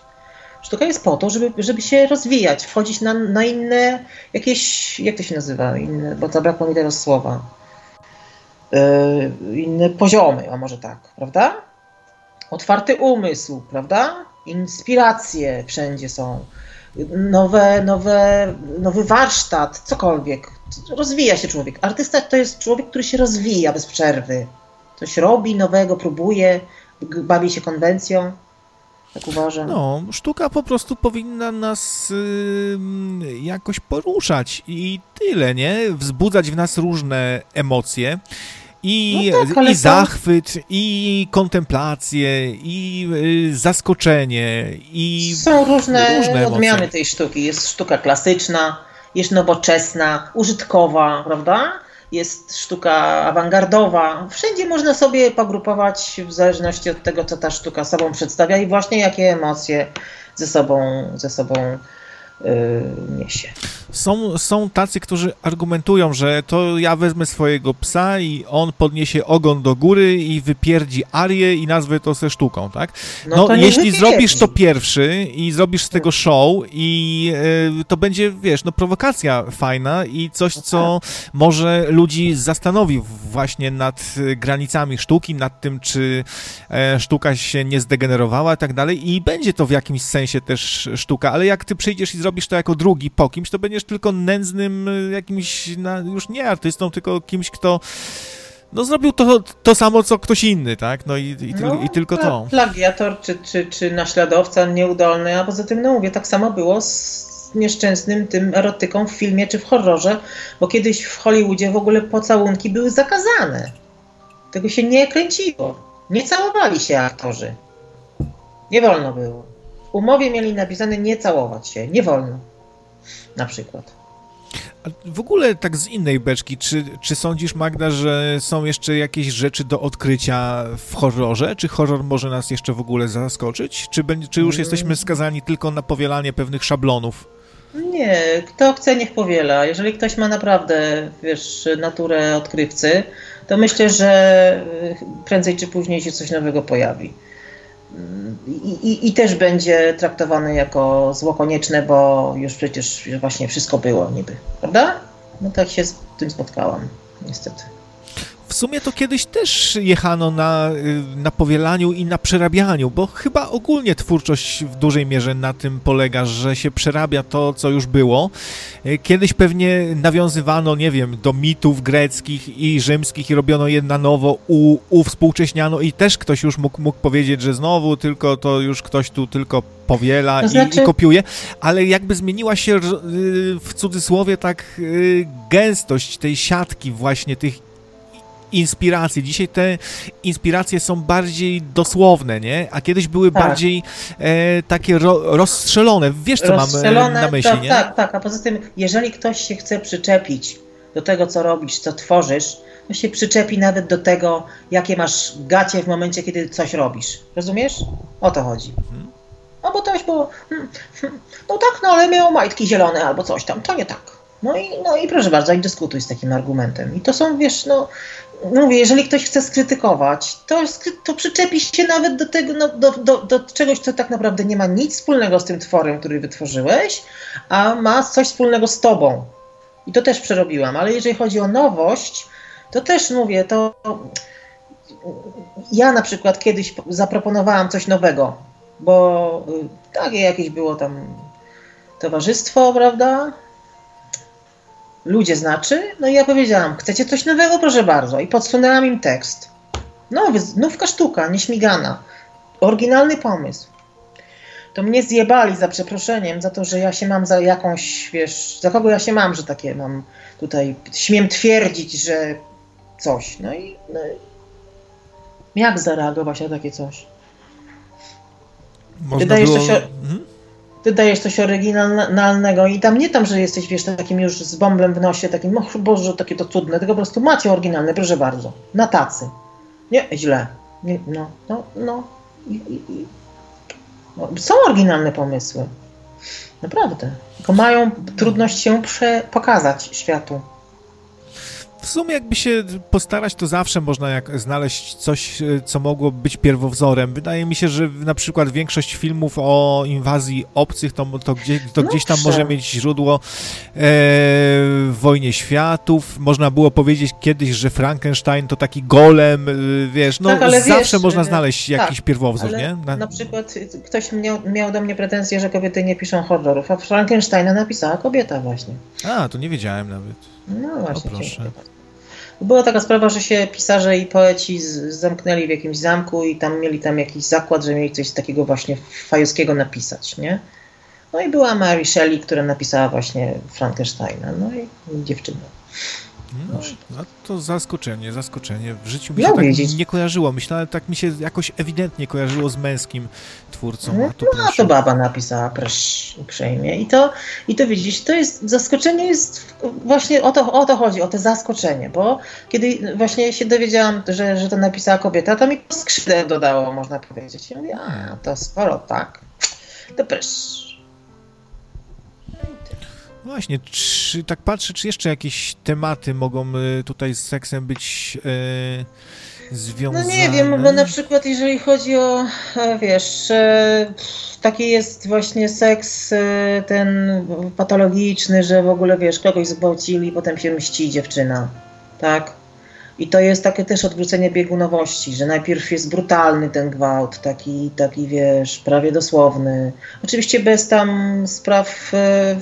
Sztuka jest po to, żeby, żeby się rozwijać, wchodzić na, na inne jakieś, jak to się nazywa, inne, bo zabrakło mi teraz słowa, yy, inne poziomy, a może tak, prawda? Otwarty umysł, prawda? Inspiracje wszędzie są nowe, nowe, nowy warsztat, cokolwiek. Rozwija się człowiek. Artysta to jest człowiek, który się rozwija bez przerwy. Coś robi nowego, próbuje, bawi się konwencją. Tak uważam. No, sztuka po prostu powinna nas y, jakoś poruszać i tyle, nie? Wzbudzać w nas różne emocje. I, no tak, i zachwyt, to... i kontemplację, i y, zaskoczenie, i. Są różne, różne odmiany tej sztuki. Jest sztuka klasyczna, jest nowoczesna, użytkowa, prawda? Jest sztuka awangardowa. Wszędzie można sobie pogrupować w zależności od tego, co ta sztuka sobą przedstawia i właśnie jakie emocje ze sobą, ze sobą niesie. Są, są tacy, którzy argumentują, że to ja wezmę swojego psa i on podniesie ogon do góry i wypierdzi arię i nazwę to ze sztuką, tak? No, no jeśli zrobisz to pierwszy i zrobisz z tego show i y, to będzie, wiesz, no prowokacja fajna i coś, no co tak. może ludzi zastanowi właśnie nad granicami sztuki, nad tym, czy e, sztuka się nie zdegenerowała i tak dalej i będzie to w jakimś sensie też sztuka, ale jak ty przyjdziesz i zrobisz to jako drugi po kimś, to będzie będziesz tylko nędznym y, jakimś, już nie artystą, tylko kimś, kto no zrobił to, to samo, co ktoś inny, tak? No i, i, no, i tylko to. Plagiator czy, czy, czy naśladowca nieudolny, a poza tym, no mówię, tak samo było z nieszczęsnym tym erotyką w filmie czy w horrorze, bo kiedyś w Hollywoodzie w ogóle pocałunki były zakazane. Tego się nie kręciło. Nie całowali się aktorzy. Nie wolno było. Umowie mieli napisane nie całować się. Nie wolno na przykład. A w ogóle tak z innej beczki, czy, czy sądzisz, Magda, że są jeszcze jakieś rzeczy do odkrycia w horrorze? Czy horror może nas jeszcze w ogóle zaskoczyć? Czy, czy już jesteśmy skazani tylko na powielanie pewnych szablonów? Nie, kto chce, niech powiela. Jeżeli ktoś ma naprawdę, wiesz, naturę odkrywcy, to myślę, że prędzej czy później się coś nowego pojawi. I, i, też będzie traktowany jako zło konieczne, bo już przecież właśnie wszystko było niby, prawda? No tak się z tym spotkałam, niestety. W sumie to kiedyś też jechano na, y, na powielaniu i na przerabianiu, bo chyba ogólnie twórczość w dużej mierze na tym polega, że się przerabia to, co już było. Y, kiedyś pewnie nawiązywano, nie wiem, do mitów greckich i rzymskich i robiono je na nowo, u, uwspółcześniano i też ktoś już mógł, mógł powiedzieć, że znowu tylko to już ktoś tu tylko powiela To znaczy- i, i kopiuje, ale jakby zmieniła się y, w cudzysłowie tak gęstość tej siatki właśnie tych inspiracji. Dzisiaj te inspiracje są bardziej dosłowne, nie? A kiedyś były Tak. bardziej e, takie ro, rozstrzelone. Wiesz, co mam e, Rozstrzelone, na myśli, tak, nie? tak, tak. A poza tym, jeżeli ktoś się chce przyczepić do tego, co robisz, co tworzysz, to się przyczepi nawet do tego, jakie masz gacie w momencie, kiedy coś robisz. Rozumiesz? O to chodzi. Mhm. No bo bo hmm, hmm, no tak, no ale miał majtki zielone albo coś tam, to nie tak. No i, no i proszę bardzo, i dyskutuj z takim argumentem. I to są, wiesz, no, mówię, jeżeli ktoś chce skrytykować, to, to przyczepi się nawet do tego, no, do, do, do czegoś, co tak naprawdę nie ma nic wspólnego z tym tworem, który wytworzyłeś, a ma coś wspólnego z tobą. I to też przerobiłam, ale jeżeli chodzi o nowość, to też mówię, to ja na przykład kiedyś zaproponowałam coś nowego, bo y, takie jakieś było tam towarzystwo, prawda? Ludzie znaczy, no i ja powiedziałam, chcecie coś nowego, proszę bardzo. I podsunęłam im tekst. Nowy, nówka sztuka, nieśmigana. Oryginalny pomysł. To mnie zjebali za przeproszeniem, za to, że ja się mam za jakąś, wiesz, za kogo ja się mam, że takie mam tutaj, śmiem twierdzić, że coś. No i, no i jak zareagować na takie coś? Można Wydaje się, było... Mhm. Ty dajesz coś oryginalnego i tam nie tam, że jesteś, wiesz, takim już z bąblem w nosie, takim, o Boże, takie to cudne, tylko po prostu macie oryginalne, proszę bardzo, na tacy. Nie, źle. Nie, no, no, no. I, i, i. No, Są oryginalne pomysły. Naprawdę. Tylko mają trudność się prze- pokazać światu. W sumie jakby się postarać, to zawsze można jak znaleźć coś, e, co mogło być pierwowzorem. Wydaje mi się, że na przykład większość filmów o inwazji obcych, to, to, gdzie, to gdzieś tam może mieć źródło e, w Wojnie Światów. Można było powiedzieć kiedyś, że Frankenstein to taki golem, e, wiesz, no Tak, zawsze wiesz, można e, znaleźć tak, jakiś pierwowzór, Ale nie? na... przykład y, ktoś miał, miał do mnie pretensje, że kobiety nie piszą horrorów, a Frankensteina napisała kobieta właśnie. A, to nie wiedziałem nawet. No właśnie. proszę. dziękuję bardzo. Była taka sprawa, że się pisarze i poeci zamknęli w jakimś zamku i tam mieli tam jakiś zakład, że mieli coś takiego właśnie fajowskiego napisać, nie? No i była Mary Shelley, która napisała właśnie Frankensteina, no i dziewczyna. No, no to zaskoczenie, zaskoczenie. W życiu mi się tak nie kojarzyło. Myślałem, tak mi się jakoś ewidentnie kojarzyło z męskim twórcą. No, A tu no to baba napisała, proszę uprzejmie. I to, I to widzisz, to jest, zaskoczenie jest, właśnie o to, o to chodzi, o to zaskoczenie, bo kiedy właśnie się dowiedziałam, że, że to napisała kobieta, to mi skrzydeł dodało, można powiedzieć. Ja mówię, a, to skoro tak, to proszę. Właśnie, czy, tak patrzę, czy jeszcze jakieś tematy mogą y, tutaj z seksem być y, No związane? nie wiem, bo na przykład jeżeli chodzi o, e, wiesz, e, taki jest właśnie seks e, ten patologiczny, że w ogóle, wiesz, kogoś zgwałcili, potem się mści dziewczyna, tak? I to jest takie też odwrócenie biegunowości, że najpierw jest brutalny ten gwałt, taki, taki wiesz, prawie dosłowny. Oczywiście bez tam spraw e,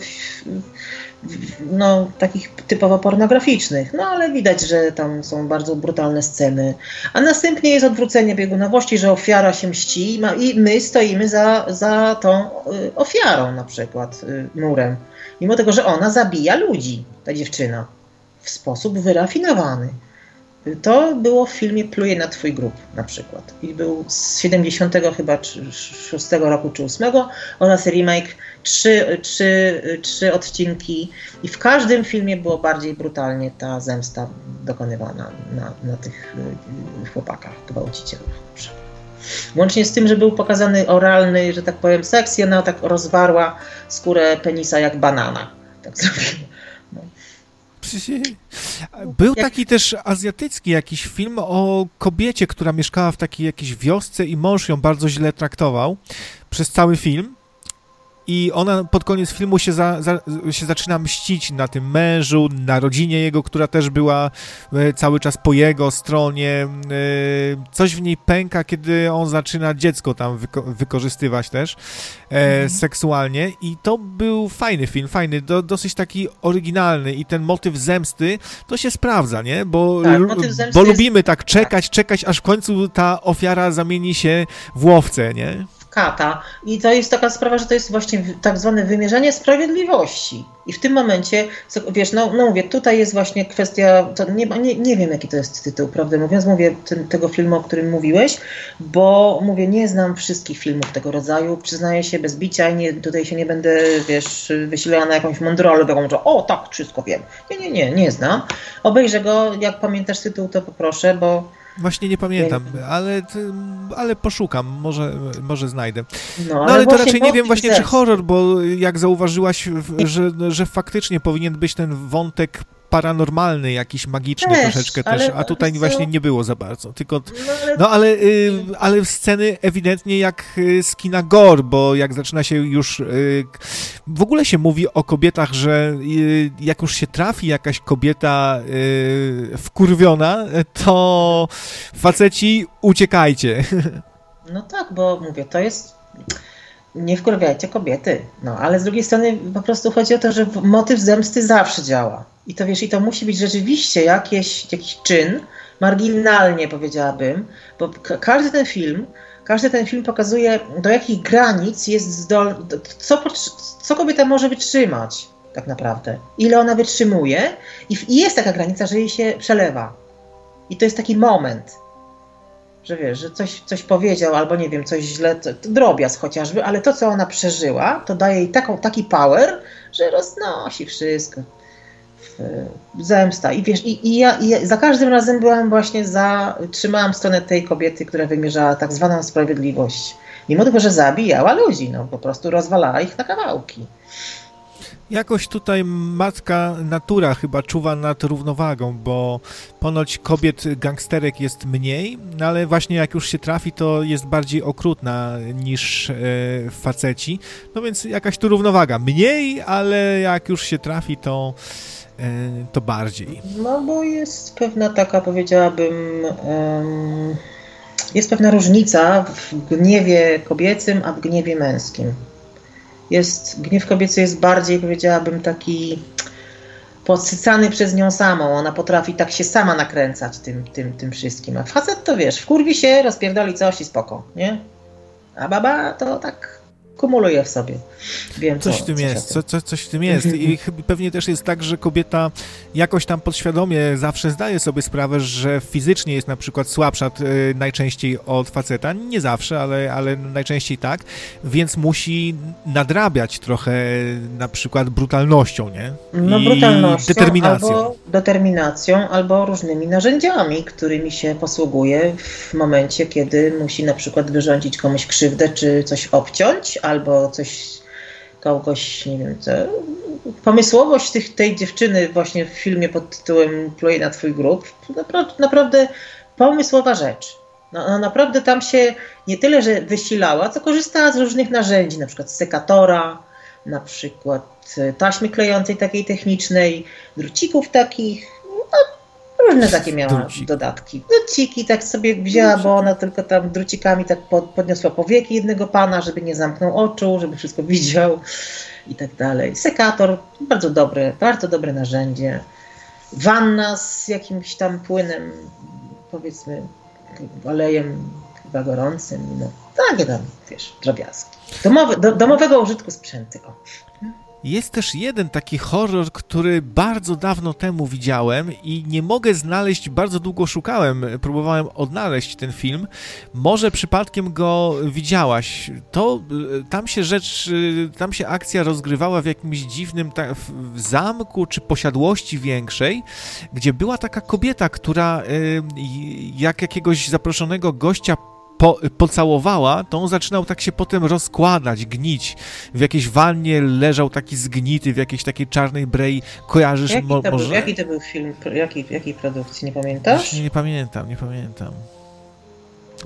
no, takich typowo pornograficznych, no ale widać, że tam są bardzo brutalne sceny. A następnie jest odwrócenie biegunowości, że ofiara się mści i i my stoimy za, za tą y, ofiarą na przykład y, murem. Mimo tego, że ona zabija ludzi, ta dziewczyna, w sposób wyrafinowany. To było w filmie Pluje na twój grób na przykład. I był z 70 chyba 6 roku czy 8 oraz remake trzy, trzy, trzy odcinki i w każdym filmie było bardziej brutalnie ta zemsta dokonywana na, na tych y, chłopakach, gwałcicielach. Łącznie z tym, że był pokazany oralny, że tak powiem, seks i ona tak rozwarła skórę penisa jak banana. Tak zrobiła. Był taki też azjatycki jakiś film o kobiecie, która mieszkała w takiej jakiejś wiosce i mąż ją bardzo źle traktował przez cały film. I ona pod koniec filmu się, za, za, się zaczyna mścić na tym mężu, na rodzinie jego, która też była e, cały czas po jego stronie. E, coś w niej pęka, kiedy on zaczyna dziecko tam wyko wykorzystywać też e, mhm. seksualnie i to był fajny film, fajny, do, dosyć taki oryginalny i ten motyw zemsty to się sprawdza, nie? Bo, tak, bo lubimy tak czekać, tak. czekać, aż w końcu ta ofiara zamieni się w łowcę, nie? Kata. I to jest taka sprawa, że to jest właśnie tak zwane wymierzenie sprawiedliwości. I w tym momencie, wiesz, no, no mówię, tutaj jest właśnie kwestia, nie, nie, nie wiem jaki to jest tytuł, prawdę mówiąc, mówię ten, tego filmu, o którym mówiłeś, bo mówię, nie znam wszystkich filmów tego rodzaju, przyznaję się bez bicia i nie, tutaj się nie będę, wiesz, wysilała na jakąś mądrolę, taką, że o tak, wszystko wiem. Nie, nie, nie, nie znam. Obejrzę go, jak pamiętasz tytuł, to poproszę, bo Właśnie nie pamiętam, ale, ale poszukam, może, może znajdę. No, no ale, ale to raczej nie wiem właśnie, czy horror, bo jak zauważyłaś, że, że faktycznie powinien być ten wątek paranormalny, jakiś magiczny też, troszeczkę też, a tutaj właśnie nie było za bardzo, tylko, no ale, no, ale, y, ale sceny ewidentnie jak y, z kina gore, bo jak zaczyna się już, y, w ogóle się mówi o kobietach, że y, jak już się trafi jakaś kobieta y, wkurwiona, to faceci uciekajcie. No tak, bo mówię, to jest nie wkurwiajcie kobiety. No, ale z drugiej strony po prostu chodzi o to, że motyw zemsty zawsze działa. I to wiesz, i to musi być rzeczywiście jakieś, jakiś czyn, marginalnie powiedziałabym, bo każdy ten film, każdy ten film pokazuje, do jakich granic jest zdolny, co, co kobieta może wytrzymać tak naprawdę, ile ona wytrzymuje i, i jest taka granica, że jej się przelewa. I to jest taki moment, że wiesz, że coś, coś powiedział, albo nie wiem, coś źle, to, to drobiazg chociażby, ale to, co ona przeżyła, to daje jej taką, taki power, że roznosi wszystko. Zemsta. I wiesz, i, i, ja, i za każdym razem byłam właśnie za, trzymałam stronę tej kobiety, która wymierzała tak zwaną sprawiedliwość. Mimo tego, że zabijała ludzi, no po prostu rozwalała ich na kawałki. Jakoś tutaj matka natura chyba czuwa nad równowagą, bo ponoć kobiet gangsterek jest mniej, no ale właśnie jak już się trafi, to jest bardziej okrutna niż e, faceci. No więc jakaś tu równowaga. Mniej, ale jak już się trafi, to, e, to bardziej. No bo jest pewna taka, powiedziałabym, um, jest pewna różnica w gniewie kobiecym, a w gniewie męskim jest, gniew kobiecy jest bardziej, powiedziałabym, taki podsycany przez nią samą. Ona potrafi tak się sama nakręcać tym, tym, tym wszystkim. A facet to wiesz, wkurwi się, rozpierdoli coś i spoko, nie? A baba to tak kumuluje w sobie. Wiem, coś co, w tym jest, co, co, coś w tym jest. I pewnie też jest tak, że kobieta jakoś tam podświadomie zawsze zdaje sobie sprawę, że fizycznie jest na przykład słabsza y, najczęściej od faceta. Nie zawsze, ale, ale najczęściej tak, więc musi nadrabiać trochę na przykład brutalnością, nie? No I brutalnością, determinacją. Albo determinacją, albo różnymi narzędziami, którymi się posługuje w momencie, kiedy musi na przykład wyrządzić komuś krzywdę, czy coś obciąć, albo coś kogoś, nie wiem co. Pomysłowość tych, tej dziewczyny właśnie w filmie pod tytułem Pluję na twój grób, naprawdę, naprawdę pomysłowa rzecz. No, no, naprawdę tam się nie tyle, że wysilała, co korzystała z różnych narzędzi, na przykład sekatora, na przykład taśmy klejącej takiej technicznej, drucików takich, Różne takie miała Drucik. dodatki. Druciki tak sobie wzięła, bo ona tylko tam drucikami tak podniosła powieki jednego pana, żeby nie zamknął oczu, żeby wszystko widział i tak dalej. Sekator, bardzo dobre, bardzo dobre narzędzie. Wanna z jakimś tam płynem, powiedzmy, olejem chyba gorącym. No, takie tam, wiesz, drobiazgi. Domowe, do, domowego użytku sprzęty. O. Jest też jeden taki horror, który bardzo dawno temu widziałem i nie mogę znaleźć, bardzo długo szukałem, próbowałem odnaleźć ten film. Może przypadkiem go widziałaś. To tam się rzecz, tam się akcja rozgrywała w jakimś dziwnym w zamku czy posiadłości większej, gdzie była taka kobieta, która y, jak jakiegoś zaproszonego gościa po, pocałowała, to on zaczynał tak się potem rozkładać, gnić. W jakiejś wannie leżał taki zgnity, w jakiejś takiej czarnej brei. Kojarzysz jaki mo, to może? Był, jaki to był film? Jaki, jakiej produkcji? Nie pamiętasz? nie pamiętam, nie pamiętam.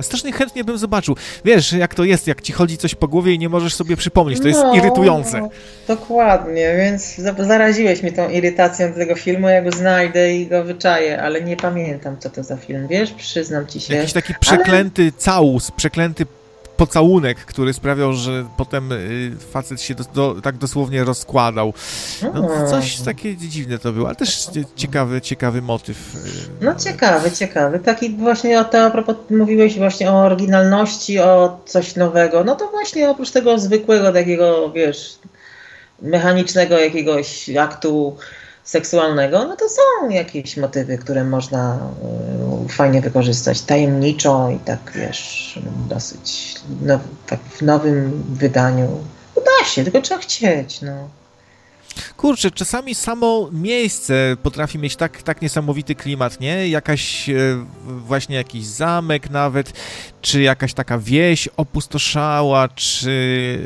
Strasznie chętnie bym zobaczył. Wiesz, jak to jest, jak ci chodzi coś po głowie i nie możesz sobie przypomnieć. To jest no, irytujące. Dokładnie, więc zaraziłeś mnie tą irytacją do tego filmu. Ja go znajdę i go wyczaję, ale nie pamiętam, co to za film. Wiesz, przyznam ci się. Jakiś taki przeklęty ale... całus, przeklęty pocałunek, który sprawiał, że potem y, facet się do, do, tak dosłownie rozkładał. No, coś takie dziwne to było, ale też ciekawy, ciekawy motyw. Y, no ciekawy, ciekawy. Taki właśnie o to, a propos mówiłeś właśnie o oryginalności, o coś nowego. No to właśnie oprócz tego zwykłego takiego, wiesz, mechanicznego jakiegoś aktu seksualnego, no to są jakieś motywy, które można y, fajnie wykorzystać, tajemniczo i tak, wiesz, dosyć now, tak w nowym wydaniu. Uda się, tylko trzeba chcieć, no. Kurczę, czasami samo miejsce potrafi mieć tak, tak niesamowity klimat, nie? Jakaś e, właśnie jakiś zamek nawet, czy jakaś taka wieś opustoszała, czy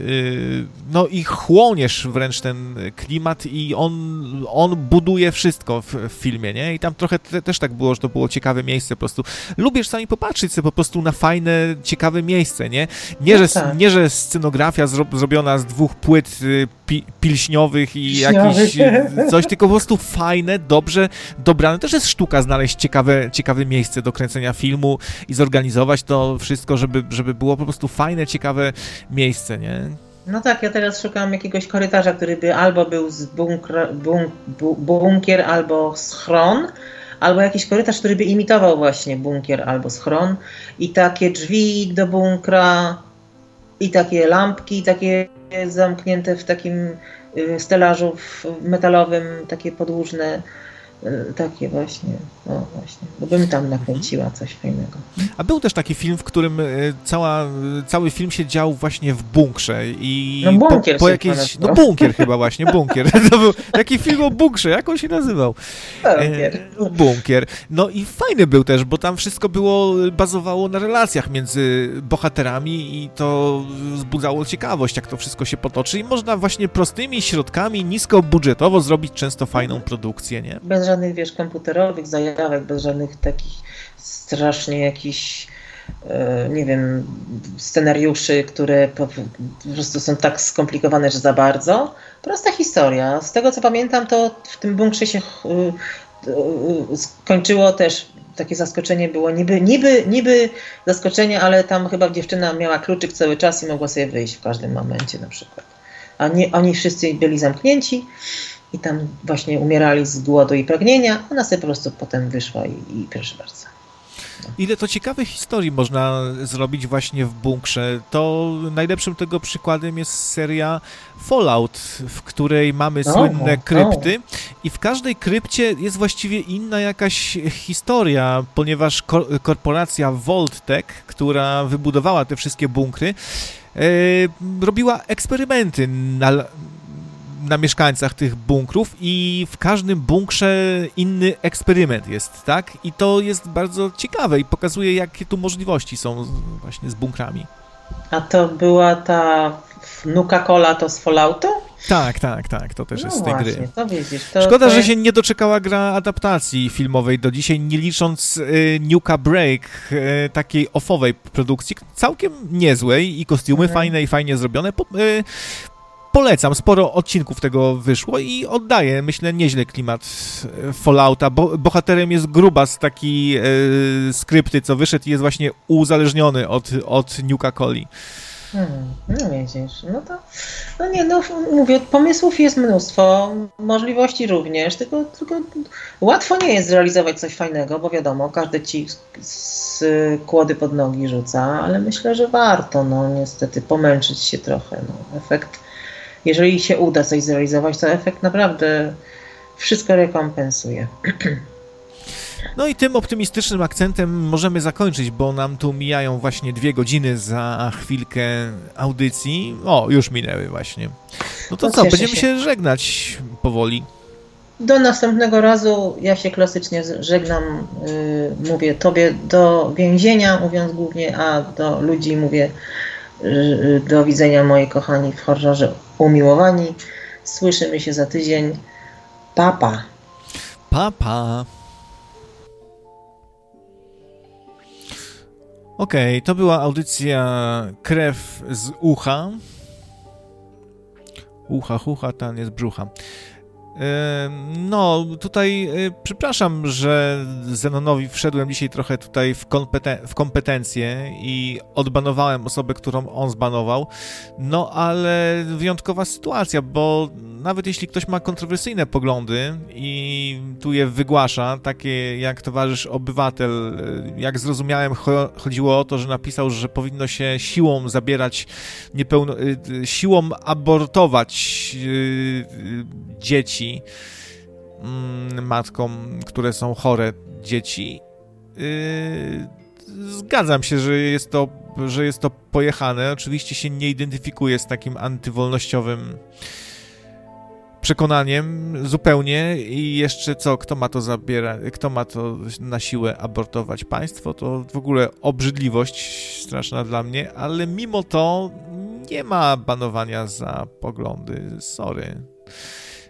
e, no i chłoniesz wręcz ten klimat i on, on buduje wszystko w, w filmie, nie? I tam trochę te, też tak było, że to było ciekawe miejsce po prostu. Lubisz sami popatrzeć sobie po prostu na fajne, ciekawe miejsce, nie? Nie, no że, tak. nie, że scenografia zro, zrobiona z dwóch płyt y, pi, pilśniowych i jakieś coś, tylko po prostu fajne, dobrze dobrane. Też jest sztuka znaleźć ciekawe, ciekawe miejsce do kręcenia filmu i zorganizować to wszystko, żeby, żeby było po prostu fajne, ciekawe miejsce, nie? No tak, ja teraz szukam jakiegoś korytarza, który by albo był z bunkr, bunk, bunkier, albo schron, albo jakiś korytarz, który by imitował właśnie bunkier albo schron i takie drzwi do bunkra i takie lampki, takie zamknięte w takim y, stelażu metalowym, takie podłużne E, takie właśnie, no właśnie, bo bym tam nakręciła coś fajnego. A był też taki film, w którym e, cała, cały film się dział właśnie w bunkrze i no bunkier po, po jakiejś, no bunkier chyba właśnie, bunkier. To był taki film o bunkrze, jak on się nazywał? Bunkier. E, bunkier. No i fajny był też, bo tam wszystko było, bazowało na relacjach między bohaterami i to wzbudzało ciekawość, jak to wszystko się potoczy i można właśnie prostymi środkami, nisko budżetowo zrobić często fajną produkcję, nie? Bez żadnych, wiesz, komputerowych zajawek, bez żadnych takich strasznie jakichś e, nie wiem, scenariuszy, które po, po, prostu są tak skomplikowane, że za bardzo. Prosta historia. Z tego co pamiętam, to w tym bunkrze się e, e, skończyło też takie zaskoczenie było niby, niby, niby zaskoczenie, ale tam chyba dziewczyna miała kluczyk cały czas i mogła sobie wyjść w każdym momencie na przykład. A nie, oni wszyscy byli zamknięci i tam właśnie umierali z głodu i pragnienia, ona sobie po prostu potem wyszła i, i proszę bardzo. Ile to ciekawych historii można zrobić właśnie w bunkrze. To najlepszym tego przykładem jest seria Fallout, w której mamy słynne krypty i w każdej krypcie jest właściwie inna jakaś historia, ponieważ korporacja Vault-Tech, która wybudowała te wszystkie bunkry, yy, robiła eksperymenty na, na mieszkańcach tych bunkrów i w każdym bunkrze inny eksperyment jest, tak? I to jest bardzo ciekawe i pokazuje, jakie tu możliwości są właśnie z bunkrami. A to była ta Nuka-Cola to z Falloutu? Tak, tak, tak, to też no jest z tej właśnie, gry. To widzisz, to, Szkoda, to że się nie doczekała gra adaptacji filmowej do dzisiaj, nie licząc y, Nuka Break, y, takiej offowej produkcji, całkiem niezłej i kostiumy mhm. fajne i fajnie zrobione. Po, y, polecam, sporo odcinków tego wyszło i oddaje, myślę, nieźle klimat e, Fallouta. Bo, bohaterem jest Grubas, taki e, skrypty, co wyszedł i jest właśnie uzależniony od, od Nuka Coli. Hmm, no widzisz, no to, no nie, no mówię, pomysłów jest mnóstwo, możliwości również, tylko, tylko łatwo nie jest zrealizować coś fajnego, bo wiadomo, każdy ci z kłody pod nogi rzuca, ale myślę, że warto, no niestety pomęczyć się trochę, no efekt jeżeli się uda coś zrealizować, to efekt naprawdę wszystko rekompensuje. No i tym optymistycznym akcentem możemy zakończyć, bo nam tu mijają właśnie dwie godziny za chwilkę audycji. O, już minęły właśnie. No to no co, będziemy się. się żegnać powoli. Do następnego razu ja się klasycznie żegnam, yy, mówię tobie do więzienia, mówiąc głównie, a do ludzi mówię do widzenia moi kochani w horrorze umiłowani. Słyszymy się za tydzień. Papa. Papa. Okej, okay, to była audycja Krew z ucha. Ucha, hucha, tan jest brzucha. No, tutaj y, przepraszam, że Zenonowi wszedłem dzisiaj trochę tutaj w, kompeten w kompetencje i odbanowałem osobę, którą on zbanował. No, ale wyjątkowa sytuacja, bo nawet jeśli ktoś ma kontrowersyjne poglądy i tu je wygłasza, takie jak towarzysz obywatel, y, jak zrozumiałem, chodziło o to, że napisał, że powinno się siłą zabierać niepełno, y, siłą abortować dzieci dzieci, mm, matkom, które są chore dzieci. Yy, zgadzam się, że jest to, że jest to pojechane. Oczywiście się nie identyfikuję z takim antywolnościowym przekonaniem zupełnie i jeszcze co, kto ma to zabiera, kto ma to na siłę abortować państwo, to w ogóle obrzydliwość straszna dla mnie, ale mimo to nie ma banowania za poglądy, sorry.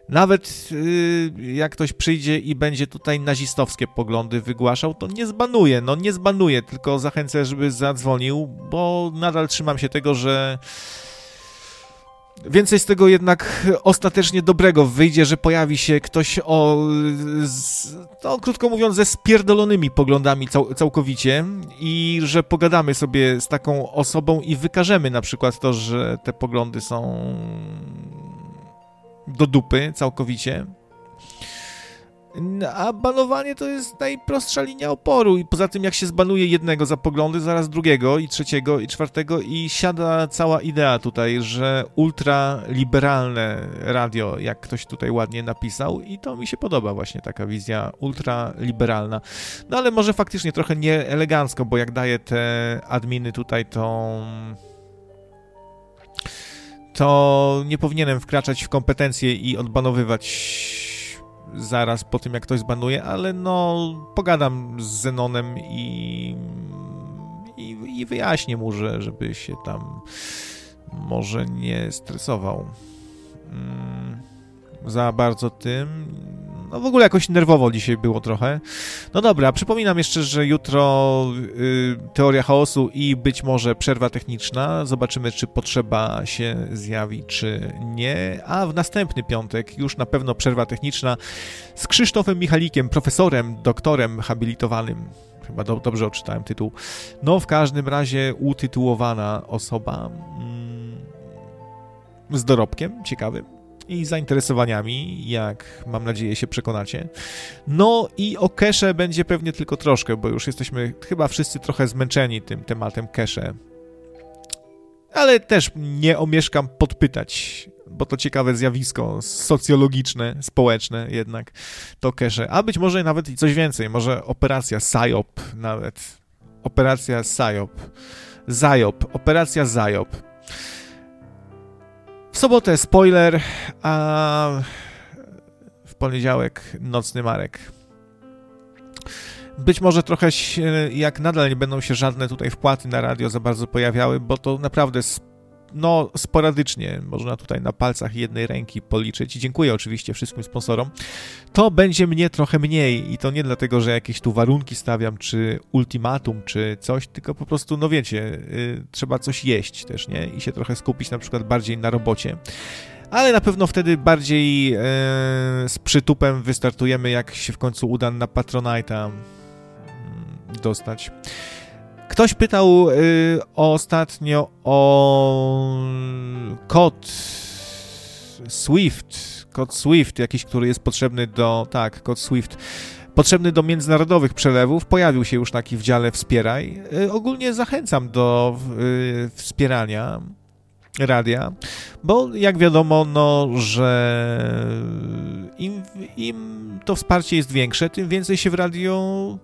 Nawet yy, jak ktoś przyjdzie i będzie tutaj nazistowskie poglądy wygłaszał, to nie zbanuje. No nie zbanuje, tylko zachęcę, żeby zadzwonił, bo nadal trzymam się tego, że więcej z tego jednak ostatecznie dobrego wyjdzie, że pojawi się ktoś o, z, no, krótko mówiąc, ze spierdolonymi poglądami cał, całkowicie i że pogadamy sobie z taką osobą i wykażemy na przykład to, że te poglądy są do dupy całkowicie. A banowanie to jest najprostsza linia oporu i poza tym jak się zbanuje jednego za poglądy, zaraz drugiego i trzeciego i czwartego i siada cała idea tutaj, że ultraliberalne radio, jak ktoś tutaj ładnie napisał i to mi się podoba właśnie taka wizja ultraliberalna. No ale może faktycznie trochę nieelegancko, bo jak daje te adminy tutaj tą to nie powinienem wkraczać w kompetencje i odbanowywać zaraz po tym, jak ktoś zbanuje, ale no, pogadam z Zenonem i, i, i wyjaśnię mu, że żeby się tam może nie stresował mm, za bardzo tym. No w ogóle jakoś nerwowo dzisiaj było trochę. No dobra, przypominam jeszcze, że jutro y, teoria chaosu i być może przerwa techniczna. Zobaczymy, czy potrzeba się zjawi, czy nie. A w następny piątek już na pewno przerwa techniczna z Krzysztofem Michalikiem, profesorem, doktorem habilitowanym. Chyba do, dobrze odczytałem tytuł. No, w każdym razie utytułowana osoba mm, z dorobkiem ciekawym i zainteresowaniami, jak mam nadzieję się przekonacie. No i o kesze będzie pewnie tylko troszkę, bo już jesteśmy chyba wszyscy trochę zmęczeni tym tematem kesze. Ale też nie omieszkam podpytać, bo to ciekawe zjawisko socjologiczne, społeczne jednak, to kesze. A być może nawet i coś więcej, może operacja SIOP nawet. Operacja SIOP. ZIOP, operacja ZIOP. W sobotę spoiler, a w poniedziałek nocny Marek. Być może trochę jak nadal nie będą się żadne tutaj wpłaty na radio za bardzo pojawiały, bo to naprawdę no, sporadycznie, można tutaj na palcach jednej ręki policzyć. I dziękuję oczywiście wszystkim sponsorom. To będzie mnie trochę mniej i to nie dlatego, że jakieś tu warunki stawiam, czy ultimatum, czy coś, tylko po prostu, no wiecie, y, trzeba coś jeść też, nie? I się trochę skupić na przykład bardziej na robocie ale na pewno wtedy bardziej e, z przytupem wystartujemy, jak się w końcu uda na Patronite'a mm, dostać. Ktoś pytał y, ostatnio o kod Swift, kod Swift, jakiś, który jest potrzebny do, tak, kod Swift, potrzebny do międzynarodowych przelewów. Pojawił się już taki w dziale Wspieraj. Y, ogólnie zachęcam do y, wspierania radia, bo jak wiadomo, no, że im, im to wsparcie jest większe, tym więcej się w radio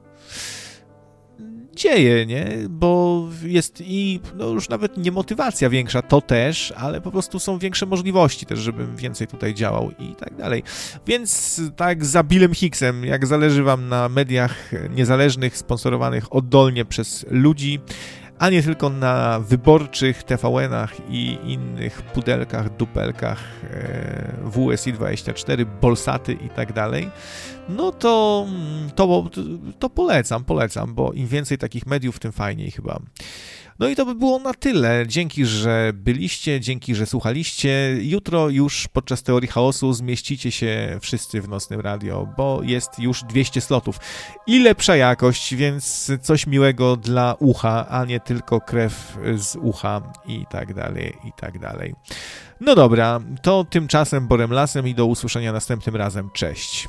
dzieje, nie? Bo jest i no już nawet nie motywacja większa, to też, ale po prostu są większe możliwości też, żebym więcej tutaj działał i tak dalej. Więc tak za Billem Hicksem, jak zależy wam na mediach niezależnych, sponsorowanych oddolnie przez ludzi, a nie tylko na wyborczych TVN-ach i innych pudelkach, dupelkach e, WSI24, Bolsaty i tak dalej, no to, to, to polecam, polecam, bo im więcej takich mediów, tym fajniej chyba. No i to by było na tyle. Dzięki, że byliście, dzięki, że słuchaliście. Jutro już podczas teorii chaosu zmieścicie się wszyscy w nocnym radio, bo jest już 200 slotów. I lepsza jakość, więc coś miłego dla ucha, a nie tylko krew z ucha i tak dalej, i tak dalej. No dobra, to tymczasem Borem Lasem i do usłyszenia następnym razem. Cześć.